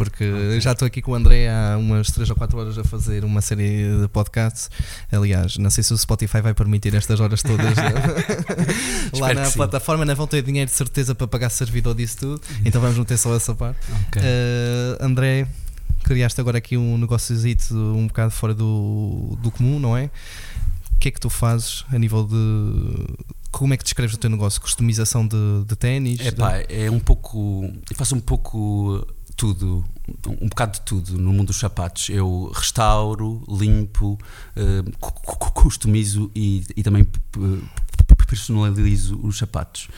porque okay. já estou aqui com o André há umas 3 ou 4 horas a fazer uma série de podcasts. Aliás, não sei se o Spotify vai permitir estas horas todas lá na plataforma. Não vão ter dinheiro de certeza para pagar servidor disso tudo, então vamos meter só essa parte. Okay. Uh, André, criaste agora aqui um negóciozito um bocado fora do, do comum, não é? O que é que tu fazes a nível de como é que descreves o teu negócio? Customização de, de ténis? É pá, é um pouco. Eu faço um pouco tudo, um bocado de tudo no mundo dos sapatos. Eu restauro, limpo, uh, customizo e, e também personalizo os sapatos.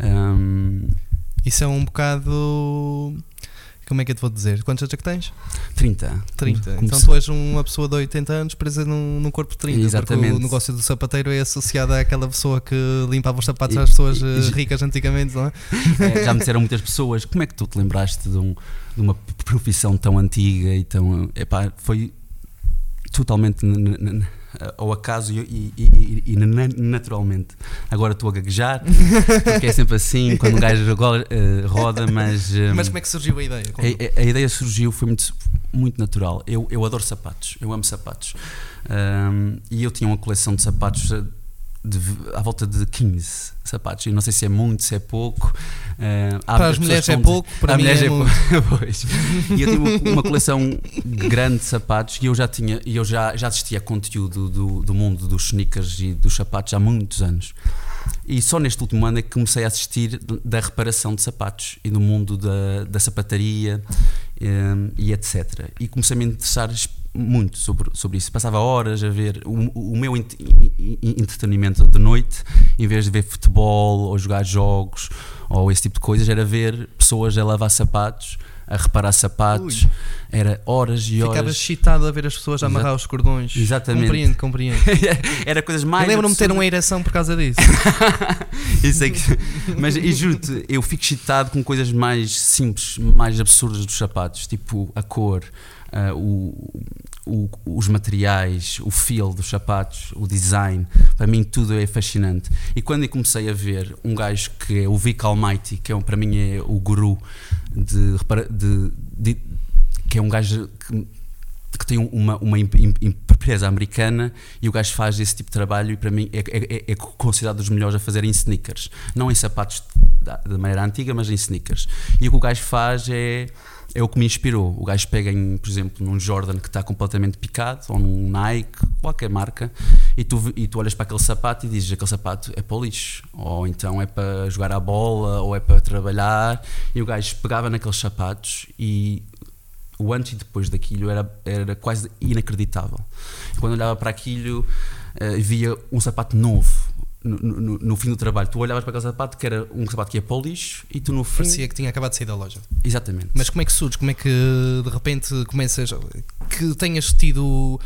Um, Isso é um bocado como é que eu te vou dizer? Quantos anos é que tens? 30. 30. Então tu és uma pessoa de 80 anos presa num, num corpo de 30. Exatamente. Porque o negócio do sapateiro é associado àquela pessoa que limpava os sapatos às pessoas e, eh, ricas antigamente, não é? é? Já me disseram muitas pessoas, como é que tu te lembraste de, um, de uma profissão tão antiga e tão. Epá, foi totalmente ao acaso e, e, e, e, naturalmente. Agora estou a gaguejar, porque é sempre assim, quando um gajo uh, roda, mas. Um, mas como é que surgiu a ideia? A, a, a, ideia surgiu, foi muito, muito natural. Eu, eu adoro sapatos, eu amo sapatos. Um, e eu tinha uma coleção de sapatos de, à volta de 15 sapatos. E não sei se é muito, se é pouco. Uh, para as mulheres é pouco, para mim é, é muito. pois. E eu tinha uma coleção grande de sapatos e eu já tinha, eu já, já assistia a conteúdo do, do mundo dos sneakers e dos sapatos há muitos anos. E só neste último ano é que comecei a assistir da reparação de sapatos e do mundo da, da sapataria um, eh, e etc. E comecei a me interessar muito sobre, sobre isso. Passava horas a ver o, o meu entretenimento de noite, em vez de ver futebol ou jogar jogos ou esse tipo de coisas, era ver pessoas a lavar sapatos, a reparar sapatos. Ui. Era horas e horas. Ficavas excitado a ver as pessoas a amarrar os cordões. Exatamente. Compreendo, compreendo. era coisas mais. Lembro-me de ter uma ereção por causa disso. isso é que... Mas e juro-te, eu fico excitado com coisas mais simples, mais absurdas dos sapatos, tipo a cor uh, o, o, os materiais, o feel dos sapatos, o design, para mim tudo é fascinante. E quando eu comecei a ver um gajo que é o Vic Almighty, que é, para mim é o guru de, de, de, que é um gajo que, que tem uma, uma empresa americana e o gajo faz esse tipo de trabalho e para mim é, é, é considerado dos melhores a fazer em sneakers. Não em sapatos da, da maneira antiga, mas em sneakers. E o que o gajo faz é é o que me inspirou. O gajo pega, em, por exemplo, num Jordan que está completamente picado, ou num Nike, qualquer marca, e tu, e tu olhas para aquele sapato e dizes: aquele sapato é para o lixo, ou então é para jogar a bola, ou é para trabalhar. E o gajo pegava naqueles sapatos e o antes e depois daquilo era, era quase inacreditável. Quando olhava para aquilo, uh, via um sapato novo no, no, no, fim do trabalho, tu olhavas para aquele sapato que era um sapato que ia para o lixo e tu no fim. Parecia que tinha acabado de sair da loja. Exatamente. Mas como é que surge? Como é que de repente começas. que tenhas tido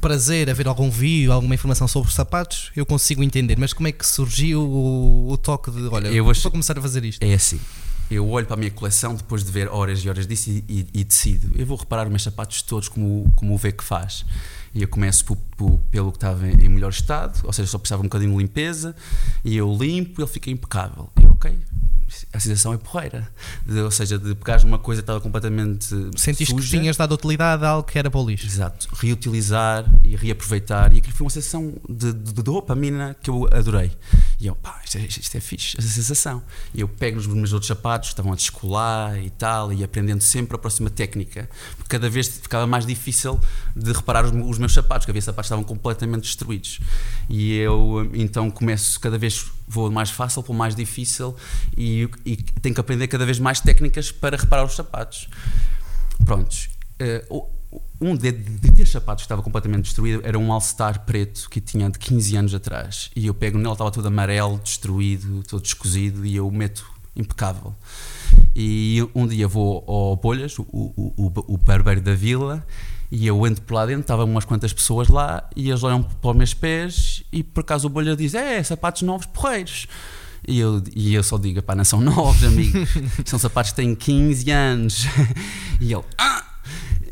prazer a ver algum vídeo, alguma informação sobre sapatos, eu consigo entender. Mas como é que surgiu o, o toque de. Olha, eu vou, vou começar a fazer isto? É assim. Eu olho para a minha coleção depois de ver horas e horas disso e, e, e decido. Eu vou reparar os meus sapatos todos como, como o V que faz e eu começo por, por, pelo que estava em melhor estado, ou seja, só precisava um bocadinho de limpeza, e eu limpo e ele fica impecável. E ok, a sensação é porreira. De, ou seja, de pegares uma coisa que estava completamente. Sentiste suja, que tinhas dado utilidade a algo que era para o lixo. Exato. Reutilizar e reaproveitar. E aquilo foi uma sensação de, de, de dopamina que eu adorei. E eu, pá, isto é, isto é fixe, essa sensação. E eu pego nos meus outros sapatos, que estavam a descolar e tal, e aprendendo sempre a próxima técnica. Porque cada vez ficava mais difícil de reparar os, os meus sapatos, que havia sapatos que estavam completamente destruídos. E eu então começo cada vez vou mais fácil para o mais difícil e, e tenho que aprender cada vez mais técnicas para reparar os sapatos. Prontos. Uh, um desses sapatos que estava completamente destruído era um All-Star preto que tinha de 15 anos atrás. E eu pego nele, estava todo amarelo, destruído, todo descozido, e eu meto impecável. E um dia vou ao Bolhas, o, o, o, o barbeiro da vila, e eu entro por lá dentro, estavam umas quantas pessoas lá, e eles olham para os meus pés, e por acaso o Bolha diz: É, sapatos novos porreiros. E eu, e eu só digo: Pá, não são novos, amigo, são sapatos que têm 15 anos. E ele: Ah!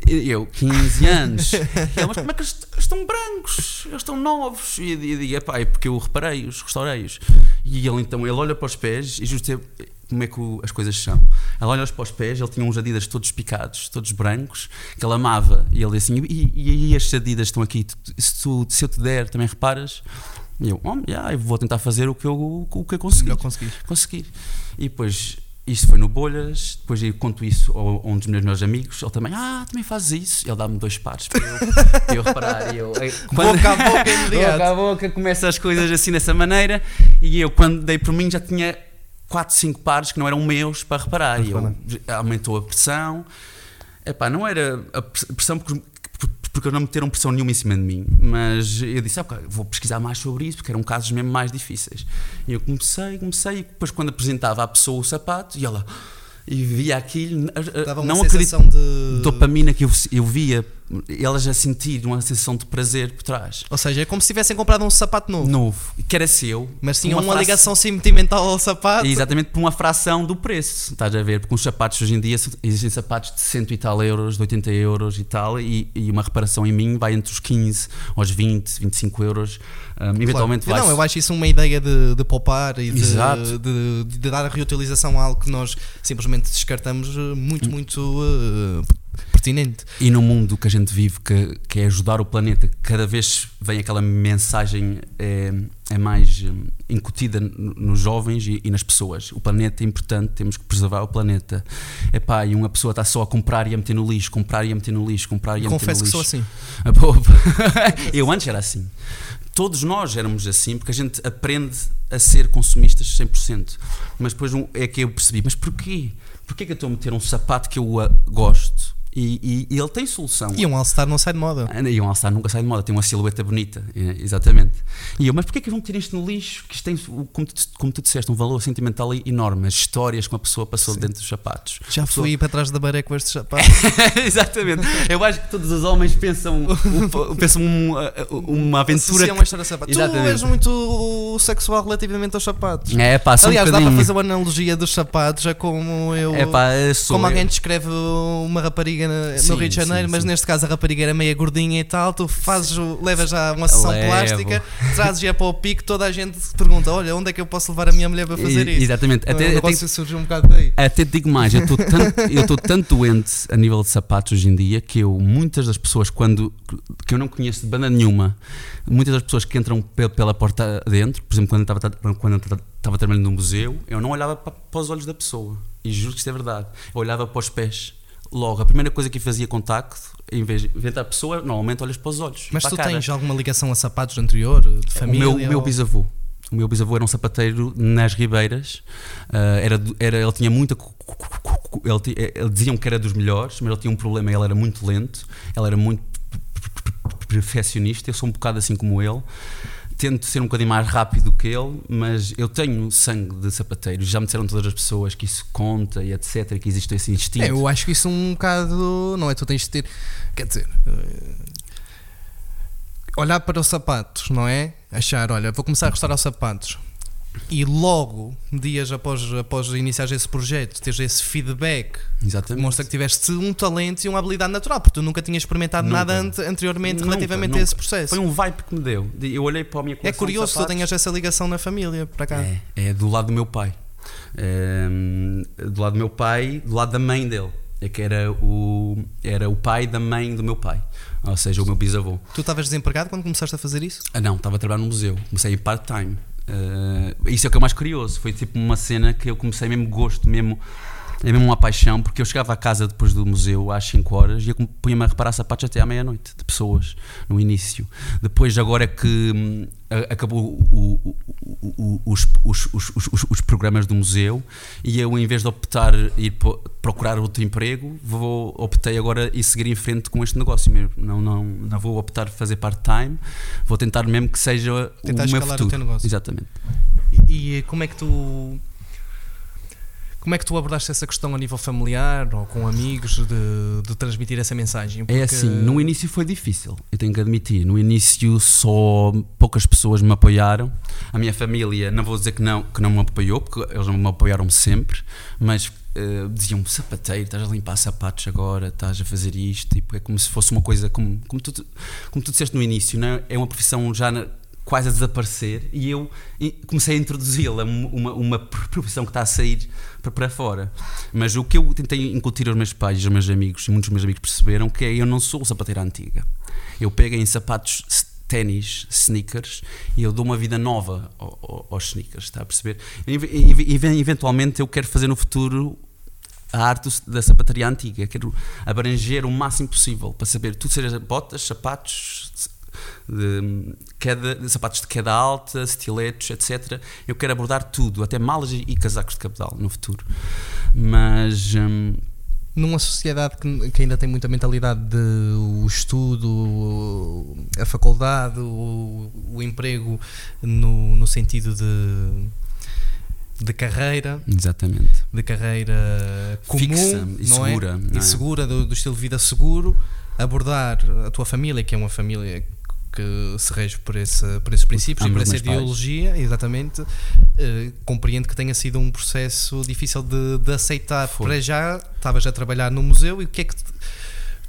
Eu, 15 anos. E ele, mas como é que eles estão brancos? Eles estão novos. E eu digo, é pá, é porque eu reparei-os, restaurei-os. E ele então, ele olha para os pés e justo como é que o, as coisas são. Ela olha para os pés, ele tinha uns adidas todos picados, todos brancos, que ela amava. E ele assim: E, e, e estes adidas estão aqui? Se, tu, se eu te der, também reparas? E eu, oh, yeah, eu vou tentar fazer o que eu, o que eu conseguir. conseguir. conseguir. E depois isto foi no Bolhas, depois eu conto isso a um dos meus melhores amigos, ele também, ah, também fazes isso. Ele dá-me dois pares para eu, para eu reparar. E eu, quando, boca a boca, boca a boca, começa as coisas assim dessa maneira. E eu, quando dei por mim, já tinha 4, 5 pares que não eram meus para reparar. E eu, aumentou a pressão. Epá, não era a pressão porque porque não meteram pressão nenhuma em cima de mim. Mas eu disse, okay, vou pesquisar mais sobre isso, porque eram casos mesmo mais difíceis. E eu comecei, comecei, e depois quando apresentava à pessoa o sapato, e ela e via aquilo, Dava não acredito, de dopamina que eu, eu via elas a sentir uma sensação de prazer por trás. Ou seja, é como se tivessem comprado um sapato novo. Novo, que era seu. Mas tinha uma, uma ligação sentimental ao sapato. Exatamente por uma fração do preço, estás a ver? Porque os sapatos hoje em dia existem sapatos de 100 e tal euros, de 80 euros e tal, e, e uma reparação em mim vai entre os 15 aos 20, 25 euros. Um, eventualmente claro. Não, eu acho isso uma ideia de, de poupar e de, de, de, dar a reutilização a algo que nós simplesmente descartamos eh, muito, hum. muito uh, pertinente. E no mundo que a gente vive, que, que é ajudar o planeta, cada vez vem aquela mensagem é, é mais hum, incutida nos jovens e, e, nas pessoas. O planeta é importante, temos que preservar o planeta. É pá, e uma pessoa está só a comprar e a meter no lixo, comprar e a meter no lixo, comprar e a Confesso meter no lixo. Confesso que sou assim. Eu antes era assim. Todos nós éramos assim, porque a gente aprende a ser consumistas 100%. Mas depois é que eu percebi, mas porquê? Porquê que eu estou a meter um sapato que eu gosto? E, e, e, ele tem solução. E um All-Star não sai de moda. Ah, e um All-Star nunca sai de moda, tem uma silhueta bonita, exatamente. E eu, mas porquê que vão meter isto no lixo? Que isto tem, como tu, como tu disseste, um valor sentimental enorme. As histórias que uma pessoa passou Sim. dentro dos sapatos. Já pessoa... fui para trás da baré com estes sapatos. exatamente. Eu acho que todos os homens pensam, pensam uma, uma aventura. Que... uma história de sapatos. Tu és muito sexual relativamente aos sapatos. É, pá, Aliás, um dá para fazer uma analogia dos sapatos, é como eu. É, pá, como alguém descreve uma rapariga sim, no Rio de Janeiro, sim, mas sim. neste caso a rapariga era meia gordinha e tal, tu fazes, levas já uma sessão Levo. plástica, trazes já para o pico, toda a gente te pergunta: olha, onde é que eu posso levar a minha mulher para fazer isso? Exatamente. Até, o negócio até, surge um bocado daí. Até te digo mais, eu estou tanto, tanto doente a nível de sapatos hoje em dia que eu, muitas das pessoas, quando que eu não conheço de banda nenhuma, muitas das pessoas que entram pela porta dentro, por exemplo, quando eu estava, quando eu estava trabalhando no museu, eu não olhava para, para os olhos da pessoa. E juro que isto é verdade. Eu olhava para os pés logo, a primeira coisa que fazia contacto, em vez de ver a pessoa, normalmente olhas para os olhos. Mas tu tens alguma ligação a sapatos anterior, de família? O meu, ou... meu bisavô. O meu bisavô era um sapateiro nas Ribeiras. Uh, era, era, ele tinha muita. Ele, ele, diziam que era dos melhores, mas ele tinha um problema, ele era muito lento, ele era muito perfeccionista. Eu sou um bocado assim como ele tento ser um bocadinho mais rápido que ele, mas eu tenho sangue de sapateiro. Já me disseram todas as pessoas que isso conta e etc. Que existe esse instinto. É, eu acho que isso é um bocado. Não é? Tu tens de ter. Quer dizer. Eh, olhar para os sapatos, não é? Achar, olha, vou começar a gostar aos sapatos e logo, dias após, após iniciar esse projeto, teres esse feedback, Exatamente. demonstra que tiveste um talento e uma habilidade natural, porque tu nunca tinhas experimentado nunca. nada anteriormente nunca, relativamente nunca. a esse processo. Foi um vibe que me deu. Eu olhei para a minha É curioso que tu tenhas essa ligação na família, para cá. É, é do lado do meu pai. É, do lado do meu pai, do lado da mãe dele. É que era o, era o pai da mãe do meu pai, ou seja, o meu bisavô. Tu estavas desempregado quando começaste a fazer isso? Ah, não, estava a trabalhar no museu. Comecei em part-time. Uh, isso é o que é mais curioso. Foi tipo uma cena que eu comecei mesmo gosto, mesmo. É mesmo uma paixão, porque eu chegava à casa depois do museu às 5 horas e punha-me a reparar sapatos até à meia-noite, de pessoas, no início. Depois, agora é que hum, acabou o, o, o, os, os, os, os, programas do museu e eu, em vez de optar ir procurar outro emprego, vou, optei agora e seguir em frente com este negócio mesmo. Não, não, não vou optar fazer part-time, vou tentar mesmo que seja tentar o meu futuro. O teu negócio. Exatamente. E, e como é que tu como é que tu abordaste essa questão a nível familiar ou com amigos de, de transmitir essa mensagem? É Porque... É assim, no início foi difícil, eu tenho que admitir. No início só poucas pessoas me apoiaram. A minha família, não vou dizer que não, que não me apoiou, porque eles me apoiaram sempre, mas uh, diziam-me: sapateiro, estás a limpar sapatos agora, estás a fazer isto. Tipo, é como se fosse uma coisa, como, como, tu, como tu disseste no início, não é? é uma profissão já quase a desaparecer e eu comecei a introduzi-la uma, uma profissão que está a sair para fora. Mas o que eu tentei incutir aos meus pais aos meus amigos, e muitos dos meus amigos perceberam, que é eu não sou sapateira antiga. Eu pego em sapatos ténis, sneakers, e eu dou uma vida nova aos sneakers, está a perceber? E, eventualmente eu quero fazer no futuro a arte da sapataria antiga, quero abranger o máximo possível para saber tudo seja botas, sapatos, de, queda, de sapatos de queda alta, estiletos, etc. Eu quero abordar tudo, até malas e, casacos de cabedal no futuro. Mas. Hum, numa sociedade que, que, ainda tem muita mentalidade de o estudo, a faculdade, o, o emprego no, no sentido de de carreira exatamente de carreira comum Fixa e não segura é? e é? segura do, do, estilo de vida seguro abordar a tua família que é uma família que se rege por, esse, por esses princípios e por essa ideologia, pais. exatamente, uh, compreendo que tenha sido um processo difícil de, de aceitar. Foi. Para já, estavas a trabalhar no museu e o que é que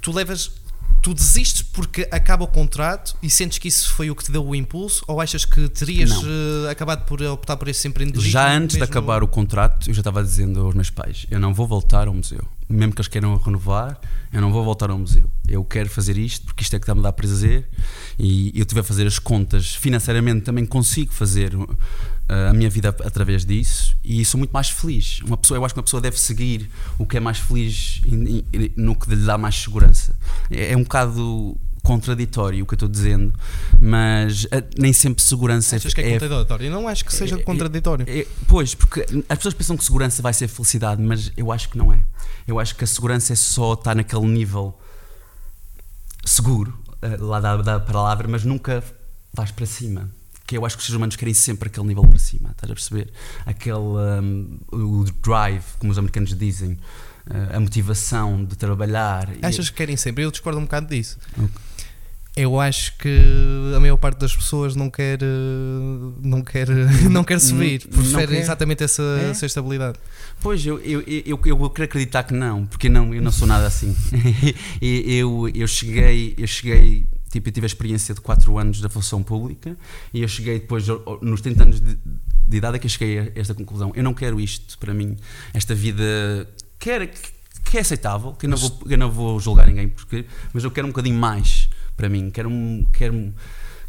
tu levas tu desistes porque acaba o contrato e sentes que isso foi o que te deu o impulso ou achas que terias uh, acabado por optar por esse empreendedorismo? Já antes de acabar o contrato, eu já estava dizendo aos meus pais: eu não vou voltar ao museu. Mesmo que eles queiram renovar, eu não vou voltar ao museu. Eu quero fazer isto porque isto é que está-me a dar prazer e eu tive a fazer as contas financeiramente também consigo fazer uh, a minha vida através disso e sou muito mais feliz. Uma pessoa, eu acho que uma pessoa deve seguir o que é mais feliz no que lhe dá mais segurança. É, é um bocado contraditório o que eu estou dizendo, mas uh, nem sempre segurança Achas que é, é contraditório? Eu não acho que seja é, é contraditório. É, pois, porque as pessoas pensam que segurança vai ser felicidade, mas eu acho que não é. Eu acho que a segurança é só estar naquele nível seguro, lá da, da palavra, mas nunca vais para cima que eu acho que os seres humanos querem sempre aquele nível para cima, estás a perceber? Aquele um, o drive, como os americanos dizem, a motivação de trabalhar. Achas e... que querem sempre? Eu discordo um bocado disso. Okay. Eu acho que a maior parte das pessoas não quer não quer não quer subir, prefere exatamente essa, é? essa estabilidade. Pois eu, eu, eu, eu, quero acreditar que não, porque não, eu não sou nada assim. eu, eu cheguei, eu cheguei tipo, eu tive a experiência de 4 anos da função pública e eu cheguei depois, nos 30 anos de, de idade, é que eu cheguei a esta conclusão. Eu não quero isto para mim, esta vida que, era, que é aceitável, que eu não, vou, eu não vou julgar ninguém, porque, mas eu quero um bocadinho mais para mim. Quero, quero,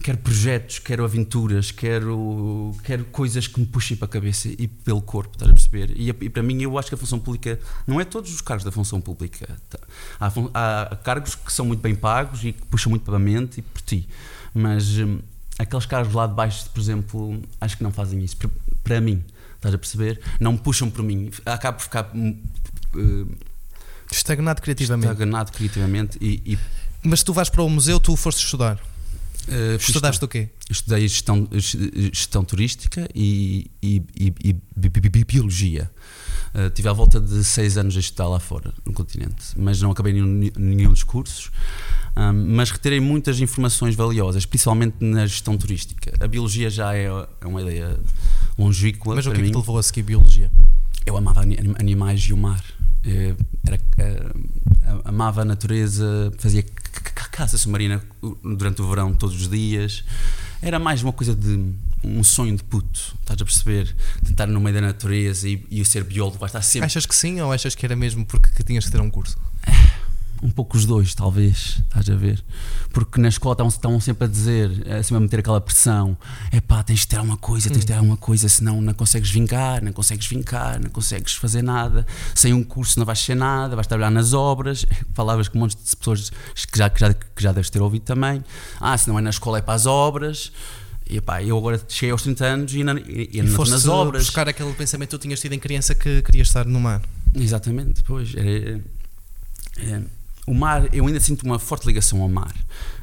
quero projetos, quero aventuras, quero, quero coisas que me puxem para a cabeça e pelo corpo, estás a perceber? E, e para mim, eu acho que a função pública não é todos os cargos da função pública. Há, há cargos que são muito bem pagos e que puxam muito para a mente e por ti, mas hum, aqueles cargos lá de baixo, por exemplo, acho que não fazem isso. Para mim, estás a perceber? Não me puxam por mim. Acabo por ficar. Uh, estagnado criativamente. Estagnado criativamente e, e mas tu vais para o museu, tu foste estudar. Uh, Estudaste o quê? Estudei gestão, gestão turística e, e, e, e biologia. Uh, tive à volta de seis anos a estudar lá fora, no continente, mas não acabei nenhum, nenhum dos cursos. Um, mas retirei muitas informações valiosas, principalmente na gestão turística. A biologia já é, é uma ideia longínqua. Mas o que é que te levou a seguir biologia? Eu amava animais e o mar. Eu era, eh, amava a natureza, fazia caça submarina durante o verão todos os dias. Era mais uma coisa de um sonho de puto, estás a perceber? Tentar no meio da natureza e, e ser biólogo vai estar sempre. Achas que sim ou achas que era mesmo porque tinhas que ter um curso? Um pouco os dois, talvez, estás a ver? Porque na escola estavam, estavam sempre a dizer, assim, a meter aquela pressão: é pá, tens de ter alguma coisa, tens de ter hum. alguma coisa, senão não consegues vingar, não consegues vincar, não consegues fazer nada. Sem um curso não vais ser nada, vais trabalhar nas obras. Palavras que um monte de pessoas que já, que já, que já deves ter ouvido também: ah, se não é na escola, é para as obras. E pá, eu agora cheguei aos 30 anos e, na, e, e nas obras. buscar aquele pensamento que tu tinhas tido em criança que querias estar no mar. Exatamente, pois. O mar, eu ainda sinto uma forte ligação ao mar,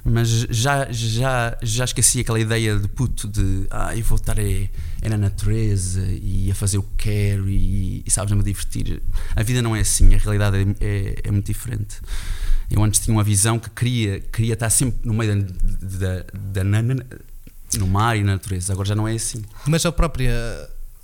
mas já, já, já esqueci aquela ideia de puto de ah, eu vou estar é, é na natureza e a fazer o que quero e, e sabes, a me divertir. A vida não é assim, a realidade é, é, é, muito diferente. Eu antes tinha uma visão que queria, queria estar sempre no meio da, da, da, da no mar e na natureza, agora já não é assim. Mas a própria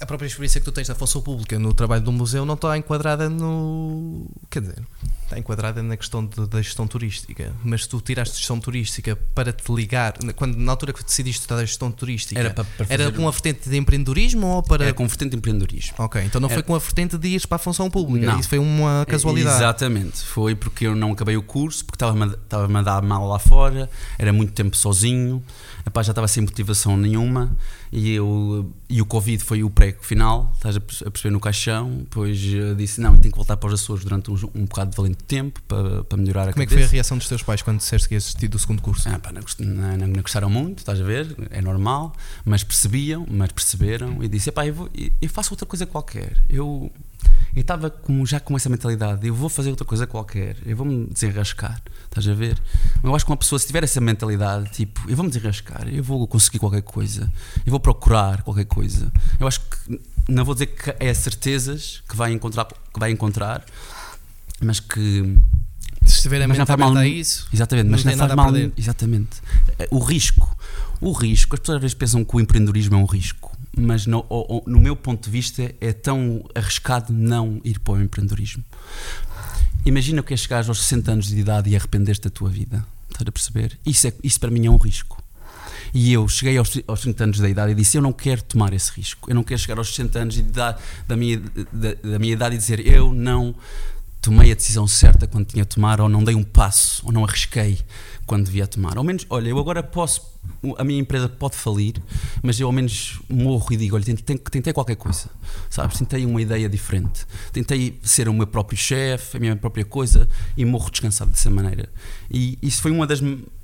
a própria experiência que tu tens da função pública no trabalho do museu não está enquadrada no. Quer dizer, está enquadrada na questão de, da gestão turística. Mas tu tiraste gestão turística para te ligar. Quando, na altura que decidiste estudar a gestão turística, Era para- para era com a vertente de empreendedorismo ou para. Era com vertente de empreendedorismo. Ok, então não foi Era- com a vertente de ires para a função pública. Não. Isso foi uma casualidade. Exatamente, foi porque eu não acabei o curso, porque estava-me a- estava-me a dar mal lá fora, era muito tempo sozinho, Epá, já estava sem motivação nenhuma e, eu, e o Covid foi o prego final, estás a perce- a perceber no caixão. Depois eu disse: Não, tenho que voltar para os Açores durante um, um bocado de valente tempo para, para melhorar a Como é que foi a cabeça. reação dos teus pais quando disseste que ias desistir do segundo curso? Ah, pá, não, não, não- não gostaram muito, estás a ver? É normal, mas percebiam, mas perceberam e disse: Epá, eu, vou, eu faço outra coisa qualquer. Eu eu estava com- já com essa mentalidade: eu vou fazer outra coisa qualquer, eu vou-me desenrascar, estás a ver? Eu acho que uma pessoa, se tiver essa mentalidade, tipo, eu vou-me desenrascar, eu vou conseguir qualquer coisa, eu vou procurar qualquer coisa. Eu acho que, não vou dizer que é certezas que vai encontrar, que vai encontrar mas que Se estiver a Mas não faz mal a nenhum. isso, Exatamente, mas não, faz mal. Exatamente. O risco. O risco, as pessoas às vezes pensam que o empreendedorismo é um risco, mas no, no meu ponto de vista é tão arriscado não ir para o empreendedorismo. Imagina que é chegares aos 60 anos de idade e arrepender-te da tua vida. Estás a perceber? Isso, é, isso para mim é um risco. E eu cheguei aos, aos 30 anos da idade e disse: Eu não quero tomar esse risco. Eu não quero chegar aos 60 anos de idade, da, minha, da, da minha idade e dizer: Eu não tomei a decisão certa quando tinha a tomar, ou não dei um passo, ou não arrisquei quando devia tomar. Ao menos, olha, eu agora posso, a minha empresa pode falir, mas eu ao menos morro e digo: Olha, tentei, tentei qualquer coisa, sabes? Tentei uma ideia diferente, tentei ser o meu próprio chefe, a minha própria coisa, e morro descansado dessa maneira. E isso foi uma das,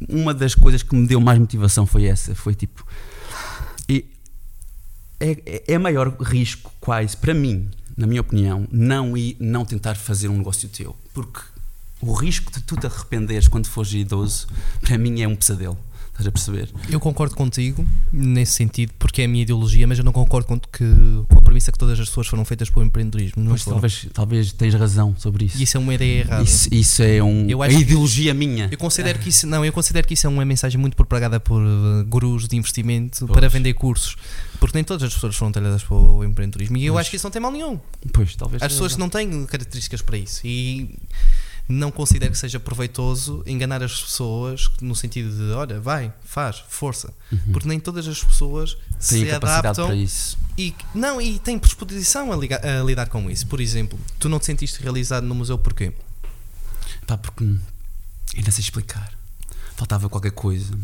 uma das coisas que me deu mais motivação. Foi essa: foi tipo. É, é, é maior risco, quase, para mim, na minha opinião, não ir, não tentar fazer um negócio teu. Porque o risco de tu te arrependeres quando fores idoso, para mim é um pesadelo. Estás a perceber? eu concordo contigo nesse sentido, porque é a minha ideologia, mas eu não concordo com, que, com a premissa que todas as pessoas foram feitas para o empreendedorismo. Não foram. talvez, talvez tens razão sobre isso. Isso é uma ideia errada. Isso, isso é um, Eu a acho que- ideologia minha. Eu considero que isso não, eu considero que isso é uma mensagem muito propagada por uh, gurus de investimento Pois. para vender cursos, porque nem todas as pessoas foram talhadas para o empreendedorismo e eu Pois. acho que isso não tem mal nenhum. Pois, talvez As pessoas razão. não têm características para isso e não considero que seja proveitoso enganar as pessoas no sentido de olha, vai, faz, força, porque nem todas as pessoas Uhum. Têm se adaptam para isso. e não e têm predisposição a, ligar- a lidar com isso. Por exemplo, tu não te sentiste realizado no museu porquê? Pá, porque ainda sei explicar. Faltava qualquer coisa.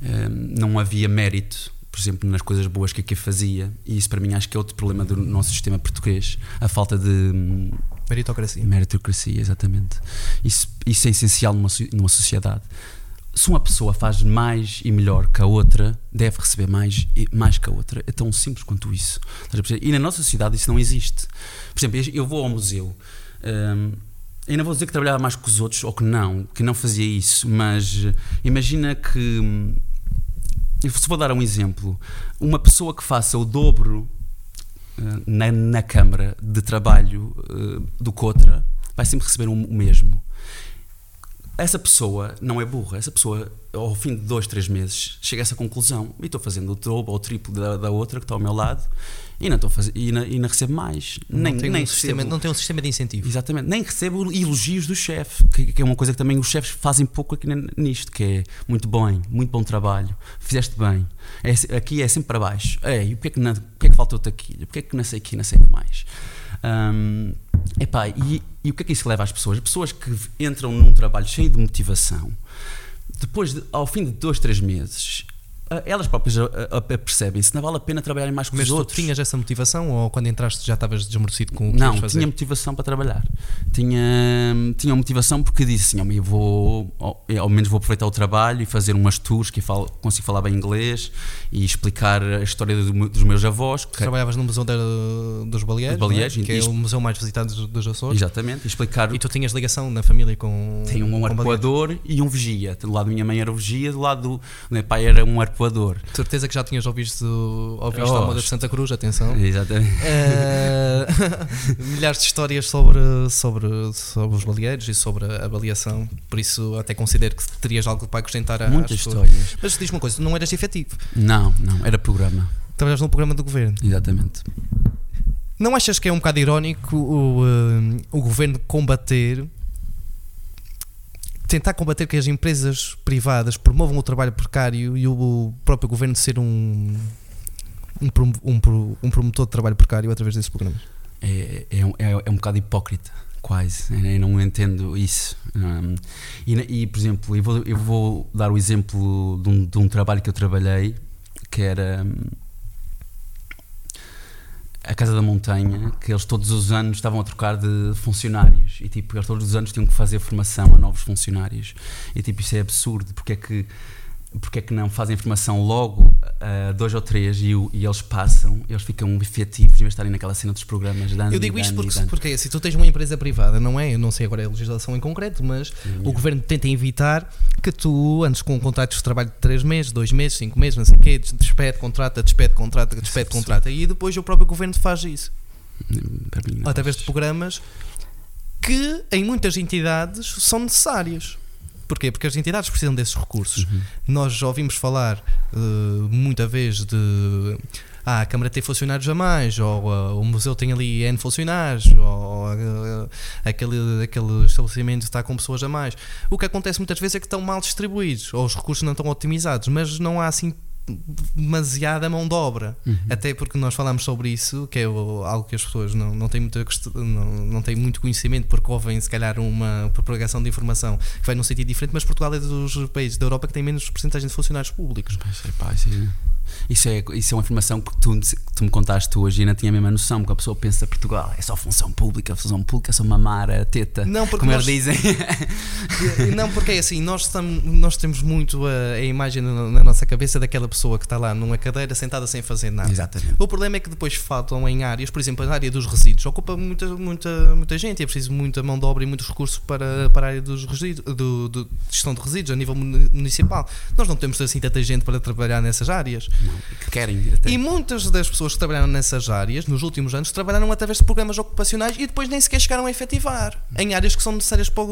Hum, não havia mérito, por exemplo, nas coisas boas que aqui fazia. E isso para mim acho que é outro problema do nosso sistema português. A falta de hum, Meritocracia. meritocracia, exatamente. Isso, isso é essencial numa, numa sociedade. Se uma pessoa faz mais e melhor que a outra, deve receber mais e mais que a outra. É tão simples quanto isso. E na nossa sociedade isso não existe. Por exemplo, eu vou ao museu. hum, não vou dizer que trabalhava mais que os outros ou que não, que não fazia isso, mas eh, imagina que. hum, se vou dar um exemplo. Uma pessoa que faça o dobro na, na Câmara de Trabalho eh, do que outra vai sempre receber o mesmo. Essa pessoa não é burra, essa pessoa, ao fim de dois, três meses, chega a essa conclusão e estou fazendo o dobro ou o triplo da, da outra que está ao meu lado e não, estou fazer, e não, e não recebo mais. nem, não, tem nem um sistema, recebo- não tem um sistema de incentivo. Exatamente, nem recebo elogios do chefe, que, que é uma coisa que também os chefes fazem pouco aqui nisto, que é muito bem, muito bom trabalho, fizeste bem. É aqui é sempre para baixo. Ei, o que é que, não, o que, é que faltou-te aqui? O que é que não sei aqui, não sei o que mais? Hum, epá, e, e o que é que isso leva às pessoas? As pessoas que entram num trabalho cheio de motivação, depois, de- ao fim de dois, três meses, elas próprias ah, ah, percebem-se, não vale a pena trabalhar mais com Mas os tu outros. tinhas essa motivação ou quando entraste já estavas desmorecido com o que Não, tinha motivação para trabalhar. Tinha, tinha motivação porque disse assim: "Homem, eu vou, ao, menos vou aproveitar o trabalho e fazer umas tours que falo, consigo falar bem inglês e explicar a história do dos meus avós. Que, trabalhavas no Museu da- dos não é? que é o museu mais visitado dos, dos Açores. exatamente, e explicar. E tu tinhas ligação na família com. Tem um arpoador e um vigia. Do lado da minha mãe era o vigia, do lado do meu pai era um arpoador. De certeza que já tinhas ouvido, ouvido Oh, a moda de Santa Cruz, atenção. Exatamente. Eh, milhares de histórias sobre, sobre, sobre os baleeiros e sobre a avaliação, por isso até considero que terias algo para acrescentar a Muitas pessoas. histórias. Mas diz-me uma coisa, não eras efetivo, Não, não, era programa. trabalhavas num programa do governo. Exatamente. Não achas que é um bocado irónico o, uh, o governo combater tentar combater que as empresas privadas promovam o trabalho precário e o próprio governo ser um, um, um, um promotor de trabalho precário através desses programas? É, é, é, é um bocado hipócrita, quase. Eu não entendo isso. Um, e, e, por exemplo, eu vou, eu vou dar o exemplo de um, de um trabalho que eu trabalhei que era a Casa da Montanha, que eles todos os anos estavam a trocar de funcionários e tipo, eles todos os anos tinham que fazer formação a novos funcionários. E tipo, isso é absurdo, porque é que porque é que não fazem formação logo uh, dois ou três e, e, eles passam, eles ficam efetivos em vez de estarem naquela cena dos programas de Eu digo isto porque, porque se tu tens uma empresa privada, não é? Eu não sei agora a legislação em concreto, mas Sim, o é. governo tenta evitar que tu andes com contratos de trabalho de três meses, dois meses, cinco meses, não sei o quê, despede, contrata, despede, contrata, despede, contrata. E depois o próprio governo faz isso. Através de programas que em muitas entidades são necessários. Porquê? Porque as entidades precisam desses recursos. Uhum. Nós já ouvimos falar uh, muita vez de ah, a Câmara tem funcionários a mais, ou uh, o museu tem ali N funcionários, ou uh, aquele, aquele estabelecimento está com pessoas a mais. O que acontece muitas vezes é que estão mal distribuídos, ou os recursos não estão otimizados, mas não há assim demasiada mão de obra. Uhum. Até porque nós falamos sobre isso, que é algo que as pessoas não, não, têm muito, não, não têm muito conhecimento, porque ouvem se calhar uma propagação de informação que vai num sentido diferente, mas Portugal é dos países da Europa que tem menos porcentagem de funcionários públicos. Pois é, pá, isso é isso é, isso é uma informação que tu, que tu me contaste hoje e não tinha a mesma noção, porque a pessoa pensa Portugal é só função pública, função pública é só mamar a teta, não, porque como nós, eles dizem. não, porque é assim, nós, nós temos muito a, a imagem na, na, nossa cabeça daquela pessoa que está lá numa cadeira sentada sem fazer nada. Exatamente. O problema é que depois faltam em áreas, por exemplo, a área dos resíduos ocupa muita, muita, muita gente, é preciso muita mão de obra e muitos recursos para, para a área dos resíduos, do, do, gestão de resíduos a nível municipal. Nós não temos assim tanta gente para trabalhar nessas áreas. Não que querem. Até. E muitas das pessoas que trabalharam nessas áreas, nos últimos anos, trabalharam através de programas ocupacionais e depois nem sequer chegaram a efetivar em áreas que são necessárias para,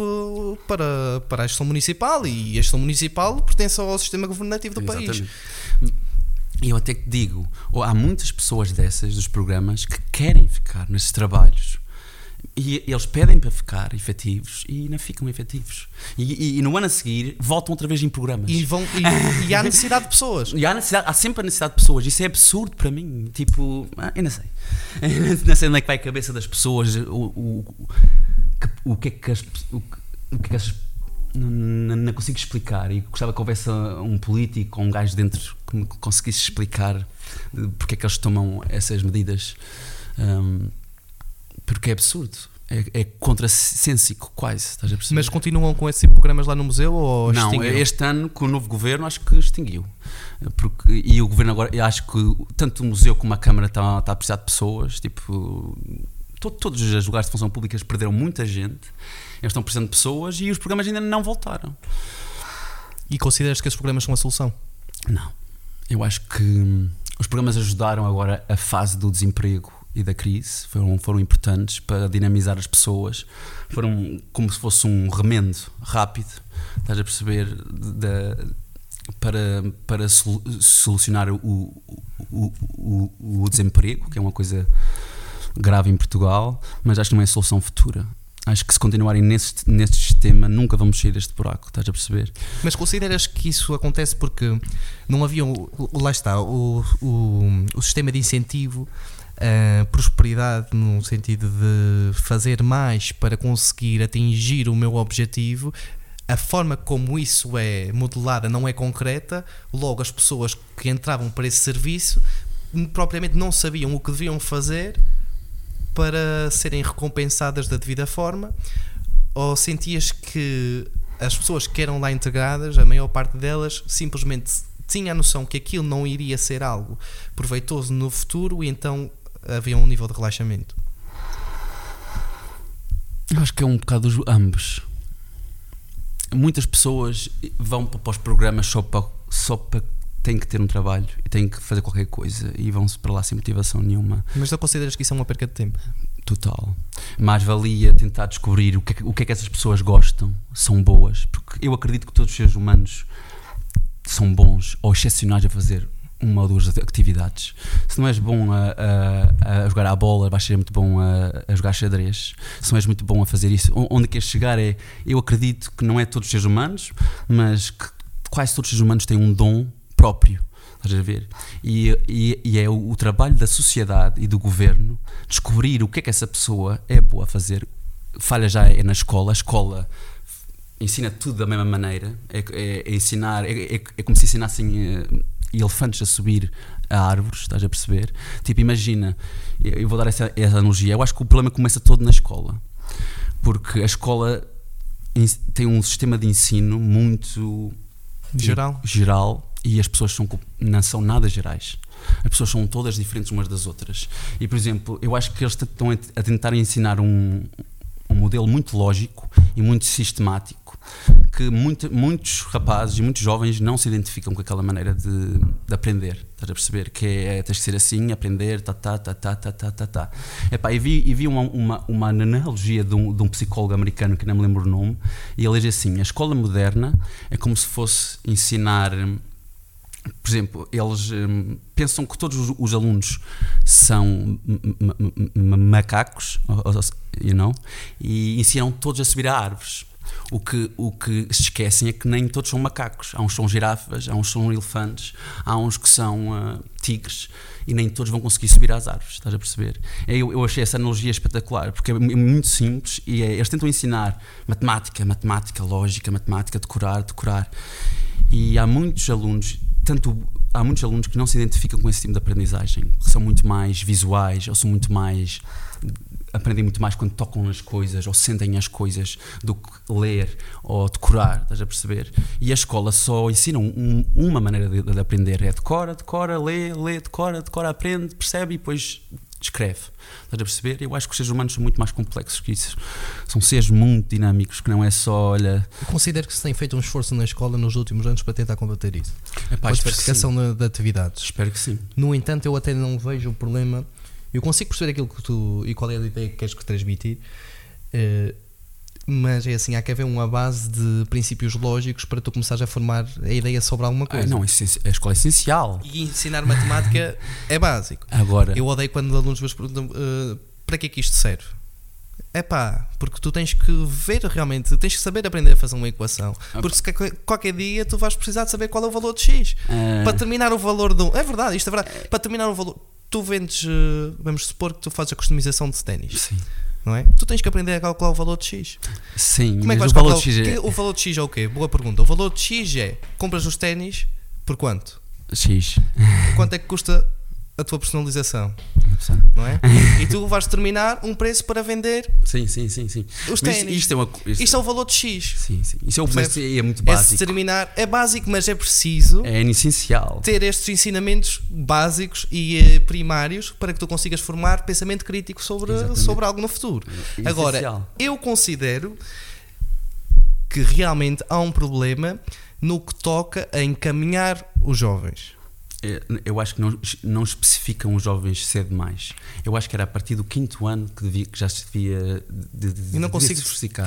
para, para a gestão municipal e a gestão municipal pertence ao sistema governativo do Exatamente. país. E eu até que digo, há muitas pessoas dessas, dos programas, que querem ficar nesses trabalhos e eles pedem para ficar efetivos e não ficam efetivos. E, e, e, no ano a seguir voltam outra vez em programas. E, vão, e, e há necessidade de pessoas. E há, necessidade, há sempre a necessidade de pessoas. Isso é absurdo para mim. Tipo, ah, eu não sei. Eu não sei onde é que vai a cabeça das pessoas. O, o, o que é que as. O, o que é que as não, não, consigo explicar e gostava que houvesse um político ou um gajo dentro que me conseguisse explicar porque é que eles tomam essas medidas. Um, porque é absurdo. É, é contrassensico, quase. Estás a perceber? Mas continuam com esses tipo programas lá no museu ou Não, extinguiram? este ano, com o novo governo, acho que extinguiu. Porque, e o governo agora, acho que tanto o museu como a Câmara está, a precisar de pessoas. Tipo, todo, todos os lugares de função pública perderam muita gente. Eles estão precisando de pessoas e os programas ainda não voltaram. E consideras que esses programas são a solução? Não. Eu acho que os programas ajudaram agora a fase do desemprego e da crise foram, foram importantes para dinamizar as pessoas, foram como se fosse um remendo rápido, estás a perceber, para, para solucionar o, o, o, o, desemprego, que é uma coisa grave em Portugal, mas acho que não é solução futura. Acho que se continuarem neste, neste sistema nunca vamos sair deste buraco, estás a perceber? Mas consideras que isso acontece porque não havia, lá está, o, o, o sistema de incentivo a prosperidade no sentido de fazer mais para conseguir atingir o meu objetivo, a forma como isso é modelada não é concreta, logo as pessoas que entravam para esse serviço propriamente não sabiam o que deviam fazer para serem recompensadas da devida forma, ou sentias que as pessoas que eram lá integradas, a maior parte delas, simplesmente tinha a noção que aquilo não iria ser algo proveitoso no futuro e então havia um nível de relaxamento? Eu acho que é um bocado os ambos. Muitas pessoas vão para os programas só para, só para têm que ter um trabalho e têm que fazer qualquer coisa e vão-se para lá sem motivação nenhuma. Mas tu consideras que isso é uma perca de tempo? Total. Mais valia tentar descobrir o que, é, o que é que essas pessoas gostam, são boas, porque eu acredito que todos os seres humanos são bons ou excepcionais a fazer uma ou duas atividades. Se não és bom a, a, a jogar à bola, vais ser muito bom a, a, jogar xadrez. Se não és muito bom a fazer isso, onde queres chegar é. Eu acredito que não é todos os seres humanos, mas que quase todos os seres humanos têm um dom próprio. Estás a ver? E, e, e é o, o, trabalho da sociedade e do governo descobrir o que é que essa pessoa é boa a fazer. Falha já é na escola, a escola ensina tudo da mesma maneira. É, é, é ensinar, é, é, é, como se ensinassem uh, elefantes a subir a árvores, estás a perceber? Tipo, imagina, eu vou dar essa, essa analogia. Eu acho que o problema começa todo na escola, porque a escola tem um sistema de ensino muito geral, geral e as pessoas são, não são nada gerais. As pessoas são todas diferentes umas das outras. E, por exemplo, eu acho que eles estão a tentar ensinar um, um modelo muito lógico e muito sistemático que muito, muitos rapazes e muitos jovens não se identificam com aquela maneira de, de aprender. Estás a perceber? Que é, é tens de ser assim, aprender, tá, tá, tá, tá, tá, tá, tá. tá. E vi, e vi uma, uma, uma analogia de um, de um psicólogo americano que não me lembro o nome, e ele diz assim: a escola moderna é como se fosse ensinar por exemplo, eles hum, pensam que todos os, os alunos são macacos, you know, e ensinam todos a subir a árvores. O que, o que se esquecem é que nem todos são macacos. Há uns que são girafas, há uns que são elefantes, há uns que são uh, tigres e nem todos vão conseguir subir às árvores. Estás a perceber? É, eu, eu achei essa analogia espetacular porque é muito simples e é, eles tentam ensinar matemática, matemática, lógica, matemática, decorar, decorar. E há muitos alunos, tanto há muitos alunos que não se identificam com esse tipo de aprendizagem, que são muito mais visuais ou são muito mais aprendem muito mais quando tocam nas coisas ou sentem as coisas do que ler ou decorar, estás a perceber? E a escola só ensina um, uma maneira de, de, aprender: é decora, decora, lê, lê, decora, decora, aprende, percebe e depois escreve. Estás a perceber? Eu acho que os seres humanos são muito mais complexos que isso. São seres muito dinâmicos, que não é só, olha. Eu considero que se tem feito um esforço na escola nos últimos anos para tentar combater isso. Epá, a diversificação de atividades. Espero que sim. No entanto, eu até não vejo o problema eu consigo perceber aquilo que tu e qual é a ideia que queres que transmitir, uh, mas é assim, há que haver uma base de princípios lógicos para tu começares a formar a ideia sobre alguma coisa. Ah, não, a escola é essencial. E ensinar matemática é básico. Agora, eu odeio quando alunos meus perguntam uh, para que é que isto serve. É pá, porque tu tens que ver realmente, tens que saber aprender a fazer uma equação. Ah, porque se qualquer dia tu vais precisar de saber qual é o valor de x. Uh... Para determinar o valor de um. É verdade, isto é verdade. Para determinar o valor tu vendes, eh, vamos supor que tu fazes a customização de ténis. Sim. Não é? Tu tens que aprender a calcular o valor de X. Sim, Como é que vais o valor de X é... O valor de X é o quê? Boa pergunta. O valor de X é compras os ténis por quanto? X. Quanto é que custa a tua personalização. Não é? e tu vais determinar um preço para vender. Sim, sim, sim, sim. Os ténis. Isto, é uma, isto, isto é o valor de X. Sim, sim. Isso é, mas é muito básico. É determinar, é básico, mas é preciso. É essencial. Ter estes ensinamentos básicos e eh, primários para que tu consigas formar pensamento crítico sobre, sobre algo no futuro. É Agora, eu considero que realmente há um problema no que toca a encaminhar os jovens. É, eu acho que não, não especificam os jovens cedo mais. Eu acho que era a partir do quinto ano que, devia, que já se devia de, de, eu não consigo,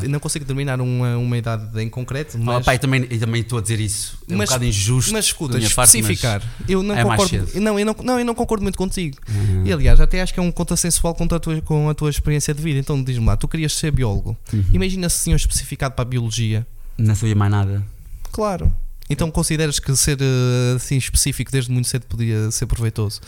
eu não consigo terminar uma, uma idade em concreto. Mas... Oh, pai, também, também estou a dizer isso. É mas, um bocado injusto. Mas escuta, especificar. Parte, mas eu não é concordo. Não eu não, não, eu não concordo muito contigo. Uhum. E aliás, até acho que é um contrassensual com a tua, com a tua experiência de vida. Então diz-me lá, tu querias ser biólogo. Uhum. Imagina se tinham especificado para a biologia. Não sabia mais nada. Claro. Então consideras que ser eh, assim específico desde muito cedo podia ser proveitoso?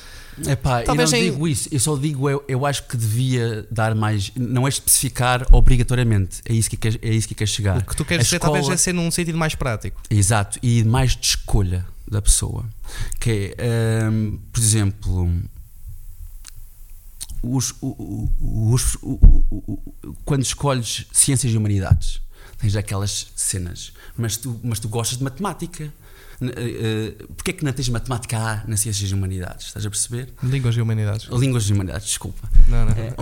É pá, eu não em... digo isso, eu só digo eu, eu acho que devia dar mais, não é especificar obrigatoriamente, é isso que quer, é isso que quer chegar. O que tu queres dizer talvez é ser num sentido mais prático. Exato, e mais de escolha da pessoa. Que é, um, por exemplo, os, os, os, quando escolhes ciências e humanidades tens aquelas cenas, mas tu, mas tu gostas de matemática. Uh, Porquê é que não tens matemática A nas ciências e humanidades? Estás a perceber? Línguas e humanidades. Línguas e humanidades, desculpa. Não, não. É,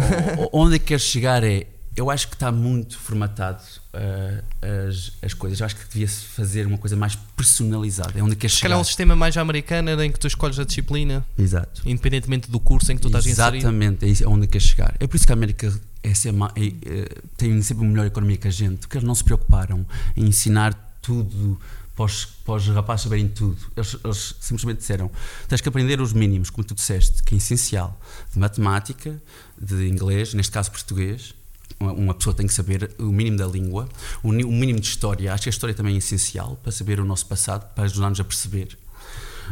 onde é que queres chegar é. Eu acho que está muito formatado uh, as, as coisas. Eu acho que devia-se fazer uma coisa mais personalizada. É onde queres Se chegar. é um sistema mais americano em que tu escolhes a disciplina. Exato. Independentemente do curso em que tu estás Exatamente, inserido. Exatamente, é onde queres chegar. É por isso que a América é ser, é, é, tem sempre uma melhor economia que a gente, porque eles não se preocuparam em ensinar tudo para os, para os rapazes saberem tudo. Eles, eles, simplesmente disseram: tens que aprender os mínimos, como tu disseste, que é essencial, de matemática, de inglês, neste caso português. Uma pessoa tem que saber o mínimo da língua, o mínimo de história. Acho que a história também é essencial para saber o nosso passado, para ajudar-nos a perceber.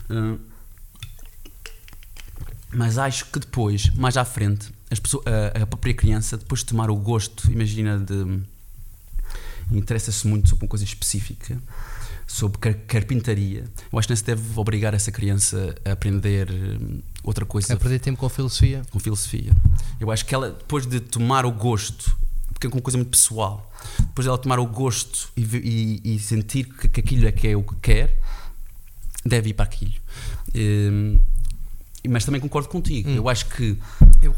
Uh, mas acho que depois, mais à frente, pessoas, a, a, própria criança, depois de tomar o gosto, imagina, de. interessa-se muito sobre uma coisa específica, sobre car carpintaria. Eu acho que não se deve obrigar essa criança a aprender hum, outra coisa. A perder tempo com filosofia. Com filosofia. Eu acho que ela, depois de tomar o gosto, porque é uma coisa muito pessoal, depois dela tomar o gosto e, e, e sentir que, que, aquilo é que é o que quer, deve ir para aquilo. Um, mas também concordo contigo. Hum. Eu acho que. Eu,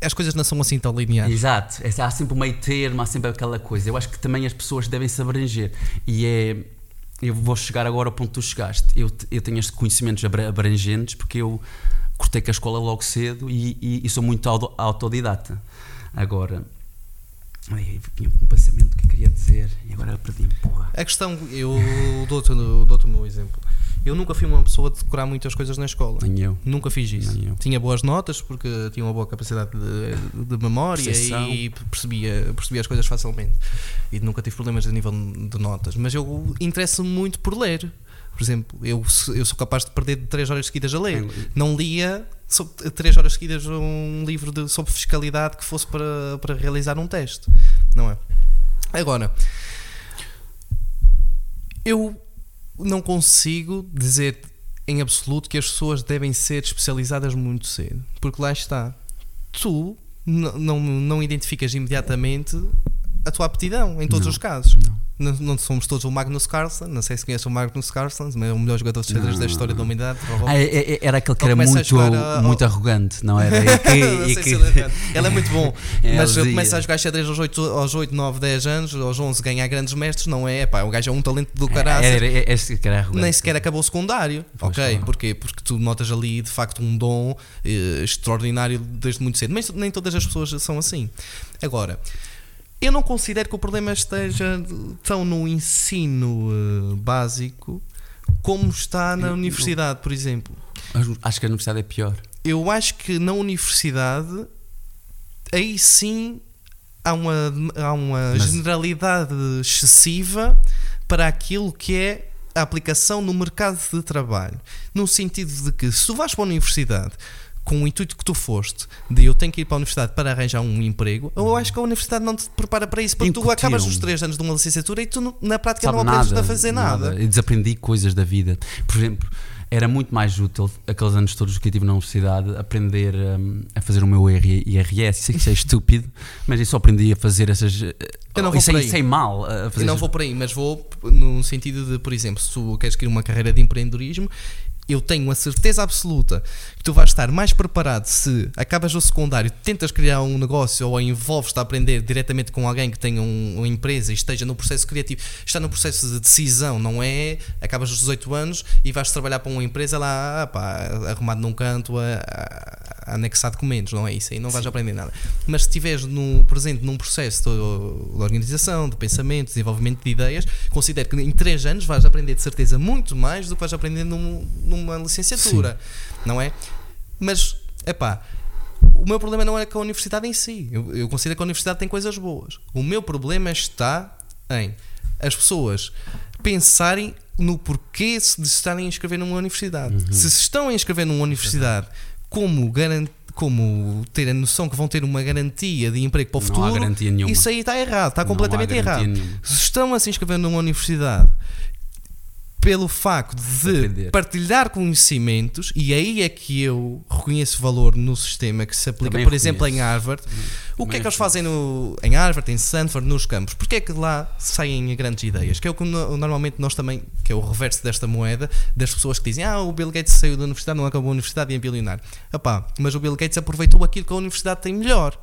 as coisas não são assim tão lineares. Exato. É, há sempre um meio termo, há sempre aquela coisa. Eu acho que também as pessoas devem se abranger. E é. Eu vou chegar agora ao ponto que tu chegaste. Eu, eu tenho estes conhecimentos abrangentes porque eu cortei com a escola logo cedo e, e, e sou muito autodidata. Agora, eu tinha um pensamento que queria dizer e agora perdi-me. A questão, eu dou-te dou o meu exemplo. Eu nunca fui uma pessoa de decorar muitas coisas na escola. Nem eu. Nunca fiz isso. Tinha boas notas porque tinha uma boa capacidade de, de memória Percepção. e percebia, percebia as coisas facilmente. E nunca tive problemas a nível de notas. Mas eu interesso-me muito por ler. Por exemplo, eu, eu sou capaz de perder 3 horas seguidas a ler. Não lia 3 horas seguidas um livro de, sobre fiscalidade que fosse para, para realizar um teste. Não é? Agora, eu não consigo dizer em absoluto que as pessoas devem ser especializadas muito cedo, porque lá está. Tu não, não identificas imediatamente a tua aptidão em todos não, os casos. Não não, não, somos todos o Magnus Carlsen, não sei se conhece o Magnus Carlsen, mas é o melhor jogador de xadrez da história da humanidade. Ah, é, é, era aquele que era muito, a, muito arrogante, não era? E que, e que... ele, ele é muito bom, é, mas começa a jogar xadrez aos 8, aos 8, 9, 10 anos, aos 11 ganhar grandes mestres, não é? Pá, o gajo é um talento do caralho. Era, era, era, Nem sequer acabou o secundário, pois ok? Claro. Porquê? Porque tu notas ali de facto um dom eh, extraordinário desde muito cedo, mas nem todas as pessoas são assim. Agora. Eu não considero que o problema esteja tão no ensino uh, básico como está na eu, universidade, por exemplo. Acho que a universidade é pior. Eu acho que na universidade aí sim há uma, há uma Mas... generalidade excessiva para aquilo que é a aplicação no mercado de trabalho. No sentido de que se tu vais para a universidade com o intuito que tu foste de eu tenho que ir para a universidade para arranjar um emprego, eu acho que a universidade não te prepara para isso, porque tu acabas os três anos de uma licenciatura e tu na prática Sabe não aprendes nada, a fazer nada. nada. E desaprendi coisas da vida. Por exemplo, era muito mais útil, aqueles anos todos que eu tive na universidade, aprender um, a fazer o meu IRS. Sei que isso é estúpido, mas eu só aprendi a fazer essas. Eu não vou isso, por aí. isso é mal. A fazer eu não vou por aí, mas vou no sentido de, por exemplo, se tu queres querer uma carreira de empreendedorismo, eu tenho a certeza absoluta que tu vais estar mais preparado se acabas o secundário, tentas criar um negócio ou envolves-te a aprender diretamente com alguém que tenha um, uma empresa e esteja no processo criativo, está no processo de decisão, não é? Acabas os 18 anos e vais trabalhar para uma empresa lá, pá, arrumado num canto a, a, a anexar documentos, não é isso? Aí não vais Sim. aprender nada. Mas se estiveres no, presente num processo de, de organização, de pensamento, de desenvolvimento de ideias, considero que em 3 anos vais aprender de certeza muito mais do que vais aprender num, num uma licenciatura, Sim. não é? Mas, é pá, o meu problema não é com a universidade em si. Eu, eu considero que a universidade tem coisas boas. O meu problema está em as pessoas pensarem no porquê de se estarem a inscrever numa universidade. Uhum. Se se estão a inscrever numa universidade como garantir como ter a noção que vão ter uma garantia de emprego para o futuro, isso aí está errado, está completamente errado. Nenhuma. Se estão a se inscrever numa universidade pelo facto de partilhar conhecimentos, e aí é que eu reconheço valor no sistema que se aplica, Também por exemplo, em Harvard. Também. O que é que eles fazem no, em Harvard, em Stanford, nos campos? Porque é que lá saem grandes ideias? Que é o que normalmente nós também, que é o reverso desta moeda, das pessoas que dizem: Ah, o Bill Gates saiu da universidade, não acabou a universidade e é bilionário. Epá, mas o Bill Gates aproveitou aquilo que a universidade tem melhor.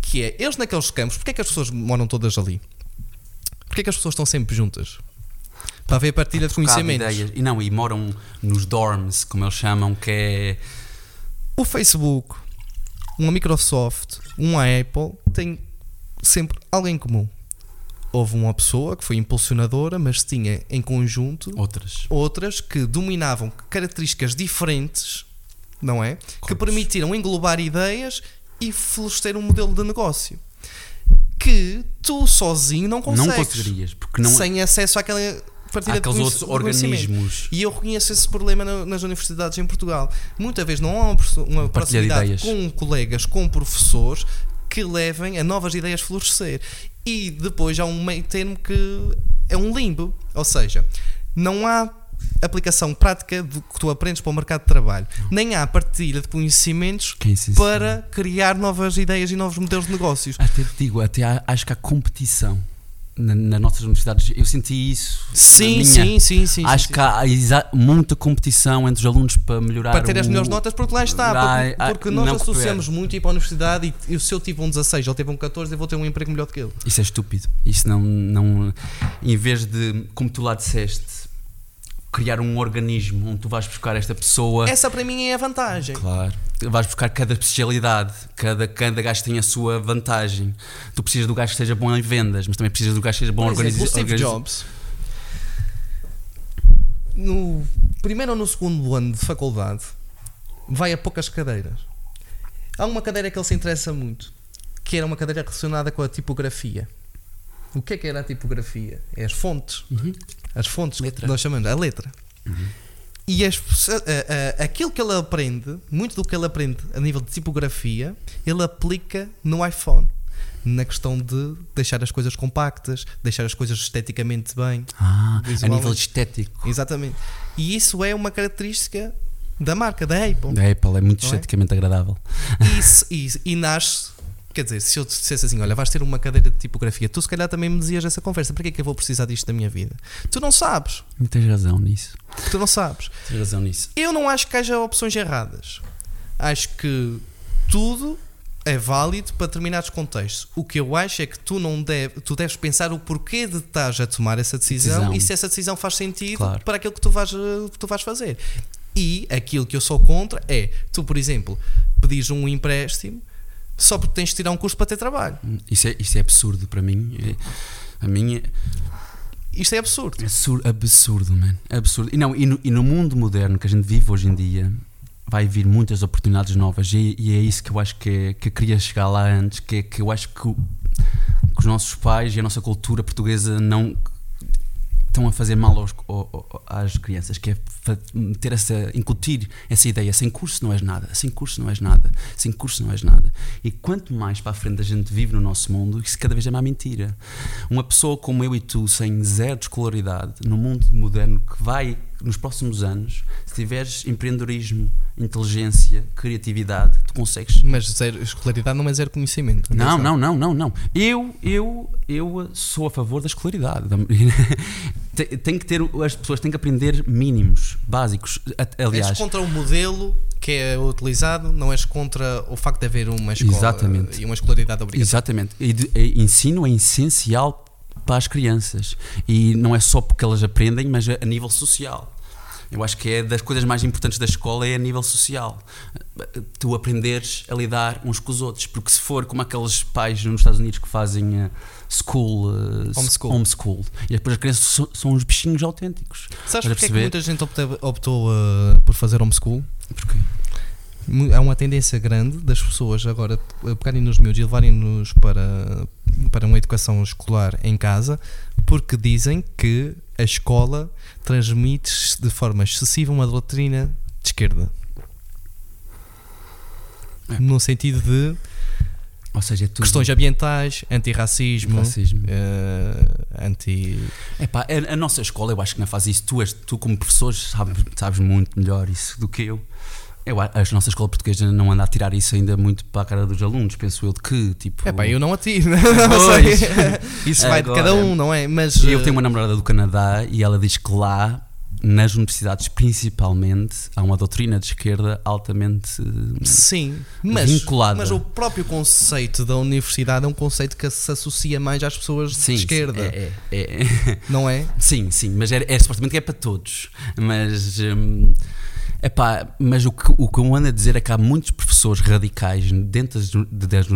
Que é, eles naqueles campos, porque é que as pessoas moram todas ali? Porque é que as pessoas estão sempre juntas? Para haver partilha de conhecimentos. Ideias. E não, e moram nos dorms, como eles chamam, que é. O Facebook, uma Microsoft, uma Apple, tem sempre algo em comum. houve uma pessoa que foi impulsionadora, mas tinha em conjunto outras, outras que dominavam características diferentes, não é? Que permitiram englobar ideias e florescer um modelo de negócio que tu sozinho não consegues. Não conseguirias, porque não sem acesso àquela partilha Aqueles outros organismos. E eu reconheço esse problema nas universidades em Portugal. Muitas vezes não há uma, uma proximidade com colegas, com professores que levem a novas ideias florescer. E depois há um meio termo que é um limbo. Ou seja, não há aplicação prática do que tu aprendes para o mercado de trabalho, nem há partilha de conhecimentos para criar novas ideias e novos modelos de negócios. Até te digo, até acho que há competição na, nas nossas universidades. Eu senti isso. Sim, sim, sim, sim. Acho sim, que há muita competição entre os alunos para melhorar. Para ter o... as melhores notas, porque lá está. Porque, ah, porque nós associamos muito ir para a universidade e, e se eu tive um 16, ele teve um 14, eu vou ter um emprego melhor do que ele. Isso é estúpido. Isso não. não em vez de, como tu lá disseste, criar um organismo onde tu vais buscar esta pessoa. Essa para mim é a vantagem. Claro. Vais buscar cada especialidade, cada, cada gajo tem a sua vantagem. Tu precisas do gajo que seja bom em vendas, mas também precisas do gajo que seja bom em organização. Steve Jobs, no primeiro ou no segundo ano de faculdade, vai a poucas cadeiras. Há uma cadeira que ele se interessa muito, que era uma cadeira relacionada com a tipografia. O que é que era a tipografia? É as fontes. Uhum. As fontes letra. que nós chamamos, a letra. Uhum. E as, a, a, aquilo que ele aprende, muito do que ele aprende a nível de tipografia, ele aplica no iPhone. Na questão de deixar as coisas compactas, deixar as coisas esteticamente bem. Ah, a nível estético. Exatamente. E isso é uma característica da marca, da Apple. Da Apple, é muito é? esteticamente é? agradável. Isso, isso, e nasce Quer dizer, se eu te dissesse assim, olha, vais ter uma cadeira de tipografia, tu se calhar também me dizias essa conversa, para que é que eu vou precisar disto na minha vida? Tu não sabes. Tens razão nisso. Tu não sabes. Tens razão nisso. Eu não acho que haja opções erradas. Acho que tudo é válido para determinados contextos. O que eu acho é que tu não deve, tu deves pensar o porquê de estás a tomar essa decisão, decisão. e se essa decisão faz sentido claro. para aquilo que tu vais, que tu vais fazer. E aquilo que eu sou contra é, tu, por exemplo, pedires um empréstimo só porque tens de tirar um curso para ter trabalho. Isso é, isso é absurdo para mim. É, a minha. Isto é absurdo. É absurdo, absurdo, man. Absurdo. E, não, e, no, e no mundo moderno que a gente vive hoje em dia, vai vir muitas oportunidades novas e, e, é isso que eu acho que, é, que queria chegar lá antes, que, é, que eu acho que, que, os nossos pais e a nossa cultura portuguesa não estão a fazer mal aos, às crianças, que é ter essa, incutir essa ideia, sem curso não és nada, sem curso não és nada, sem curso não és nada. E quanto mais para a frente a gente vive no nosso mundo, isso cada vez é mais mentira. Uma pessoa como eu e tu, sem zero de escolaridade, no mundo moderno, que vai nos próximos anos, se tiveres empreendedorismo, inteligência, criatividade, tu consegues. Mas zero, escolaridade não é zero conhecimento. Não, não, não, não, não. Eu, eu, eu sou a favor da escolaridade. tem que ter, as pessoas têm que aprender mínimos, básicos. Aliás, és contra o modelo que é utilizado, não és contra o facto de haver uma escola Exatamente. e uma escolaridade obrigatória. Exatamente. E de, e ensino é essencial para as crianças e não é só porque elas aprendem, mas a, a nível social. Eu acho que é das coisas mais importantes da escola é a nível social. Tu aprenderes a lidar uns com os outros, porque se for como aqueles pais nos Estados Unidos que fazem uh, school, uh, homeschool. homeschool, e depois as crianças são, são uns bichinhos autênticos. Sabes porque é que muita gente optou, optou uh, por fazer homeschool? Porquê? há uma tendência grande das pessoas agora pegarem nos miúdos e levarem-nos para, para uma educação escolar em casa porque dizem que a escola transmite de forma excessiva uma doutrina de esquerda. É. No sentido de ou seja, é questões ambientais, antirracismo, racismo. Uh, anti. Epá, a, a, nossa escola, eu acho que não faz isso. Tu, és, tu como professor, sabes, sabes muito melhor isso do que eu. Eu, a nossa escola portuguesa não anda a tirar isso ainda muito para a cara dos alunos, penso eu, de que tipo. É pá, eu não atiro, isso vai Agora, de cada um, não é? Mas eu tenho uma namorada do Canadá e ela diz que lá nas universidades, principalmente, há uma doutrina de esquerda altamente Sim, mas, vinculada. Mas o próprio conceito da universidade é um conceito que se associa mais às pessoas sim, de esquerda. É, é, é. Não é? Sim, sim, mas é, é supostamente é para todos. Mas. Hum, Epá, mas o que, o que eu ando a dizer é que há muitos professores radicais dentro das, das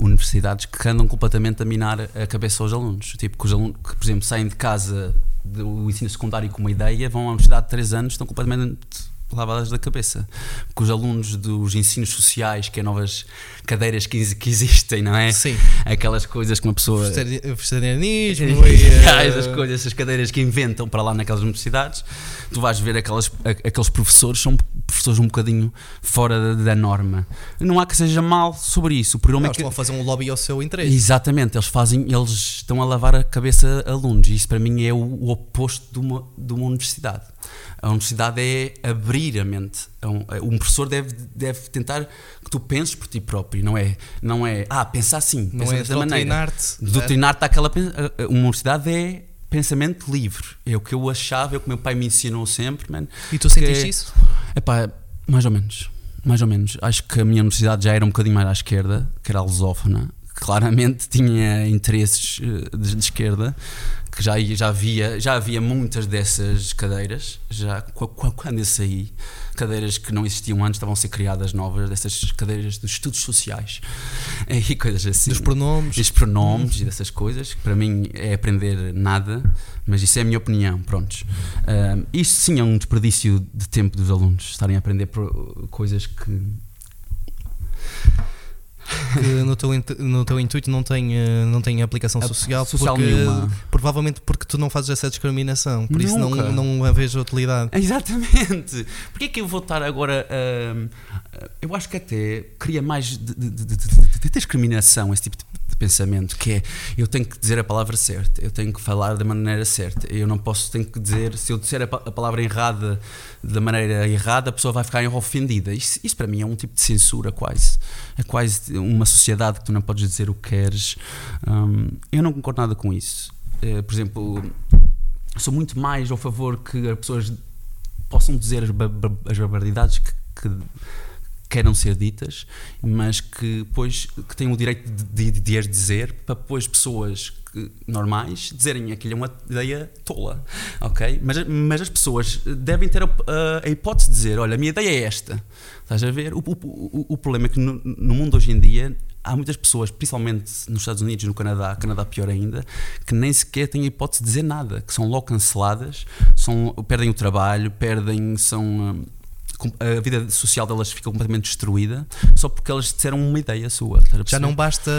universidades que andam completamente a minar a cabeça aos alunos. Tipo, que os alunos, que, por exemplo, saem de casa do ensino secundário com uma ideia, vão à universidade de 3 anos, estão completamente lavadas da cabeça. Porque os alunos dos ensinos sociais, que é novas cadeiras que, que existem, não é? Sim. Aquelas coisas que uma pessoa. Vegetarianismo e. Essas coisas, essas cadeiras que inventam para lá naquelas universidades, tu vais ver aquelas, aqueles professores, são professores um bocadinho fora da, da norma. Não há que seja mal sobre isso. O problema não, é que. estão a fazer um lobby ao seu interesse. Exatamente, eles fazem, eles estão a lavar a cabeça a alunos. E isso para mim é o, o oposto de uma, de uma universidade. A universidade é abrir a mente. Um, é, professor deve, deve tentar que tu penses por ti próprio, não é, não é ah, pensa assim, não pensa é dessa maneira. Doutrinar-te. aquela. Uma universidade é pensamento livre. É o que eu achava, é o que meu pai me ensinou sempre. Man, e tu sentiste é, isso? Epá, mais ou menos. Mais ou menos. Acho que a minha universidade já era um bocadinho mais à esquerda, que era lusófona, claramente tinha interesses eh, de, de, esquerda, que já, já, havia, já havia muitas dessas cadeiras, já quando eu saí, cadeiras que não existiam antes estavam a ser criadas novas, dessas cadeiras dos estudos sociais e coisas assim. Dos pronomes. Dos pronomes e dessas coisas, que para mim é aprender nada, mas isso é a minha opinião, prontos. Uh, isso sim é um desperdício de tempo dos alunos, estarem a aprender coisas que que no teu, no teu intuito não tem, eh, não tem aplicação social, social porque, nenhuma. provavelmente porque tu não fazes essa discriminação, por Nunca. isso não, não a vejo utilidade. Exatamente. Porquê é que eu vou estar agora uh, eu acho que até cria mais de, de, de, de, discriminação esse tipo de pensamento, que é eu tenho que dizer a palavra certa, eu tenho que falar da maneira certa, eu não posso, tenho que dizer, se eu disser a, a palavra errada da maneira errada, a pessoa vai ficar ofendida. Isso, isso para mim é um tipo de censura quase. É quase uma sociedade que tu não podes dizer o que queres. Um, eu não concordo nada com isso. Uh, por exemplo, sou muito mais ao favor que as pessoas possam dizer as, as barbaridades que, que queiram ser ditas, mas que depois que têm o direito de, de, de as dizer para depois pessoas que, normais dizerem aquilo é uma ideia tola, ok? Mas, mas as pessoas devem ter a, a, a hipótese de dizer, olha, a minha ideia é esta, estás a ver? O, o, o, o problema é que no, no mundo hoje em dia há muitas pessoas, principalmente nos Estados Unidos, no Canadá, Canadá pior ainda, que nem sequer têm a hipótese de dizer nada, que são logo canceladas, são, perdem o trabalho, perdem, são hum, a vida social delas fica completamente destruída só porque elas disseram uma ideia sua. Já não basta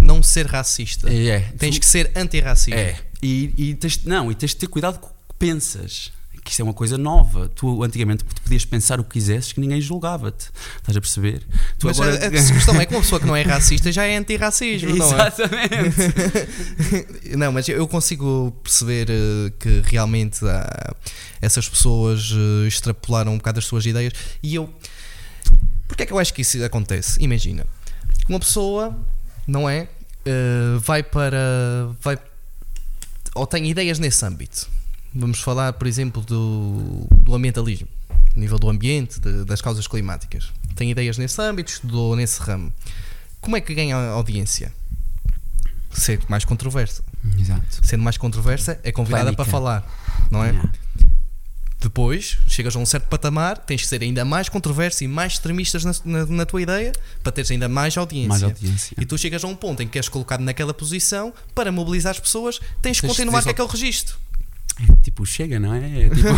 não ser racista. É, é. Tens tu, que ser antirracista. É. E, e tens, não, e tens de ter cuidado com o que pensas. Que isso é uma coisa nova. Tu antigamente tu podias pensar o que quisesses que ninguém julgava-te. Estás a perceber? Tu Mas agora... a, a questão é que uma pessoa que não é racista já é antirracismo, não é? Exatamente. não, mas eu consigo perceber uh, que realmente há essas pessoas uh, extrapolaram um bocado as suas ideias. E eu. Porquê é que eu acho que isso acontece? Imagina, uma pessoa, não é? Uh, vai para. Vai, ou tem ideias nesse âmbito. Vamos falar, por exemplo, do, do ambientalismo, a nível do ambiente, de, das causas climáticas. Tem ideias nesse âmbito, estudou nesse ramo. Como é que ganha audiência? Ser mais controversa. Exato. Sendo mais controversa, é convidada para falar, não é? Depois, chegas a um certo patamar, tens que ser ainda mais controverso e mais extremistas na, na, na, tua ideia para teres ainda mais audiência. mais audiência. E tu chegas a um ponto em que queres colocado naquela posição para mobilizar as pessoas, tens que continuar com aquele registro. É tipo, chega, não é? é tipo...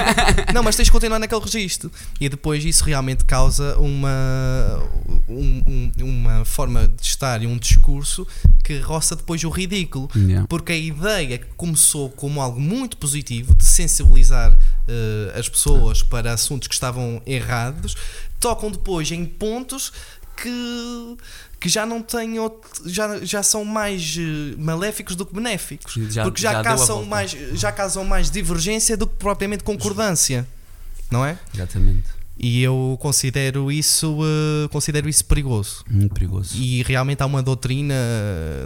não, mas tens de continuar naquele registro. E depois isso realmente causa uma, um, uma forma de estar e um discurso que roça depois o ridículo. Yeah. Porque a ideia que começou como algo muito positivo de sensibilizar uh, as pessoas para assuntos que estavam errados, tocam depois em pontos que que já não têm outro, já, já são mais uh, maléficos do que benéficos. Já, porque já, já causam mais já causam mais divergência do que propriamente concordância. Não é? Exatamente E eu considero isso, uh, considero isso perigoso. Muito perigoso. E realmente há uma doutrina,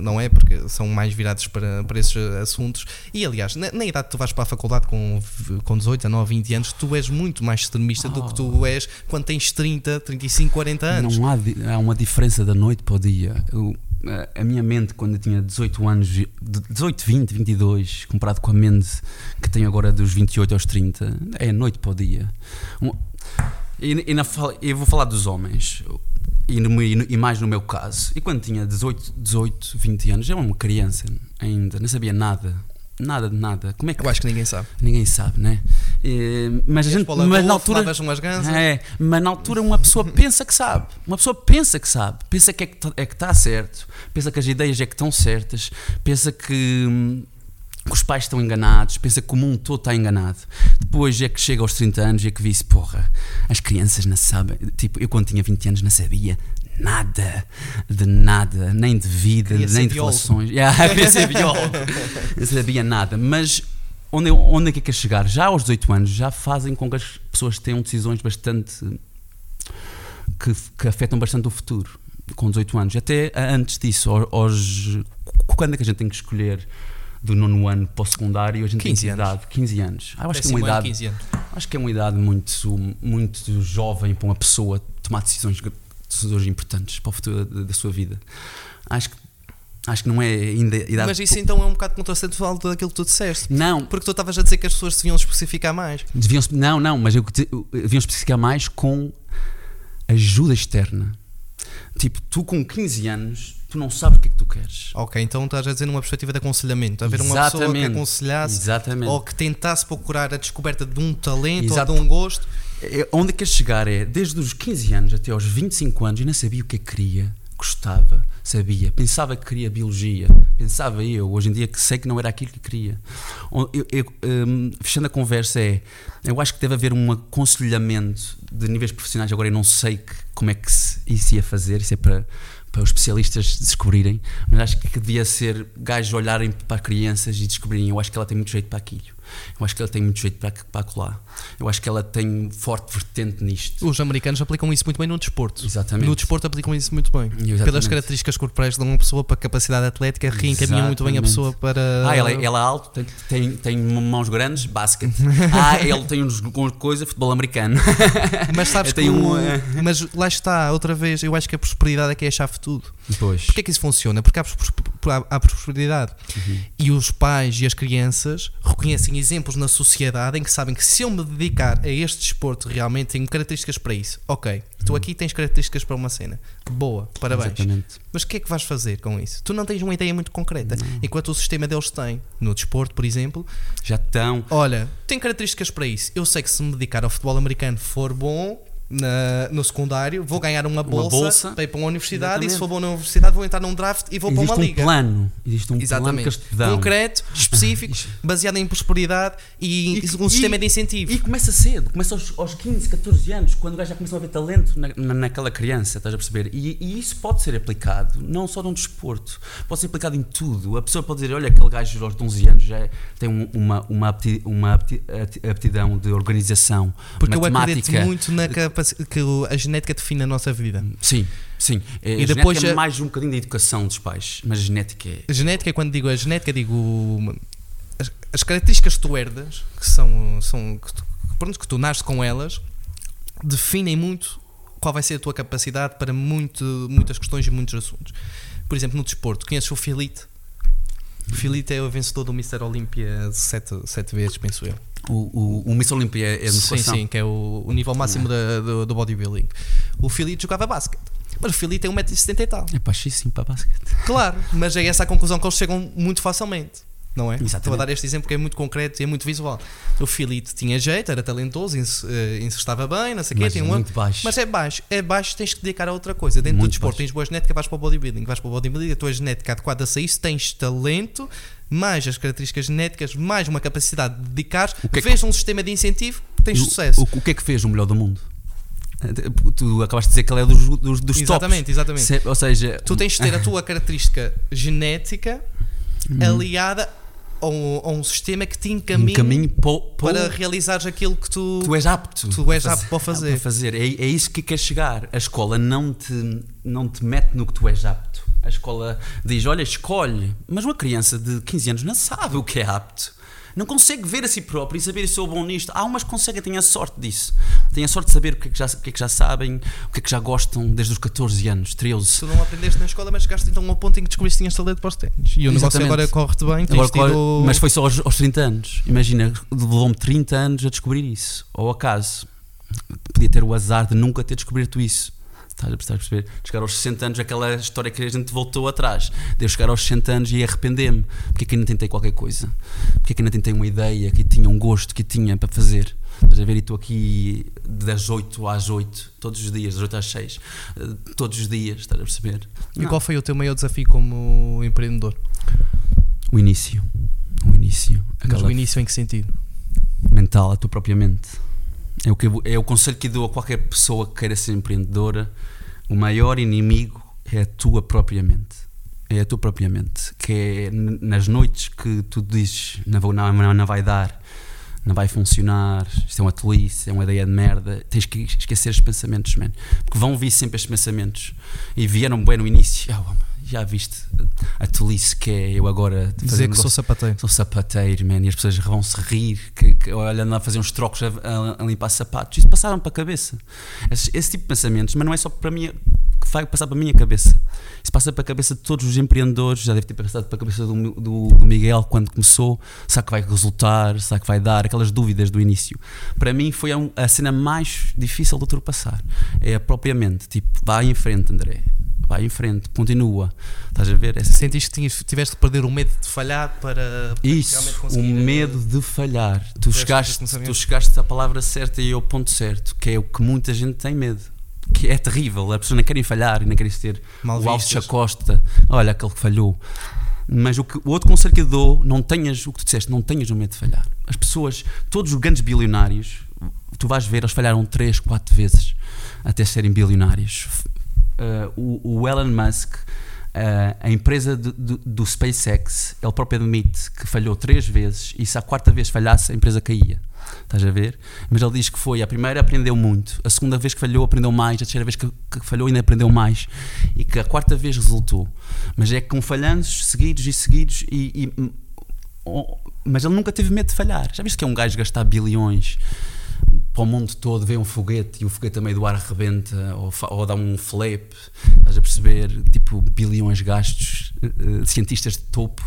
não é? Porque são mais virados para, para esses assuntos. E aliás, na, na idade que tu vais para a faculdade com, com 18, 19, 20 anos, tu és muito mais extremista oh. do que tu oh. és quando tens 30, 35, 40 anos. Não há, há uma diferença da noite para o dia. Eu, a minha mente, quando eu tinha 18 anos, 18, 20, 22, comparado com a mente que tenho agora dos 28 aos 30, é noite para o dia. E, e na, eu vou falar dos homens, e, no, e, mais no meu caso. E quando tinha 18, 18 20 anos, eu era uma criança ainda, não sabia nada. Nada de nada. Como é que Eu acho que ninguém sabe. Ninguém sabe, né? E, mas a gente, mas na altura, umas é, mas na altura uma pessoa pensa que sabe. Uma pessoa pensa que sabe, pensa que é que é que está certo, pensa que as ideias é que estão certas, pensa que hum, que os pais estão enganados, pensa que o mundo todo está enganado. Depois é que chega aos 30 anos e é que vê-se, porra, as crianças não sabem. Tipo, eu quando tinha 20 anos não sabia nada, de nada, nem de vida, queria nem de biólogo. relações. Yeah, queria ser biólogo. não sabia nada. Mas onde, onde é que é que é chegar? Já aos 18 anos já fazem com que as pessoas tenham decisões bastante. que, que afetam bastante o futuro. Com 18 anos. Até antes disso, aos, quando é que a gente tem que escolher? Do nono ano para o secundário, a gente 15 tem idade, 15 anos. Ah, acho que é uma idade, acho que é uma idade muito, muito jovem para uma pessoa tomar decisões, decisões importantes para o futuro da, da sua vida. Acho que Acho que não é ainda idade. Mas isso então é um bocado contracentual daquilo que tu disseste. Não. Porque tu estavas a dizer que as pessoas deviam especificar mais. Deviam, não, não, mas eu, deviam especificar mais com ajuda externa. Tipo, tu com 15 anos tu não sabes o que é que tu queres. Ok, então estás a dizer numa perspectiva de aconselhamento. Haver uma pessoa que aconselhasse Exatamente. ou que tentasse procurar a descoberta de um talento Exato. ou de um gosto. É, onde queres chegar é, desde os 15 anos até aos 25 anos, eu não sabia o que é que queria, gostava, sabia, pensava que queria biologia, pensava eu, hoje em dia que sei que não era aquilo que queria. Eu, eu, um, fechando a conversa é, eu acho que deve haver um aconselhamento de níveis profissionais, agora eu não sei que, como é que se, isso ia fazer, isso é para para os especialistas descobrirem, mas acho que devia ser gajos olharem para crianças e descobrirem. Eu acho que ela tem muito jeito para aquilo. Eu acho que ela tem muito jeito para, para colar. Eu acho que ela tem forte vertente nisto. Os americanos aplicam isso muito bem no desporto. Exatamente. No desporto aplicam isso muito bem. Exatamente. Pelas características corporais de uma pessoa para a capacidade atlética, reencaminham muito bem a pessoa para. Ah, ela, ela é alto, tem, tem, tem mãos grandes, basquete. ah, ele tem uns coisa, futebol americano. Mas sabes que. Um, mas lá está, outra vez, eu acho que a prosperidade é que é a chave de tudo. Pois. Porquê é que isso funciona? Porque há, há prosperidade. Uhum. E os pais e as crianças reconhecem exemplos na sociedade em que sabem que se eu me dedicar a este desporto realmente tenho características para isso. Ok, tu uhum. aqui tens características para uma cena. Boa, parabéns. Exatamente. Mas o que é que vais fazer com isso? Tu não tens uma ideia muito concreta. Não. Enquanto o sistema deles tem, no desporto, por exemplo, já estão. Olha, tem características para isso. Eu sei que se me dedicar ao futebol americano for bom, na, no secundário, vou ganhar uma bolsa, uma bolsa para ir para uma universidade exatamente. e se for bom na universidade vou entrar num draft e vou Existe para uma liga. Um plano. Existe um exatamente. plano concreto, específico, baseado em prosperidade e, e um sistema de incentivo. E começa cedo, começa aos, aos 15, 14 anos, quando o gajo já começa a ver talento na, na, naquela criança, estás a perceber? E, e, isso pode ser aplicado, não só num desporto, pode ser aplicado em tudo. A pessoa pode dizer: olha, aquele gajo aos 11 anos já tem uma, uma, uma aptidão de organização, Porque matemática. eu acredito muito na capacidade que a genética define a nossa vida. Sim, sim. É, e a depois é mais um bocadinho da educação dos pais, mas a genética é. A genética, quando digo a genética, digo as, as características que tu herdas, que são, são que, tu, pronto, que tu nasces com elas, definem muito qual vai ser a tua capacidade para muito, muitas questões e muitos assuntos. Por exemplo, no desporto, conheces o Filite? O Filite é o vencedor do Mr. Olímpia sete, sete vezes, penso eu. O, o, o Miss Olympia é, é Sim, sim, que é o, o nível máximo da, do, do, bodybuilding. O Filipe jogava basquete. Mas o Filipe tem 1,70m e tal. É baixíssimo para basquete. Claro, mas é essa a conclusão que eles chegam muito facilmente. Não é? Exatamente. Estou a dar este exemplo que é muito concreto e é muito visual. O Filipe tinha jeito, era talentoso, eh, estava bem, não sei o quê, tem um muito baixo. Mas é baixo, é baixo, tens que dedicar a outra coisa. Dentro muito do desporto baixo. tens boa genética, vais para o bodybuilding, vais para o bodybuilding, a tua genética adequada a isso, tens talento, mais as características genéticas, mais uma capacidade de dedicar, que fez que... um sistema de incentivo, tens o, sucesso. O, o, que é que fez o melhor do mundo? Tu acabaste de dizer que ele é dos, dos, dos Exatamente, tops. exatamente. Se, ou seja, tu tens de ter a tua característica genética uhum. aliada ou, ou um sistema que te encaminhe, Encaminhe po- po- para realizares aquilo que tu, tu és apto. tu és a apto para fazer. Para fazer. É, é isso que quer chegar. A escola não te, não te mete no que tu és apto. A escola diz: olha, escolhe. Mas uma criança de 15 anos não sabe o que é apto. Não consegue ver a si próprio e saber se sou bom nisto. Há umas que conseguem, têm a sorte disso. Têm a sorte de saber o que, é que já, o que é que já sabem, o que é que já gostam desde os 14 anos, 13. Tu não aprendeste na escola, mas chegaste então ao ponto em que descobriste que tinhas talento para os ténis. E o negócio agora corre-te bem. Agora, tido... Mas foi só aos, aos 30 anos. Imagina, levou-me 30 anos a descobrir isso. Ou acaso, podia ter o azar de nunca ter descoberto isso. Estás a estás a perceber? De chegar aos 60 anos, aquela história que a gente voltou atrás. De eu chegar aos 60 anos e arrepender-me. Porque é que ainda tentei qualquer coisa? Porque é que ainda tentei uma ideia, que tinha um gosto, que tinha para fazer? Estás a ver? E estou aqui das 8 às 8, todos os dias, das 8 às 6, eh, todos os dias, estás a perceber? E Não. qual foi o teu maior desafio como empreendedor? O início. O início. Mas o início em que sentido? mental, a tua própria mente. É o, que é o conselho que dou a qualquer pessoa que queira ser empreendedora. O maior inimigo é a tua própria mente. É a tua própria mente. Que é nas noites que tu dizes não, não, não, vai dar, não vai funcionar, isto é uma tolice, é uma ideia de merda. Tens que esquecer os pensamentos, man. Porque vão vir sempre estes pensamentos. E vieram bem no início. Ah, já viste a tolice que é eu agora Dizer que sou sapateiro. Sou sapateiro, man, e as pessoas vão se rir, que, que olhando a fazer uns trocos a, a- a limpar sapatos. Isso passaram para a cabeça. Esse, esse tipo de pensamentos, mas não é só para mim que vai passar para a minha cabeça. Isso passa para a cabeça de todos os empreendedores, já deve ter passado para a cabeça do, do, do Miguel quando começou. Será que vai resultar? Será que vai dar? Aquelas dúvidas do início. Para mim foi a, a cena mais difícil de ultrapassar. É a própria mente. Tipo, vai em frente, André. Vai em frente, continua. Estás a ver? Essa Sentiste que tinhas- tiveste que perder o medo de falhar para, isso, o eh, medo de falhar. Tu chegaste, tu chegaste à palavra certa e ao ponto certo, que é o que muita gente tem medo. Que é terrível, as pessoas não querem falhar e não querem ter Mal o Alves. Acosta, olha aquele que falhou. Mas o, que, o outro conselho que eu dou, não tenhas o que tu disseste, não tenhas o medo de falhar. As pessoas, todos os grandes bilionários, tu vais ver, eles falharam 3, 4 vezes até serem bilionários. Uh, o, o Elon Musk, uh, a empresa do, do SpaceX, ele próprio admite que falhou três vezes e se a quarta vez falhasse, a empresa caía. Estás a ver? Mas ele diz que foi a primeira aprendeu muito, a segunda vez que falhou aprendeu mais, a terceira vez que, que falhou ainda aprendeu mais e que a quarta vez resultou. Mas é com falhanços seguidos e seguidos e, e- oh, mas ele nunca teve medo de falhar. Já viste que é um gajo gastar bilhões para o mundo todo, vê um foguete e o foguete a meio do ar arrebenta ou, ou dá um flip, estás a perceber? Tipo, bilhões gastos, eh, eh, cientistas de topo,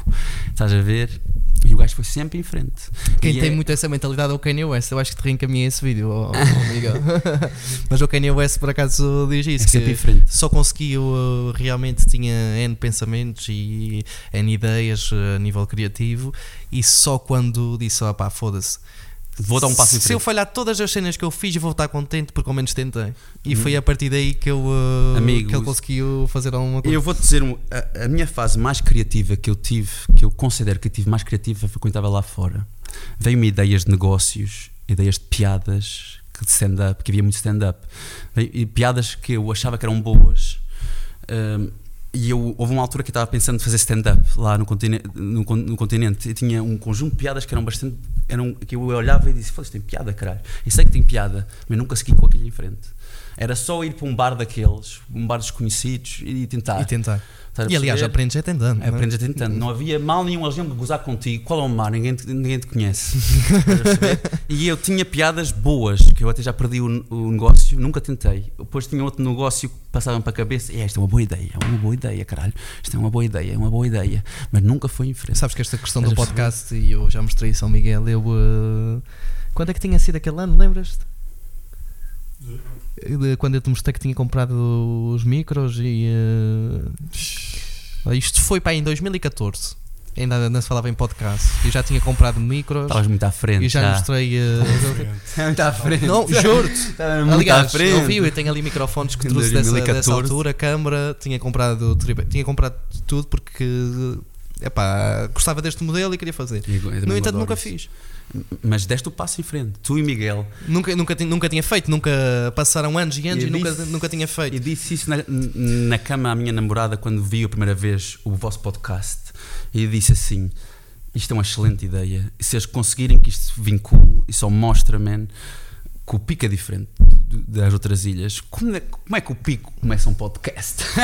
estás a ver? E o gajo foi sempre em frente. Quem E tem é- muito essa mentalidade é o Kanye West. Eu acho que te reencaminhei esse vídeo, ó, Miguel. Mas o Kanye West por acaso diz isso. É sempre em frente. Só conseguiu, uh, realmente tinha N pensamentos e N ideias uh, a nível criativo e só quando disse, ah pá, foda-se. Vou dar um passo em Se eu falhar todas as cenas que eu fiz, vou estar contente porque ao menos tentei. E foi a partir daí que, eu, uh, Amigo, que ele conseguiu fazer alguma coisa. Eu vou-te dizer, um, a, a minha fase mais criativa que eu tive, que eu considero que eu tive mais criativa foi quando estava lá fora. Veio-me ideias de negócios, ideias de piadas, que de stand-up, que havia muito stand-up, e piadas que eu achava que eram boas. Ahm, e eu, houve uma altura que eu estava pensando em fazer stand-up lá no continente, no, no continente. Tinha um conjunto de piadas que eram bastante. Eram, que eu olhava e disse: Foda-se, tem piada, caralho. Eu sei que tem piada, mas nunca segui com aquilo em frente. Era só ir para um bar daqueles, um bar desconhecidos e tentar. E tentar. Estás a E aliás, aprendes é tentando. é? Aprendes a tentando. Não havia mal nenhum, eles iam gozar contigo. Qual é o mar? Ninguém te, ninguém te conhece. E eu tinha piadas boas, que eu até já perdi o, o negócio, nunca tentei. Depois tinha outro negócio que passavam para a cabeça. E esta é uma boa ideia, é uma boa ideia, caralho. Isto é uma boa ideia, é uma boa ideia. Mas nunca foi em frente. Sabes que esta questão Estás do podcast, e eu já mostrei isso ao Miguel, eu. uh, quando é que tinha sido aquele ano? Lembras-te? Quando eu te mostrei que tinha comprado os micros e. uh, isto foi para aí em 2014. Ainda, ainda se falava em podcast. Eu já tinha comprado micros Estavas muito à frente. e já mostrei. uh, muito à frente. não, juro-te. Estava muito à Aliás, frente. eu vi, eu tenho ali microfones que trouxe dessa, 2014. dessa altura, câmara, tinha comprado, tinha comprado tudo porque epá, gostava deste modelo e queria fazer. Também No entanto, nunca isso. fiz. Mas deste o passo em frente. Tu e Miguel. Nunca, nunca, nunca tinha feito, nunca passaram anos e anos Eu e nunca, disse- nunca tinha E feito. disse isso na, na cama à minha namorada quando vi a primeira vez o vosso podcast. E disse assim: isto é uma excelente ideia. E se eles conseguirem que isto vincule e só mostra, man, que o pico é diferente das outras ilhas. Como é, como é que o pico começa um podcast?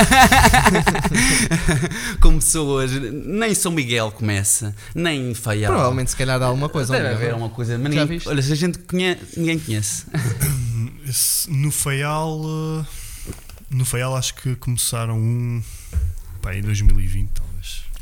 Como pessoas, nem São Miguel começa, nem Faial. Provavelmente, se calhar, há alguma coisa. Deve haver alguma coisa. Mas ninguém, olha, se a gente conhece, ninguém conhece. no Faial, eh, no Faial acho que começaram um pá, em 2020, talvez.